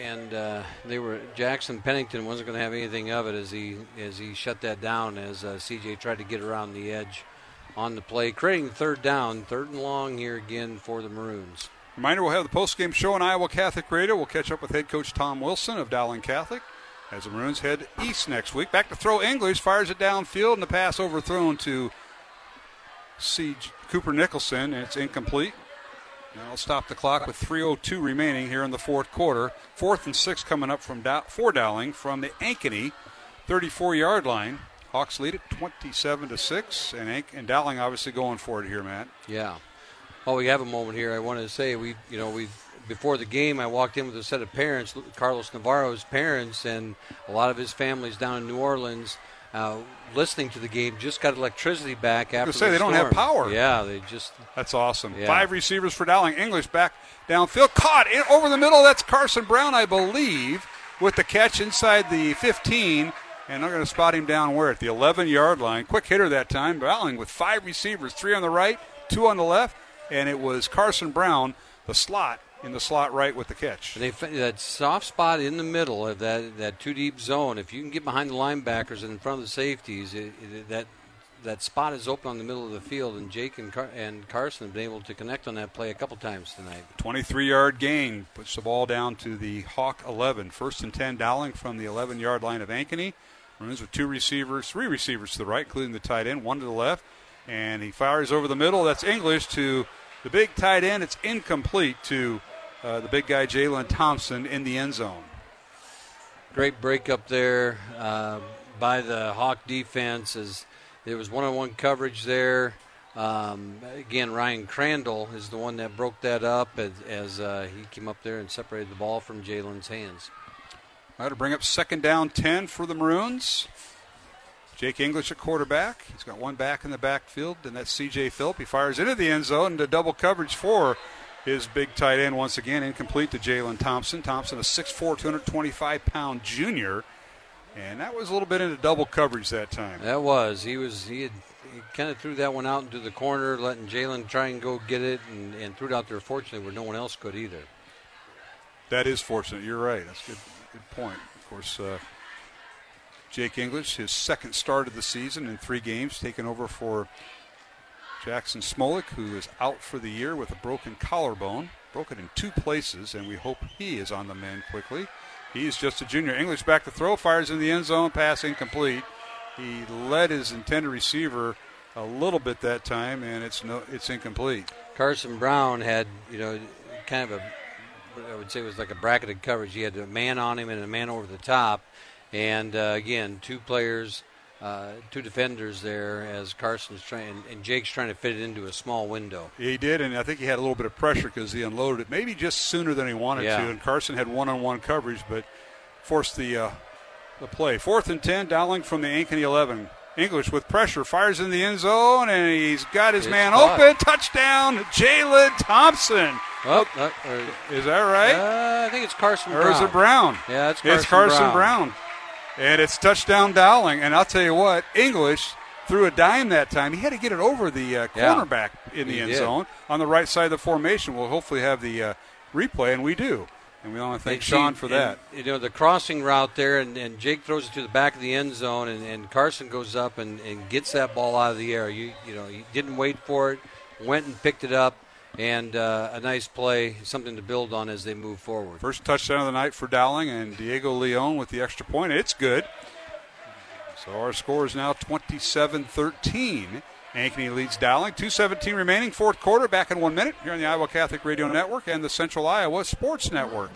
and uh, they were Jackson Pennington wasn't going to have anything of it as he as he shut that down as uh, CJ tried to get around the edge on the play, creating third down, third and long here again for the Maroons. Reminder: We'll have the post-game show on Iowa Catholic Radio. We'll catch up with head coach Tom Wilson of Dowling Catholic as the Maroons head east next week. Back to throw English fires it downfield, and the pass overthrown to C. Cooper Nicholson, and it's incomplete. I'll stop the clock with 3:02 remaining here in the fourth quarter. Fourth and six coming up from Dow- for Dowling from the Ankeny 34-yard line. Hawks lead it 27 to six, and Ank- and Dowling obviously going for it here, Matt. Yeah. Well, we have a moment here. I wanted to say we, you know, we before the game, I walked in with a set of parents, Carlos Navarro's parents, and a lot of his family's down in New Orleans uh, listening to the game just got electricity back after. say the they storm. don't have power. Yeah, they just. That's awesome. Yeah. Five receivers for Dowling. English back downfield, caught in, over the middle. That's Carson Brown, I believe, with the catch inside the 15, and they're going to spot him down where? At the 11 yard line. Quick hitter that time. Dowling with five receivers, three on the right, two on the left, and it was Carson Brown, the slot, in the slot right with the catch. They that soft spot in the middle of that that two deep zone. If you can get behind the linebackers and in front of the safeties, it, it, that that spot is open on the middle of the field, and Jake and, Car- and Carson have been able to connect on that play a couple times tonight. 23 yard gain puts the ball down to the Hawk 11. First and 10, Dowling from the 11 yard line of Ankeny. Runs with two receivers, three receivers to the right, including the tight end, one to the left. And he fires over the middle. That's English to the big tight end. It's incomplete to uh, the big guy, Jalen Thompson, in the end zone. Great break up there uh, by the Hawk defense as there was one-on-one coverage there. Um, again, Ryan Crandall is the one that broke that up as, as uh, he came up there and separated the ball from Jalen's hands. All right, to bring up second down 10 for the Maroons. Jake English at quarterback. He's got one back in the backfield, and that's C.J. Phillip. He fires into the end zone into double coverage for his big tight end once again, incomplete to Jalen Thompson. Thompson, a 6'4", 225 pound junior, and that was a little bit into double coverage that time. That was. He was. He had. He kind of threw that one out into the corner, letting Jalen try and go get it, and, and threw it out there. Fortunately, where no one else could either. That is fortunate. You're right. That's a good. Good point. Of course, uh, Jake English, his second start of the season in three games, taking over for Jackson Smolik, who is out for the year with a broken collarbone, broken in two places, and we hope he is on the mend quickly. He's just a junior. English back to throw, fires in the end zone, pass incomplete. He led his intended receiver a little bit that time, and it's no, it's incomplete. Carson Brown had, you know, kind of a, I would say it was like a bracketed coverage. He had a man on him and a man over the top, and uh, again, two players, uh, two defenders there as Carson's trying, and Jake's trying to fit it into a small window. He did, and I think he had a little bit of pressure because he unloaded it maybe just sooner than he wanted Yeah. to. And Carson had one-on-one coverage, but forced the uh, the play. Fourth and ten, Dowling from the Ankeny 11. English with pressure fires in the end zone, and he's got his It's man caught. open. Touchdown, Jalen Thompson. Oh, uh, uh, Is that right? Uh, I think it's Carson or Brown. is it Brown? Yeah, it's Carson, it's Carson Brown. Brown. And it's touchdown Dowling. And I'll tell you what, English threw a dime that time. He had to get it over the uh, Yeah. cornerback in the end did. zone on the right side of the formation. We'll hopefully have the uh, replay, and we do. And we want to thank And Sean for that. and, you know, the crossing route there, and, and Jake throws it to the back of the end zone, and, and Carson goes up and, and gets that ball out of the air. You you know, he didn't wait for it, went and picked it up, and uh, a nice play, something to build on as they move forward. First touchdown of the night for Dowling, and Diego Leon with the extra point. It's good. So our score is now 27 13. Ankeny leads Dowling. 2.17 remaining, fourth quarter, back in one minute here on the Iowa Catholic Radio Network and the Central Iowa Sports Network.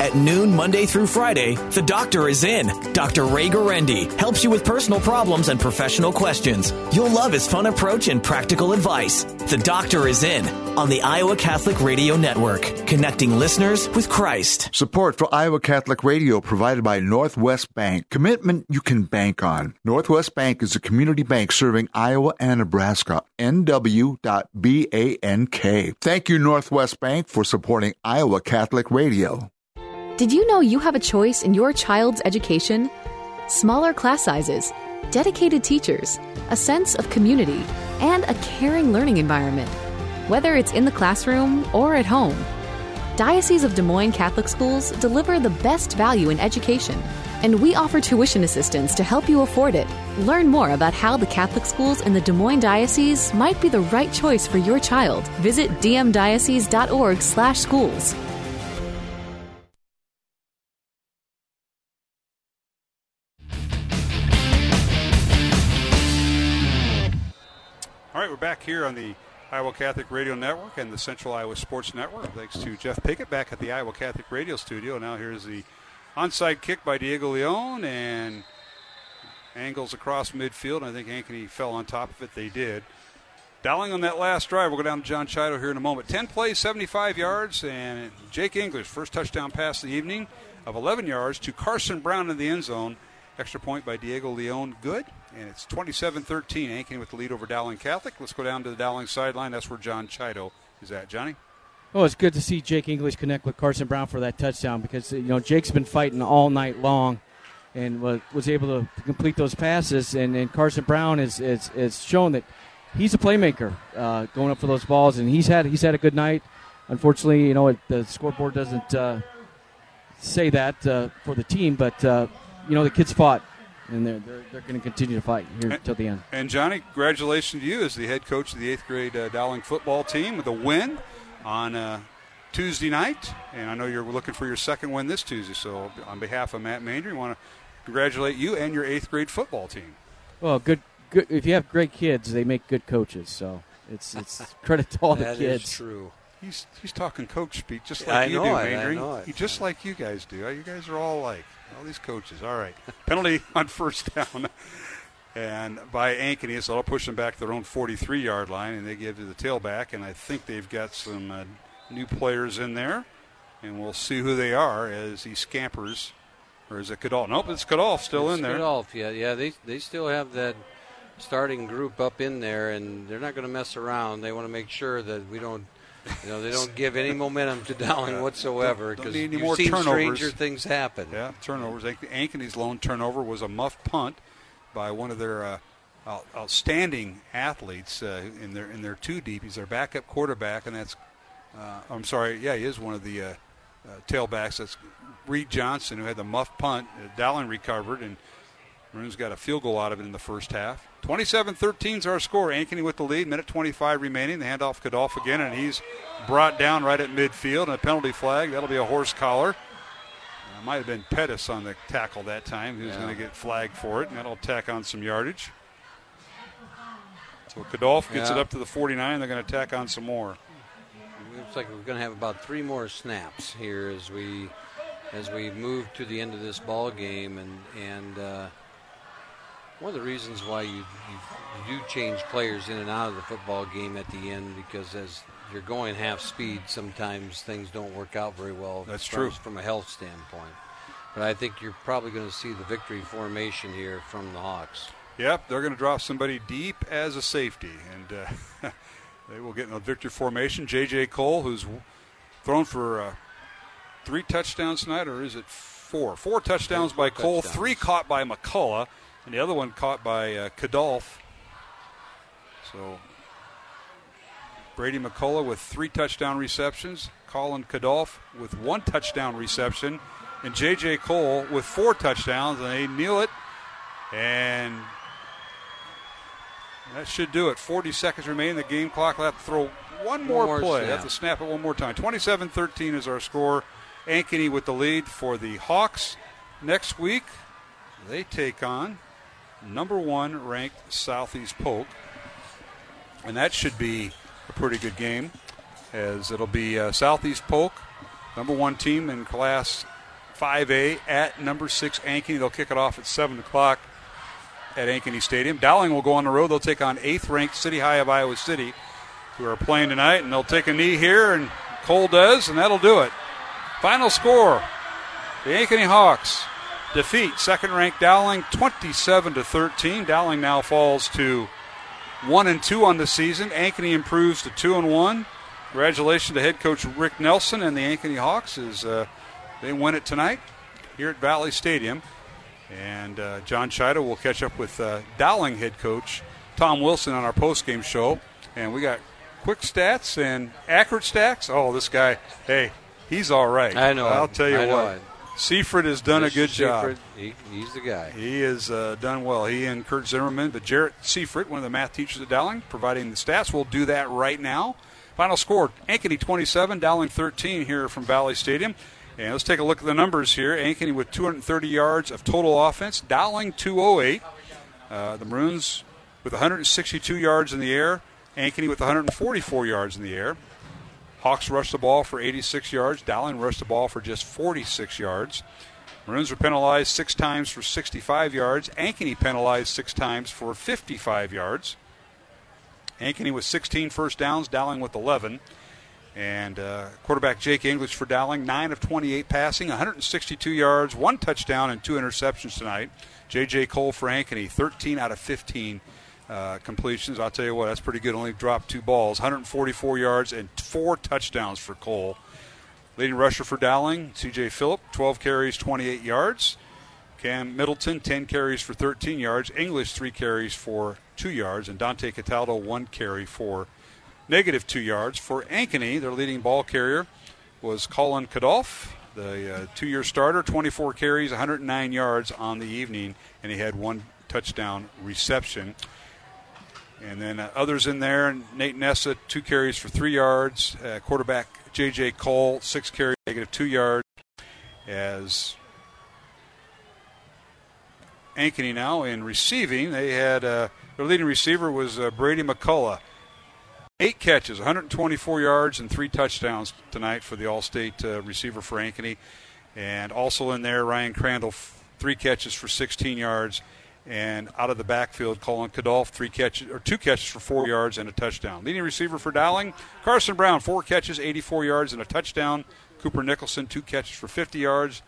At noon, Monday through Friday, the doctor is in. Dr. Ray Guarendi helps you with personal problems and professional questions. You'll love his fun approach and practical advice. The doctor is in on the Iowa Catholic Radio Network, connecting listeners with Christ. Support for Iowa Catholic Radio provided by Northwest Bank. Commitment you can bank on. Northwest Bank is a community bank serving Iowa and Nebraska. NW.BANK. Thank you, Northwest Bank, for supporting Iowa Catholic Radio. Did you know you have a choice in your child's education? Smaller class sizes, dedicated teachers, a sense of community, and a caring learning environment, whether it's in the classroom or at home. Diocese of Des Moines Catholic Schools deliver the best value in education, and we offer tuition assistance to help you afford it. Learn more about how the Catholic schools in the Des Moines Diocese might be the right choice for your child. Visit dmdiocese.org/schools. here on the Iowa Catholic Radio Network and the Central Iowa Sports Network. Thanks to Jeff Pickett back at the Iowa Catholic Radio Studio. Now here's the onside kick by Diego Leon and angles across midfield. I think Ankeny fell on top of it. They did. Dowling on that last drive. We'll go down to John Chido here in a moment. 10 plays, 75 yards, and Jake English, first touchdown pass of the evening of 11 yards to Carson Brown in the end zone. Extra point by Diego Leon. Good. And it's 27 13. Ankeny with the lead over Dowling Catholic. Let's go down to the Dowling sideline. That's where John Chido is at. Johnny? Oh, it's good to see Jake English connect with Carson Brown for that touchdown because you know Jake's been fighting all night long, and was, was able to complete those passes. And, and Carson Brown is, is is shown that he's a playmaker uh, going up for those balls, and he's had he's had a good night. Unfortunately, you know it, the scoreboard doesn't uh, say that uh, for the team, but uh, you know the kids fought, and they're they're, they're going to continue to fight here until the end. And Johnny, congratulations to you as the head coach of the eighth grade uh, Dowling football team with a win on uh, Tuesday night. And I know you're looking for your second win this Tuesday. So, on behalf of Matt Manger, we want to congratulate you and your eighth grade football team. Well, good, good. If you have great kids, they make good coaches. So it's it's credit to all the kids. is true. He's he's talking coach speak just like I you know do, it, I Manger. know it. He just like you guys do. You guys are all like all these coaches. All right, penalty on first down, and by Ankeny, so they'll push them back to their own 43-yard line, and they give to the tailback. And I think they've got some uh, new players in there, and we'll see who they are as he scampers. Or is it Kadolf? Nope, it's Kadolf still It's in there. Kadolf, yeah, yeah. They they still have that starting group up in there, and they're not going to mess around. They want to make sure that we don't, you know, they don't give any momentum to Dowling whatsoever Don't because you've more seen turnovers. stranger things happen. Yeah, turnovers. Ank- Ankeny's lone turnover was a muff punt by one of their uh, outstanding athletes uh, in their in their two deep. He's their backup quarterback, and that's uh, I'm sorry, yeah, he is one of the uh, uh, tailbacks. That's Reed Johnson who had the muff punt. Uh, Dowling recovered, and Maroons got a field goal out of it in the first half. 27-13 is our score. Ankeny with the lead. Minute 25 remaining. The handoff Kadolf again, and he's brought down right at midfield. And a penalty flag. That'll be a horse collar. Uh, might have been Pettis on the tackle that time. He was Yeah. going to get flagged for it, and that'll tack on some yardage. So Kadolf gets Yeah. it up to the 49. They're going to tack on some more. Looks like we're going to have about three more snaps here as we as we move to the end of this ball game, and and uh, one of the reasons why you, you you do change players in and out of the football game at the end because as you're going half speed, sometimes things don't work out very well. That's from, true. from a health standpoint. But I think you're probably going to see the victory formation here from the Hawks. Yep, they're going to drop somebody deep as a safety, and uh, they will get in a victory formation. J.J. Cole, who's thrown for uh, three touchdowns tonight, or is it four? Four touchdowns by Cole, three caught by McCullough, and the other one caught by uh, Kadolf. So Brady McCullough with three touchdown receptions, Colin Kadolf with one touchdown reception, and J.J. Cole with four touchdowns, and they kneel it. And that should do it. 40 seconds remaining. The game clock will have to throw one more, more play. snap. Have to snap it one more time. 27 13 is our score. Ankeny with the lead for the Hawks. Next week, they take on number one ranked Southeast Polk. And that should be a pretty good game, as it'll be uh, Southeast Polk, number one team in Class 5A at number six Ankeny. They'll kick it off at 7 o'clock at Ankeny Stadium. Dowling will go on the road. They'll take on eighth ranked City High of Iowa City, who are playing tonight, and they'll take a knee here, and Cole does, and that'll do it. Final score the Ankeny Hawks defeat second ranked Dowling 27 to 13. Dowling now falls to 1 and 2 on the season. Ankeny improves to 2 and 1. Congratulations to head coach Rick Nelson and the Ankeny Hawks as uh, they win it tonight here at Valley Stadium. And uh, John Chido will catch up with uh, Dowling head coach Tom Wilson on our postgame show. And we got quick stats and accurate stats. Oh, this guy, hey, he's all right. I know I'll tell you I what. Seifert has done a Mr. good job. He, he's the guy. He has uh, done well. He and Kurt Zimmerman, but Jarrett Seifert, one of the math teachers at Dowling, providing the stats. We'll do that right now. Final score: Ankeny 27, Dowling 13 here from Valley Stadium. And let's take a look at the numbers here. Ankeny with 230 yards of total offense. Dowling 208. Uh, the Maroons with 162 yards in the air. Ankeny with 144 yards in the air. Hawks rushed the ball for 86 yards. Dowling rushed the ball for just 46 yards. Maroons were penalized six times for 65 yards. Ankeny penalized six times for 55 yards. Ankeny with 16 first downs, Dowling with 11. And uh, quarterback Jake English for Dowling, 9 of 28 passing, 162 yards, one touchdown, and two interceptions tonight. J.J. Cole for Ankeny, 13 out of 15 uh, completions. I'll tell you what, that's pretty good. Only dropped two balls, 144 yards and four touchdowns for Cole. Leading rusher for Dowling, C.J. Phillip, 12 carries, 28 yards. Cam Middleton, 10 carries for 13 yards. English, 3 carries for 2 yards. And Dante Cataldo, 1 carry for negative 2 yards. For Ankeny, their leading ball carrier was Colin Kadolf, the uh, two year starter, 24 carries, 109 yards on the evening, and he had one touchdown reception. And then uh, others in there, Nate Nessa, two carries for three yards. Uh, quarterback J.J. Cole, six carries, negative two yards. As Ankeny now in receiving, they had uh, their leading receiver was uh, Brady McCullough. Eight catches, 124 yards, and three touchdowns tonight for the All-State uh, receiver for Ankeny. And also in there, Ryan Crandall, three catches for 16 yards and out of the backfield, Colin Kadolf, three catches or two catches for four yards and a touchdown. Leading receiver for Dowling, Carson Brown, four catches, 84 yards and a touchdown. Cooper Nicholson, two catches for 50 yards.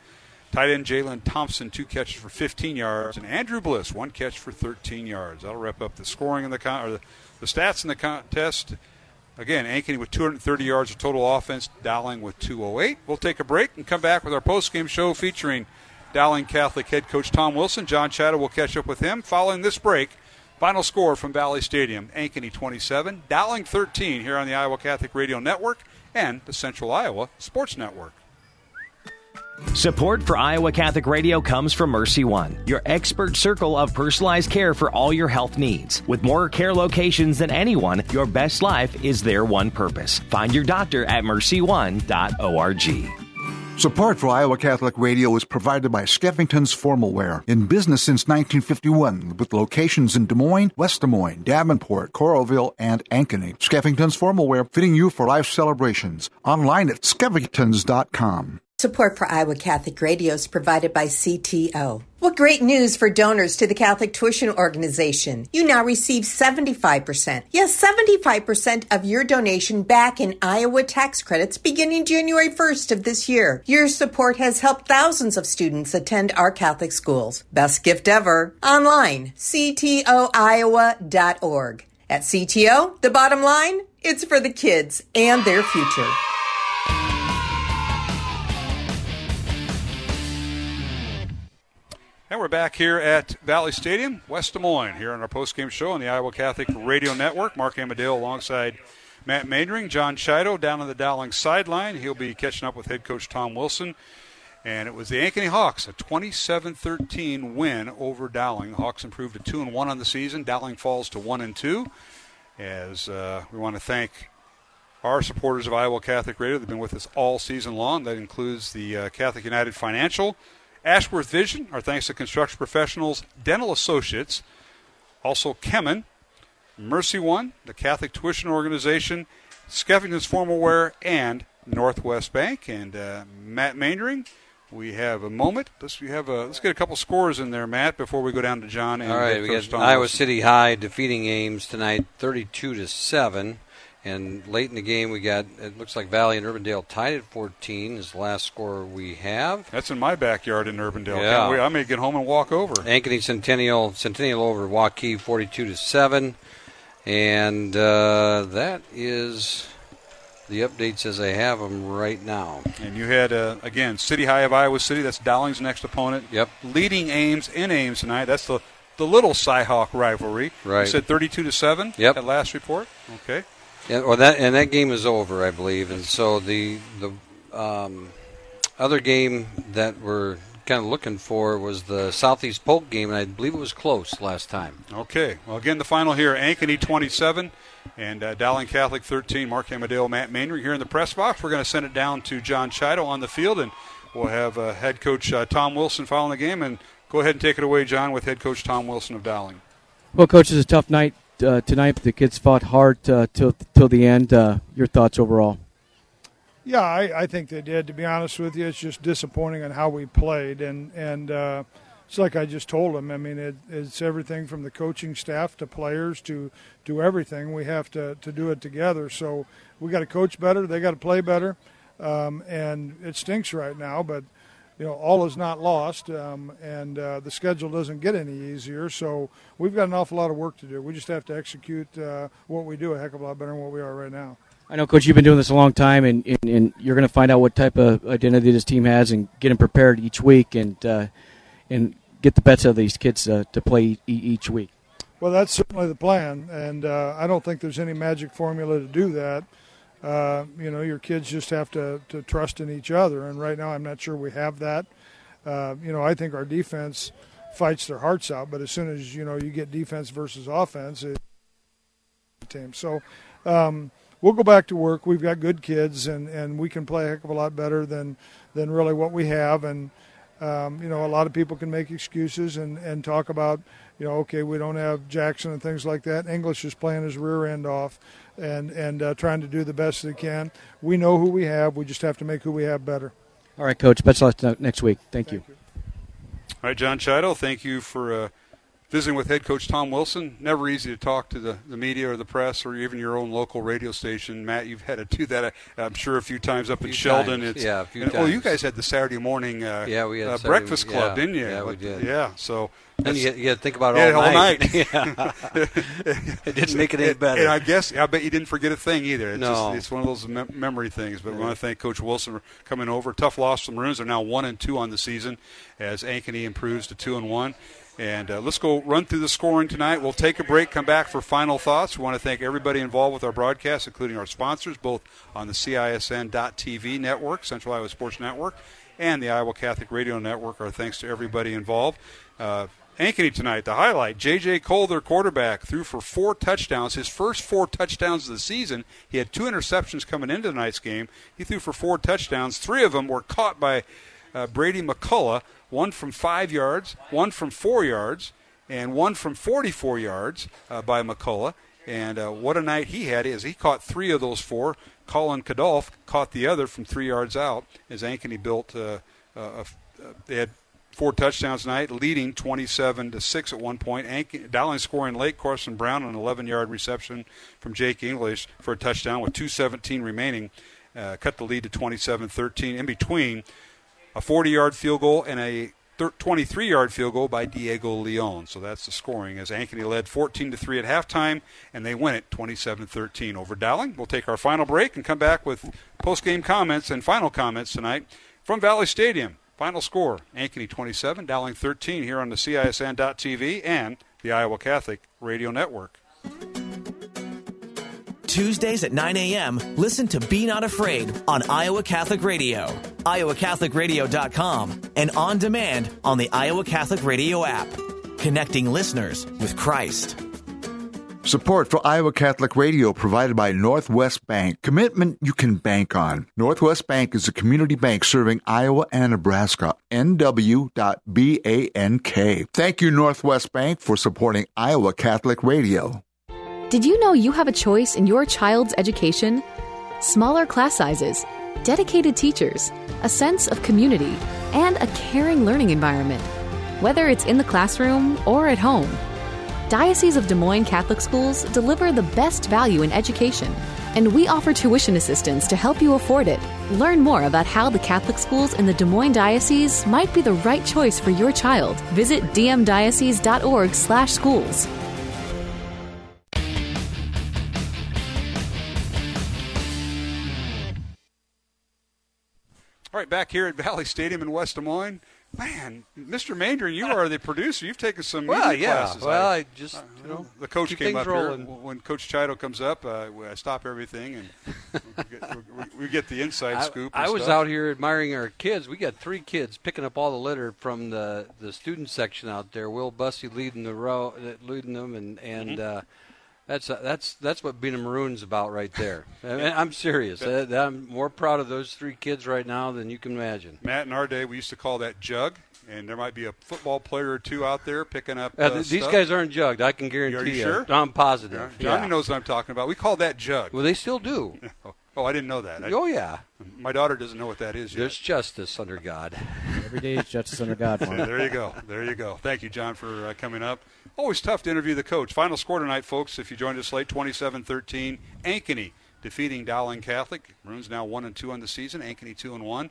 Tight end Jalen Thompson, two catches for 15 yards, and Andrew Bliss, one catch for 13 yards. That'll wrap up the scoring in the con- or the, the stats in the contest. Again, Ankeny with 230 yards of total offense, Dowling with 208. We'll take a break and come back with our post-game show featuring Dowling Catholic head coach Tom Wilson. John Chido will catch up with him following this break. Final score from Valley Stadium Ankeny 27, Dowling 13 here on the Iowa Catholic Radio Network and the Central Iowa Sports Network. Support for Iowa Catholic Radio comes from MercyOne, your expert circle of personalized care for all your health needs. With more care locations than anyone, your best life is their one purpose. Find your doctor at mercyone.org. Support for Iowa Catholic Radio is provided by Skeffington's Formal Wear, in business since 1951, with locations in Des Moines, West Des Moines, Davenport, Coralville, and Ankeny. Skeffington's Formal Wear, fitting you for life celebrations. Online at skeffingtons.com. Support for Iowa Catholic Radio is provided by CTO. What great news for donors to the Catholic Tuition Organization. You now receive 75%. Yes, 75% of your donation back in Iowa tax credits beginning January 1st of this year. Your support has helped thousands of students attend our Catholic schools. Best gift ever. Online, ctoiowa.org. At CTO, the bottom line, it's for the kids and their future. And we're back here at Valley Stadium, West Des Moines, here on our post-game show on the Iowa Catholic Radio Network. Mark Amadeo alongside Matt Maindring, John Chido down on the Dowling sideline. He'll be catching up with head coach Tom Wilson. And it was the Ankeny Hawks, a 27-13 win over Dowling. The Hawks improved to 2 and 1 on the season. Dowling falls to 1 and 2. As uh, we want to thank our supporters of Iowa Catholic Radio. They've been with us all season long. That includes the uh, Catholic United Financial, Ashworth Vision, our thanks to construction professionals, Dental Associates, also Kemin, MercyOne, the Catholic Tuition Organization, Skeffington's Formal Wear, and Northwest Bank. And uh, Matt Maindring, we have a moment. Let's we have a let's get a couple scores in there, Matt, before we go down to John. And All right, we got Iowa City High defeating Ames tonight, 32 to seven. And late in the game, we got it looks like Valley and Urbandale tied at 14 is the last score we have. That's in my backyard in Urbandale. Yeah. I may get home and walk over. Ankeny Centennial Centennial over Waukee 42 to seven, and uh, that is the updates as I have them right now. And you had uh, again City High of Iowa City. That's Dowling's next opponent. Yep. Leading Ames in Ames tonight. That's the the little Cyhawk rivalry. Right. You said 32 to seven. Yep. At last report. Okay. Yeah, well, that and that game is over, I believe, and so the the um, other game that we're kind of looking for was the Southeast Polk game, and I believe it was close last time. Okay. Well, again, the final here: Ankeny 27 and uh, Dowling Catholic 13. Mark Amadeo, Matt Maynard here in the press box. We're going to send it down to John Chido on the field, and we'll have uh, head coach uh, Tom Wilson following the game. And go ahead and take it away, John, with head coach Tom Wilson of Dowling. Well, coach, it's a tough night uh, tonight. The kids fought hard uh, till till the end. Uh, your thoughts overall? Yeah, I, I think they did. To be honest with you, it's just disappointing on how we played, and and uh, it's like I just told them. I mean, it, it's everything from the coaching staff to players to to everything. We have to to do it together. So we got to coach better. They got to play better, um, and it stinks right now. But you know, all is not lost, um, and uh, the schedule doesn't get any easier. So we've got an awful lot of work to do. We just have to execute uh, what we do a heck of a lot better than what we are right now. I know, Coach, you've been doing this a long time, and, and, and you're going to find out what type of identity this team has and get them prepared each week and uh, and get the best of these kids uh, to play e- each week. Well, that's certainly the plan, and uh, I don't think there's any magic formula to do that. Uh, you know, your kids just have to, to trust in each other, and right now I'm not sure we have that. Uh, you know, I think our defense fights their hearts out, but as soon as you know you get defense versus offense, it team. So um, we'll go back to work. We've got good kids, and, and we can play a heck of a lot better than than really what we have. And um, you know, a lot of people can make excuses and, and talk about, you know, okay, we don't have Jackson and things like that. English is playing his rear end off and, and uh, trying to do the best they can. We know who we have. We just have to make who we have better. All right, Coach. Best of luck next week. Thank, Thank you. you. All right, John Chido, thank you for uh, visiting with head coach Tom Wilson. Never easy to talk to the, the media or the press or even your own local radio station. Matt, you've had to do that, uh, I'm sure, a few times up in Sheldon. Times. It's, yeah, a few and, times. Oh, you guys had the Saturday morning uh, yeah, we had uh, breakfast club, yeah, didn't you? Yeah, we did. Yeah, so. And you, you had to think about it all, all night. night. yeah. it didn't make it any better. And I guess I bet you didn't forget a thing either. It's, no. just, it's one of those mem- memory things. But yeah. we want to thank Coach Wilson for coming over. Tough loss. For the Maroons They're now one and two on the season as Ankeny improves to two and one. And uh, let's go run through the scoring tonight. We'll take a break, come back for final thoughts. We want to thank everybody involved with our broadcast, including our sponsors, both on the CISN.TV network, Central Iowa Sports Network, and the Iowa Catholic Radio Network. Our thanks to everybody involved. Uh, Ankeny tonight, the highlight. J.J. Cole, their quarterback, threw for four touchdowns. His first four touchdowns of the season. He had two interceptions coming into tonight's game. He threw for four touchdowns. Three of them were caught by uh, Brady McCullough, one from five yards, one from four yards, and one from 44 yards uh, by McCullough. And uh, what a night he had is he caught three of those four. Colin Kadolf caught the other from three yards out as Ankeny built. Uh, uh, they had four touchdowns tonight, leading 27 to six at one point. Ank- Dowling scoring late. Carson Brown on an 11-yard reception from Jake English for a touchdown with 2:17 remaining, uh, cut the lead to 27-13. In between, a 40-yard field goal and a 23-yard field goal by Diego Leon. So that's the scoring as Ankeny led 14 to three at halftime, and they win it 27-13 over Dowling. We'll take our final break and come back with post-game comments and final comments tonight from Valley Stadium. Final score Ankeny 27, Dowling 13 here on the CISN.TV and the Iowa Catholic Radio Network. Tuesdays at 9 a.m., listen to Be Not Afraid on Iowa Catholic Radio, iowacatholicradio.com, and on demand on the Iowa Catholic Radio app. Connecting listeners with Christ. Support for Iowa Catholic Radio provided by Northwest Bank. Commitment you can bank on. Northwest Bank is a community bank serving Iowa and Nebraska. NW.BANK. Thank you, Northwest Bank, for supporting Iowa Catholic Radio. Did you know you have a choice in your child's education? Smaller class sizes, dedicated teachers, a sense of community, and a caring learning environment. Whether it's in the classroom or at home, Diocese of Des Moines Catholic Schools deliver the best value in education, and we offer tuition assistance to help you afford it. Learn more about how the Catholic schools in the Des Moines Diocese might be the right choice for your child. Visit dmdiocese.org/schools. All right, back here at Valley Stadium in West Des Moines. Man, Mr. Manger, you are the producer. You've taken some well, media yeah. classes. Well, I, I just, you know, the coach came up rolling. here. When Coach Chido comes up, uh, I stop everything and we, get, we, we get the inside I, scoop. I was stuff. out here admiring our kids. We got three kids picking up all the litter from the the student section out there. Will Bussey leading the row, leading them, and and. Mm-hmm. Uh, that's uh, that's that's what being a maroon's about right there. I I'm serious. I, I'm more proud of those three kids right now than you can imagine. Matt, in our day, we used to call that jug, and there might be a football player or two out there picking up. Uh, th- these stuff. guys aren't jugged. I can guarantee Are you sure? I'm positive. Yeah. Johnny Yeah. knows what I'm talking about. We call that jug. Well, they still do. oh, I didn't know that. I- Oh yeah. My daughter doesn't know what that is yet. There's justice under God. Every day is justice under God. Juan. Yeah, there you go. There you go. Thank you, John, for uh, coming up. Always tough to interview the coach. Final score tonight, folks, if you joined us late, 27-13. Ankeny defeating Dowling Catholic. Maroons now 1 and 2 on the season. Ankeny 2 and 1.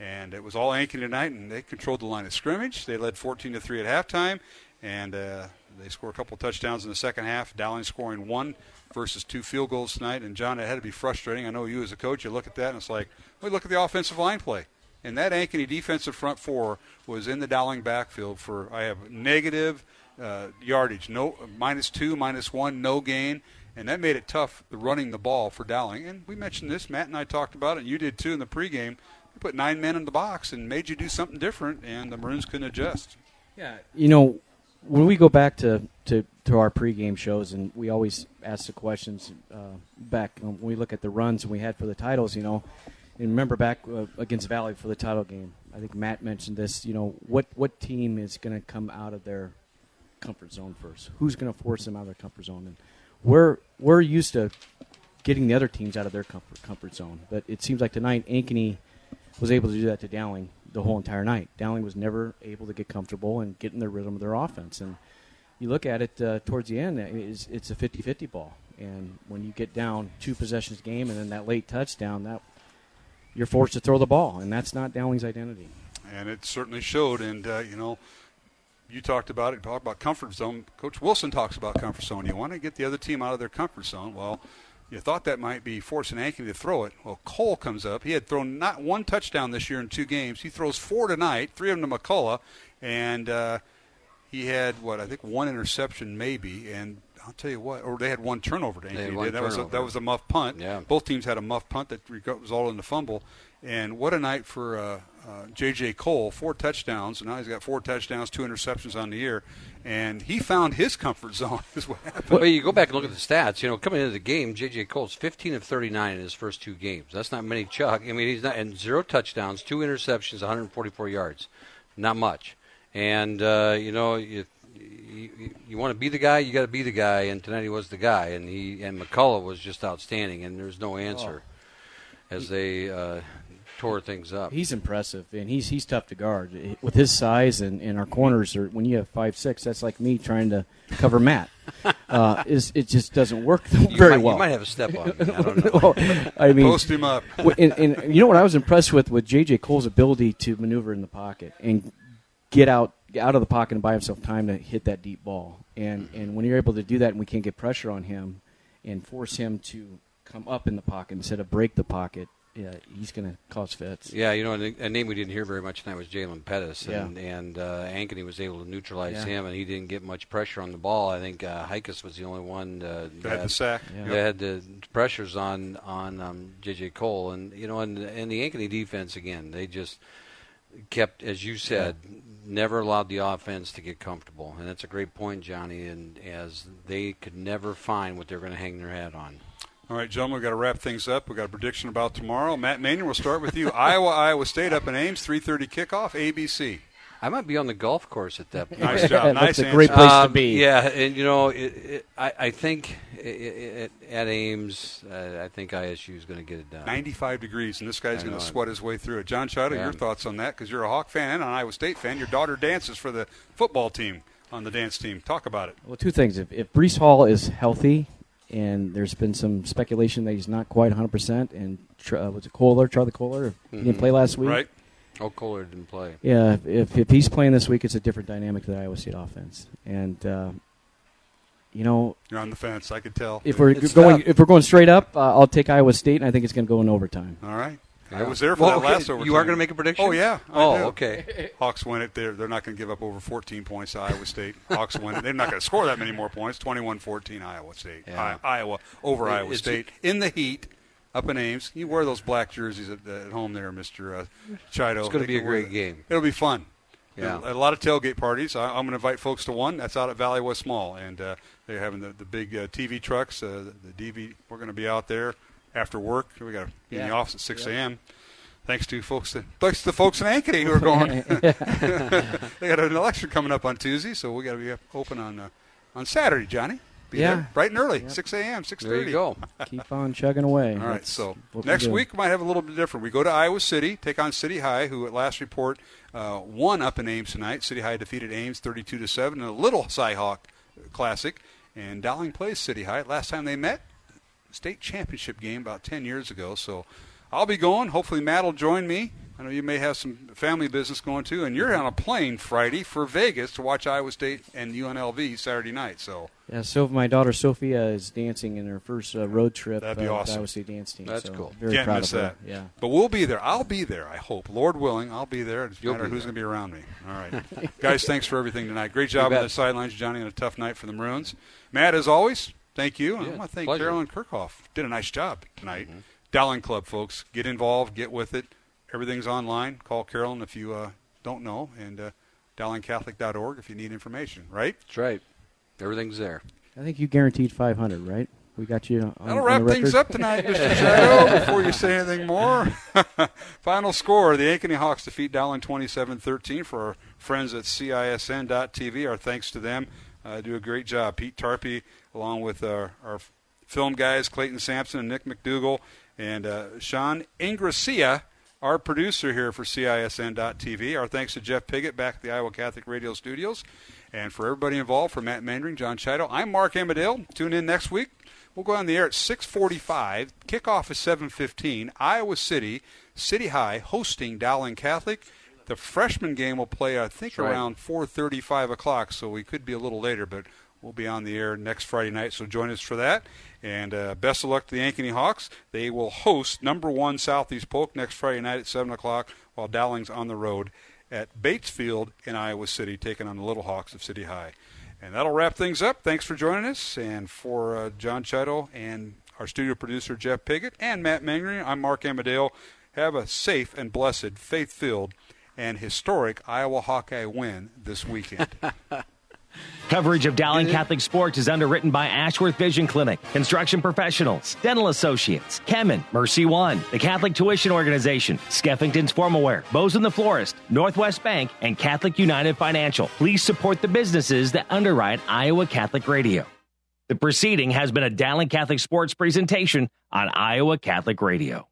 And it was all Ankeny tonight, and they controlled the line of scrimmage. They led 14 to three at halftime, and uh, they scored a couple touchdowns in the second half. Dowling scoring one versus two field goals tonight. And John, it had to be frustrating. I know you as a coach, you look at that and it's like, we look at the offensive line play. And that Ankeny defensive front four was in the Dowling backfield for I have negative uh, yardage, no minus two, minus one, no gain, and that made it tough running the ball for Dowling. And we mentioned this, Matt and I talked about it, and you did too in the pregame. We put nine men in the box and made you do something different, and the Maroons couldn't adjust. Yeah, you know, when we go back to, to, to our pregame shows, and we always ask the questions uh, back when we look at the runs we had for the titles, you know, and remember back uh, against Valley for the title game. I think Matt mentioned this. You know, what what team is going to come out of their comfort zone first? Who's going to force them out of their comfort zone? And we're we're used to getting the other teams out of their comfort comfort zone, but it seems like tonight Ankeny was able to do that to Dowling the whole entire night. Dowling was never able to get comfortable and get in the rhythm of their offense. And you look at it uh, towards the end, it's, it's a 50-50 ball. And when you get down two possessions game and then that late touchdown, that you're forced to throw the ball, and that's not Dowling's identity. And it certainly showed. And uh, you know, you talked about it. talked about comfort zone. Coach Wilson talks about comfort zone. You want to get the other team out of their comfort zone. Well, you thought that might be forcing Ankeny to throw it. Well, Cole comes up. He had thrown not one touchdown this year in two games. He throws four tonight, three of them to McCullough, and uh, he had what I think one interception maybe. And I'll tell you what, or they had one turnover to Ankeny. That was a, that was a muff punt. Yeah. Both teams had a muff punt that was all in the fumble. And what a night for uh, uh, J.J. Cole, four touchdowns, and now he's got four touchdowns, two interceptions on the year, and he found his comfort zone. Is what happened. But you go back and look at the stats. You know, coming into the game, J.J. Cole's 15 of 39 in his first two games. That's not many. Chuck, I mean, he's not and zero touchdowns, two interceptions, 144 yards, not much. And uh, you know, you, you, you want to be the guy, you got to be the guy. And tonight he was the guy, and he and McCullough was just outstanding. And there's no answer Oh. as they uh, tore things up. He's impressive, and he's he's tough to guard with his size and, and our corners. Are when you have five six, that's like me trying to cover Matt. Uh, is it just doesn't work very might- you well. might have a step on me. I don't know. I mean, Post him up. And, and you know what I was impressed with with JJ Cole's ability to maneuver in the pocket and get out out of the pocket and buy himself time to hit that deep ball. And and when you're able to do that, and we can't get pressure on him and force him to come up in the pocket instead of break the pocket, yeah, he's going to cause fits. Yeah, you know, a, a name we didn't hear very much tonight was Jalen Pettis, Yeah. and and uh, Ankeny was able to neutralize Yeah. him, and he didn't get much pressure on the ball. I think uh, Hikus was the only one uh, That had the sack. that Yeah. had the pressures on on um, JJ Cole, and you know, and and the Ankeny defense again, they just kept, as you said, never allowed the offense to get comfortable, and that's a great point, Johnny. And as they could never find what they're going to hang their hat on. All right, gentlemen, we've got to wrap things up. We've got a prediction about tomorrow. Matt Manion, we'll start with you. Iowa, Iowa State up in Ames, 3.30 kickoff, ABC. I might be on the golf course at that point. Nice job. nice That's a great place to Um, be. Yeah, and you know, it, it, I, I think i i at Ames, uh, I think ISU is going to get it done. 95 degrees, and this guy's I going to sweat his way through it. John Chido, Yeah. your thoughts on that? Because you're a Hawk fan and an Iowa State fan. Your daughter dances for the football team on the dance team. Talk about it. Well, two things. If, if Breece Hall is healthy, and there's been some speculation that he's not quite 100%, and uh, was it Kolar, Charlie Kolar? He didn't play last week. Right. Oh, Kolar didn't play. Yeah, if, if he's playing this week, it's a different dynamic to the Iowa State offense. And, uh, you know, You're on the fence. I could tell. if we're It's going tough. if we're going straight up, uh, I'll take Iowa State, and I think it's going to go in overtime. All right. I was there for Well, that okay, last overtime. you are gonna make a prediction? Oh yeah. I Oh, do. okay. Hawks win it. They're they're not going to give up over 14 points to Iowa State. Hawks win it. They're not going to score that many more points. 21-14 Iowa State. Yeah. I, Iowa over It- Iowa State in the heat. Up in Ames, you wear those black jerseys at, at home there, Mister uh, Chido. It's gonna be a great game. It'll be fun. Yeah. a lot of tailgate parties. I, I'm going to invite folks to one. That's out at Valley West Mall, and uh, they're having the, the big uh, TV trucks. Uh, the, the DV. We're going to be out there after work. We got to be in the office at 6 a.m. Thanks to folks, that, thanks to the folks in Ankeny who are going. they got an election coming up on Tuesday, so we got to be open on uh, on Saturday, Johnny. Be Yeah. there bright and early, Yep. 6 a.m., 6:30. There you go. Keep on chugging away. All right, That's so what we next week we might have a little bit different. We go to Iowa City, take on City High, who at last report uh, won up in Ames tonight. City High defeated Ames 32 to seven in a little Cyhawk Classic, and Dowling plays City High. Last time they met, state championship game about 10 years ago. So I'll be going. Hopefully Matt will join me. I know you may have some family business going too, and you're on a plane Friday for Vegas to watch Iowa State and UNLV Saturday night. So Yeah, so my daughter Sophia is dancing in her first uh, road trip. That'd be uh, awesome. the Iowa State dance team. That's so cool. Very Can't proud miss of her. that. Yeah. But we'll be there. I'll be there. I hope, Lord willing, I'll be there. It's You'll matter be who's going to be around me. All right, guys. Thanks for everything tonight. Great job on the sidelines, Johnny, on a tough night for the Maroons. Matt, as always, thank you. And I want to thank pleasure. Carolyn Kirchhoff. Did a nice job tonight. Mm-hmm. Dowling Club, folks, get involved, get with it. Everything's online. Call Carolyn if you uh, don't know, and uh, dowlingcatholic.org if you need information. Right? That's right. Everything's there. I think you guaranteed 500, right? We got you. On, That'll on wrap the things up tonight, Mr. Shadow, before you say anything more. Final score the Ankeny Hawks defeat Dowling 27 13 for our friends at CISN.TV. Our thanks to them. Uh, do a great job. Pete Tarpey, along with our, our film guys, Clayton Sampson and Nick McDougal, and uh, Sean Ingracia, our producer here for CISN.TV. Our thanks to Jeff Piggott back at the Iowa Catholic Radio Studios. And for everybody involved, for Matt Mandring, John Chido, I'm Mark Amadeo. Tune in next week. We'll go on the air at 6:45. Kickoff is 7:15. Iowa City, City High, hosting Dowling Catholic. The freshman game will play, I think, right. around 4:35 o'clock. So we could be a little later, but we'll be on the air next Friday night. So join us for that. And uh, best of luck to the Ankeny Hawks. They will host number one Southeast Polk next Friday night at 7 o'clock, while Dowling's on the road at Batesfield in Iowa City, taking on the Little Hawks of City High. And that'll wrap things up. Thanks for joining us. And for uh, John Chido and our studio producer, Jeff Piggott, and Matt Mangry, I'm Mark Amadeo. Have a safe and blessed, faith filled, and historic Iowa Hawkeye win this weekend. Coverage of Dowling Catholic Sports is underwritten by Ashworth Vision Clinic, Construction Professionals, Dental Associates, Kemin, Mercy One, the Catholic Tuition Organization, Skeffington's Formalware, Boesen the Florist, Northwest Bank, and Catholic United Financial. Please support the businesses that underwrite Iowa Catholic Radio. The proceeding has been a Dowling Catholic Sports presentation on Iowa Catholic Radio.